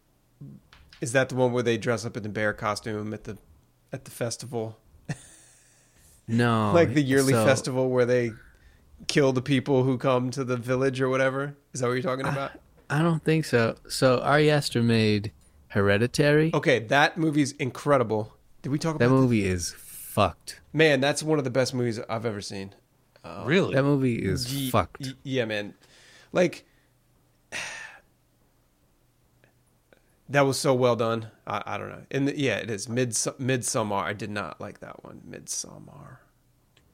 Speaker 2: is that the one where they dress up in the bear costume at the at the festival?
Speaker 1: No.
Speaker 2: like the yearly
Speaker 1: so-
Speaker 2: festival where they kill the people who come to the village or whatever? Is that what you're talking about?
Speaker 1: I don't think so. So Ari Aster made Hereditary.
Speaker 2: Okay, that movie's incredible. Did we talk
Speaker 1: that
Speaker 2: about this?
Speaker 1: movie is fucked.
Speaker 2: Man, that's one of the best movies I've ever seen. Uh,
Speaker 3: Really?
Speaker 1: That movie is
Speaker 2: ye-
Speaker 1: fucked.
Speaker 2: y- yeah, man. Like that was so well done. I, I don't know. And the, yeah, it is mid Midsommar. I did not like that one. Midsommar.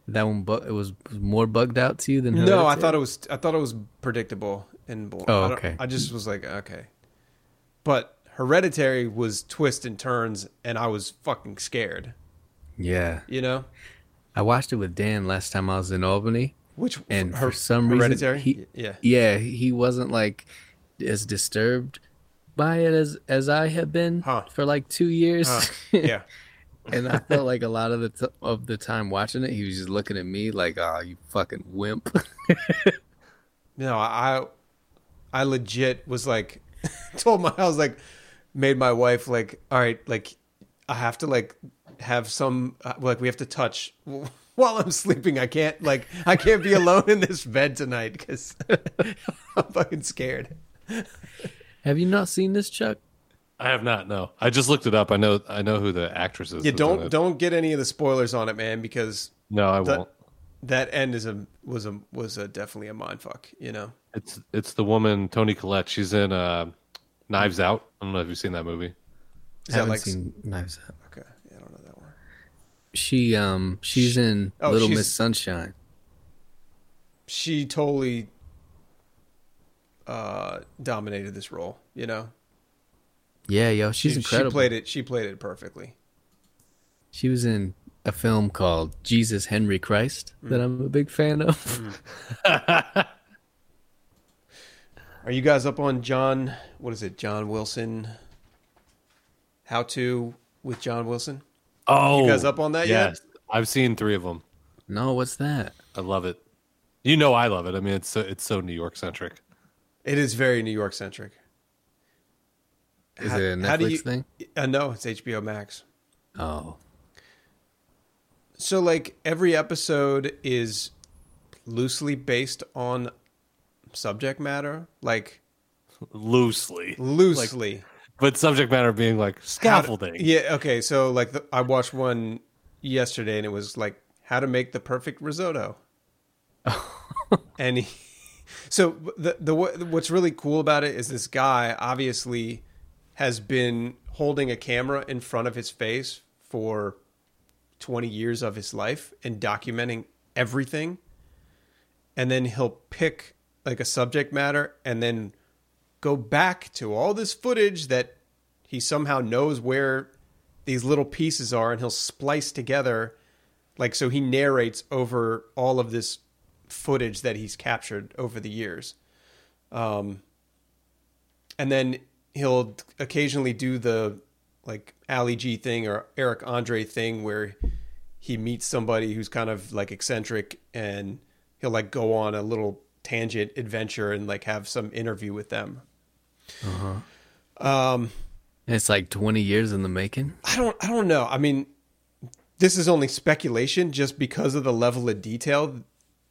Speaker 1: That one, bu- it was more bugged out to you than
Speaker 2: No, I thought it was. I thought it was predictable and.
Speaker 1: Oh,
Speaker 2: I
Speaker 1: okay.
Speaker 2: I just was like, okay. But Hereditary was twists and turns, and I was fucking scared.
Speaker 1: Yeah,
Speaker 2: You know,
Speaker 1: I watched it with Dan last time I was in Albany.
Speaker 2: which
Speaker 1: and
Speaker 2: Her-
Speaker 1: for some
Speaker 2: Hereditary.
Speaker 1: reason, he,
Speaker 2: yeah,
Speaker 1: yeah, he wasn't like as disturbed by it as as I have been
Speaker 2: Huh.
Speaker 1: for like two years.
Speaker 2: Huh. yeah.
Speaker 1: and I felt like a lot of the t- of the time watching it, he was just looking at me like, "Oh, you fucking wimp."
Speaker 2: No, I I legit was like told my I was like made my wife like all right like I have to like have some uh, like we have to touch while I'm sleeping. I can't like I can't be alone in this bed tonight because I'm fucking scared.
Speaker 1: have you not seen this, Chuck?
Speaker 3: I have not. No, I just looked it up. I know. I know who the actress is.
Speaker 2: Yeah, don't don't get any of the spoilers on it, man, because
Speaker 3: No, I
Speaker 2: that,
Speaker 3: won't.
Speaker 2: that end is a was a was a definitely a mind fuck. You know.
Speaker 3: It's it's the woman Toni Collette. She's in uh, Knives Out. I don't know if you've seen that movie.
Speaker 2: Is
Speaker 1: I
Speaker 2: that
Speaker 1: haven't
Speaker 2: like
Speaker 1: seen Knives Out.
Speaker 2: okay? Yeah, I don't know that one.
Speaker 1: She um she's in
Speaker 2: Oh,
Speaker 1: Little
Speaker 2: she's-
Speaker 1: Miss Sunshine.
Speaker 2: She totally uh, dominated this role. You know,
Speaker 1: Yeah, yo, she's
Speaker 2: she,
Speaker 1: incredible.
Speaker 2: She played it. She played it perfectly.
Speaker 1: She was in a film called Jesus Henry Christ that
Speaker 2: Mm.
Speaker 1: I'm a big fan of.
Speaker 2: Are you guys up on John? What is it? John Wilson. How to with John Wilson?
Speaker 3: Oh,
Speaker 2: you guys up on that yet?
Speaker 3: yes. I've seen three of them.
Speaker 1: No, what's that?
Speaker 3: I love it. You know, I love it. I mean, it's so, it's so New York centric.
Speaker 2: It is very New York centric.
Speaker 1: Is
Speaker 2: How-
Speaker 1: it a
Speaker 2: how do
Speaker 1: Netflix
Speaker 2: you-
Speaker 1: thing?
Speaker 2: Uh, no, it's HBO Max.
Speaker 1: Oh,
Speaker 2: So like every episode is loosely based on subject matter, like
Speaker 3: Loosely,
Speaker 2: loosely.
Speaker 3: Like, but subject matter being like scaffolding.
Speaker 2: yeah. Okay. So like the, I watched one yesterday, and it was like how to make the perfect risotto. and he, so the the what's really cool about it is this guy obviously has been holding a camera in front of his face for 20 years of his life and documenting everything and then he'll pick like a subject matter and then go back to all this footage that he somehow knows where these little pieces are and he'll splice together like so he narrates over all of this footage that he's captured over the years. Um and then he'll occasionally do the like Ali G thing or Eric Andre thing where he meets somebody who's kind of like eccentric and he'll like go on a little tangent adventure and like have some interview with them.
Speaker 1: uh-huh.
Speaker 2: Um
Speaker 1: it's like 20 years in the making.
Speaker 2: I don't I don't know. I mean this is only speculation just because of the level of detail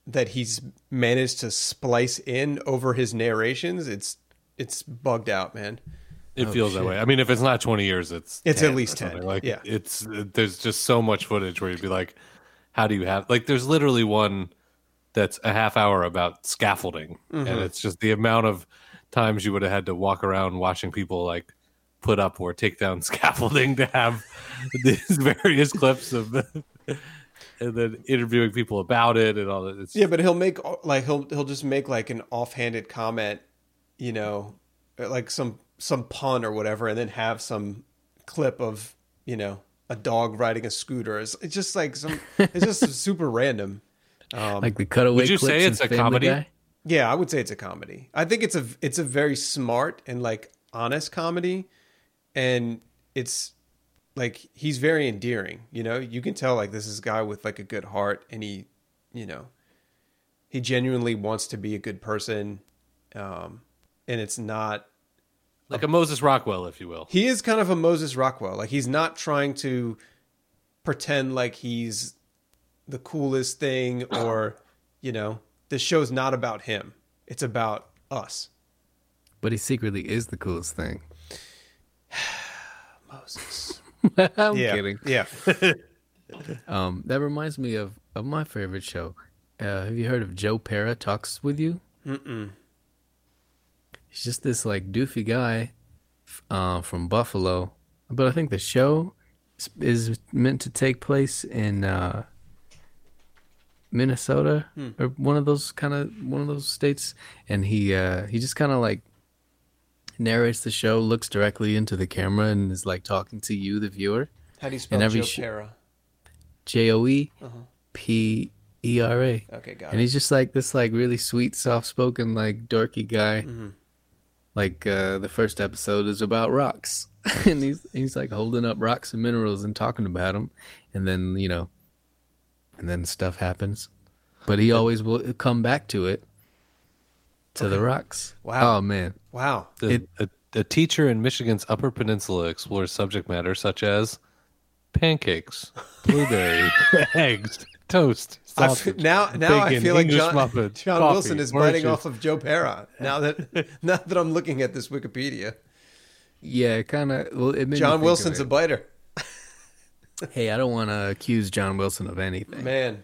Speaker 2: that he's managed to splice in over his narrations. It's it's bugged out, man.
Speaker 3: It
Speaker 1: Oh,
Speaker 3: feels that way. I mean, if it's not 20 years, it's
Speaker 2: It's
Speaker 3: 10
Speaker 2: at least 10,
Speaker 3: Like,
Speaker 2: yeah.
Speaker 3: it's there's just so much footage where you'd be like, how do you have like? There's literally one that's a half hour about scaffolding, and
Speaker 2: Mhm.
Speaker 3: it's just the amount of times you would have had to walk around watching people like put up or take down scaffolding to have these various clips of. And then interviewing people about it and all that. It's
Speaker 2: Yeah, but he'll make like he'll he'll just make like an offhanded comment, you know, like some some pun or whatever, and then have some clip of you know a dog riding a scooter. It's, it's just like some. It's just super random. Um,
Speaker 1: Like the cutaway
Speaker 3: Would you
Speaker 1: clips
Speaker 3: say it's a
Speaker 1: Family
Speaker 3: comedy?
Speaker 1: Guy?
Speaker 2: yeah, I would say it's a comedy. I think it's a it's a very smart and like honest comedy, and it's like he's very endearing. You know, you can tell like this is a guy with like a good heart, and he, you know, he genuinely wants to be a good person, um, and it's not
Speaker 3: like a Moses Rockwell, if you will.
Speaker 2: he is kind of a Moses Rockwell. Like he's not trying to pretend like he's the coolest thing or, you know, this show's not about him. It's about us.
Speaker 1: But he secretly is the coolest thing.
Speaker 2: Moses.
Speaker 1: I'm
Speaker 2: Yeah,
Speaker 1: kidding.
Speaker 2: yeah.
Speaker 1: um, that reminds me of, of my favorite show. Uh, have you heard of Joe Pera Talks with You?
Speaker 2: Mm-mm.
Speaker 1: He's just this like doofy guy uh, from Buffalo, but I think the show is, is meant to take place in uh, Minnesota
Speaker 2: Hmm.
Speaker 1: or one of those kind of one of those states, and he uh, he just kind of like narrates the show, looks directly into the camera, and is like talking to you, the viewer.
Speaker 2: How do you spell
Speaker 1: And every
Speaker 2: Joe?
Speaker 1: J O E
Speaker 2: Uh-huh.
Speaker 1: P E R A.
Speaker 2: Okay, got
Speaker 1: And he's just like this, like really sweet, soft-spoken, like dorky guy.
Speaker 2: Mhm.
Speaker 1: Like uh, the first episode is about rocks, and he's he's like holding up rocks and minerals and talking about them, and then you know, and then stuff happens, but he always will come back to it, to the rocks.
Speaker 2: Wow.
Speaker 1: Oh man!
Speaker 2: Wow.
Speaker 3: The,
Speaker 1: It-
Speaker 3: a, a teacher in Michigan's Upper Peninsula explores subject matter such as pancakes, blueberry, eggs, toast,
Speaker 2: I f-
Speaker 3: sausage,
Speaker 2: now, now I feel like
Speaker 3: English
Speaker 2: John,
Speaker 3: muffin,
Speaker 2: John
Speaker 3: coffee,
Speaker 2: Wilson is
Speaker 3: orange
Speaker 2: biting
Speaker 3: juice.
Speaker 2: off of Joe Pera. Now that now that I'm looking at this Wikipedia,
Speaker 1: Yeah, kind of. Well, it made
Speaker 2: John Wilson's a biter.
Speaker 1: Hey, I don't want to accuse John Wilson of anything,
Speaker 2: Man,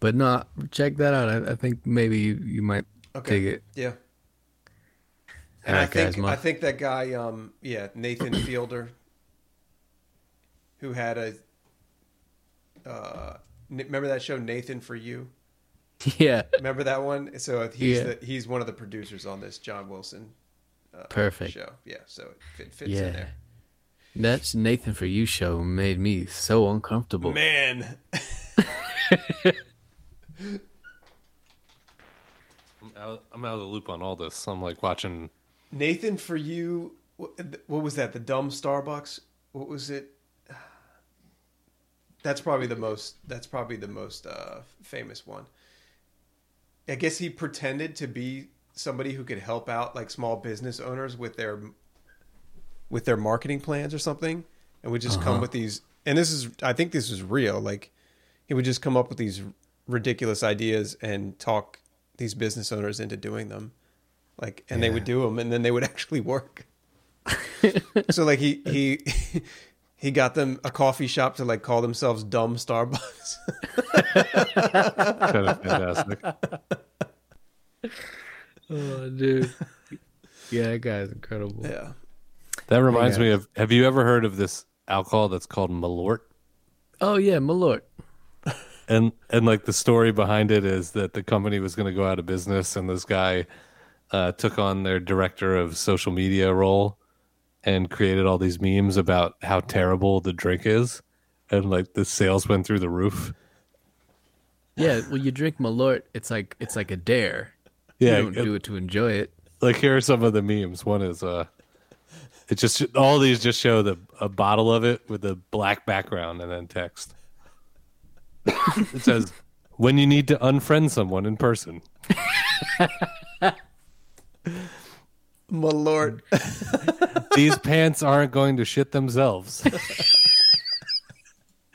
Speaker 1: but no, check that out. I, I think maybe you, you might
Speaker 2: okay,
Speaker 1: dig it.
Speaker 2: yeah. And
Speaker 1: All
Speaker 2: I
Speaker 1: right, guys,
Speaker 2: think
Speaker 1: my-
Speaker 2: I think that guy, um, yeah, Nathan Fielder, who had a, uh, remember that show Nathan for You?
Speaker 1: Yeah.
Speaker 2: Remember that one? So he's
Speaker 1: Yeah.
Speaker 2: the, he's one of the producers on this John Wilson uh,
Speaker 1: Perfect.
Speaker 2: show. Yeah, so it fit, fits
Speaker 1: Yeah.
Speaker 2: in there.
Speaker 1: That's Nathan for You show made me so uncomfortable.
Speaker 2: Man,
Speaker 3: I'm out, I'm out of the loop on all this. I'm like watching.
Speaker 2: Nathan for You. What, what was that? The dumb Starbucks. What was it? That's probably the most. That's probably the most uh, famous one. I guess he pretended to be somebody who could help out like small business owners with their with their marketing plans or something, and would just come
Speaker 1: Uh-huh.
Speaker 2: with these. And this is, I think, this is real. Like he would just come up with these ridiculous ideas and talk these business owners into doing them, like, and they would do them, and then they would actually work. so like he he he got them a coffee shop to like call themselves Dumb Starbucks.
Speaker 3: Kind of fantastic.
Speaker 1: Oh, dude. yeah, that guy's incredible.
Speaker 2: Yeah.
Speaker 3: That reminds me of. Have you ever heard of this alcohol that's called Malort?
Speaker 1: Oh yeah, Malort.
Speaker 3: and and like the story behind it is that the company was going to go out of business and this guy uh, took on their director of social media role and created all these memes about how terrible the drink is and like the sales went through the roof
Speaker 1: Yeah, well, you drink Malort, it's like it's like a dare.
Speaker 3: Yeah,
Speaker 1: you don't
Speaker 3: it-
Speaker 1: do it to enjoy it.
Speaker 3: like here are some of the memes one is uh it just all these just show the a bottle of it with a black background and then text it says when you need to unfriend someone in person
Speaker 2: My lord.
Speaker 3: These pants aren't going to shit themselves.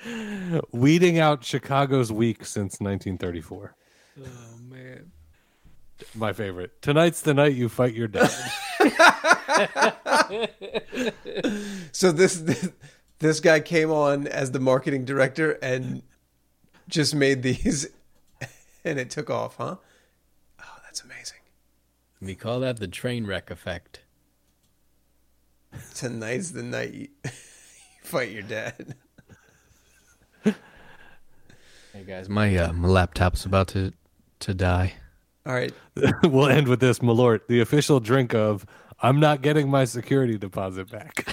Speaker 3: Weeding out Chicago's weak since 1934.
Speaker 1: Oh um, man.
Speaker 3: My favorite. Tonight's the night you fight your dad.
Speaker 2: so this, this this guy came on as the marketing director and just made these, and it took off, huh? Oh, that's amazing.
Speaker 1: We call that the train wreck effect.
Speaker 2: Tonight's the night you, you fight your dad.
Speaker 1: Hey guys, my uh, my laptop's about to to die.
Speaker 2: All right.
Speaker 3: we'll end with this Malort, the official drink of I'm not getting my security deposit back.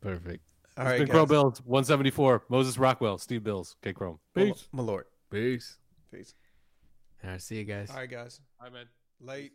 Speaker 1: Perfect.
Speaker 2: All
Speaker 3: It's
Speaker 2: right,
Speaker 3: been Crow. Bills 174. Moses Rockwell, Steve Bills, K Chrome. Peace.
Speaker 2: Malort.
Speaker 1: Peace.
Speaker 2: Peace.
Speaker 1: All right, see you guys.
Speaker 2: All right, guys.
Speaker 3: Hi, man.
Speaker 2: Late.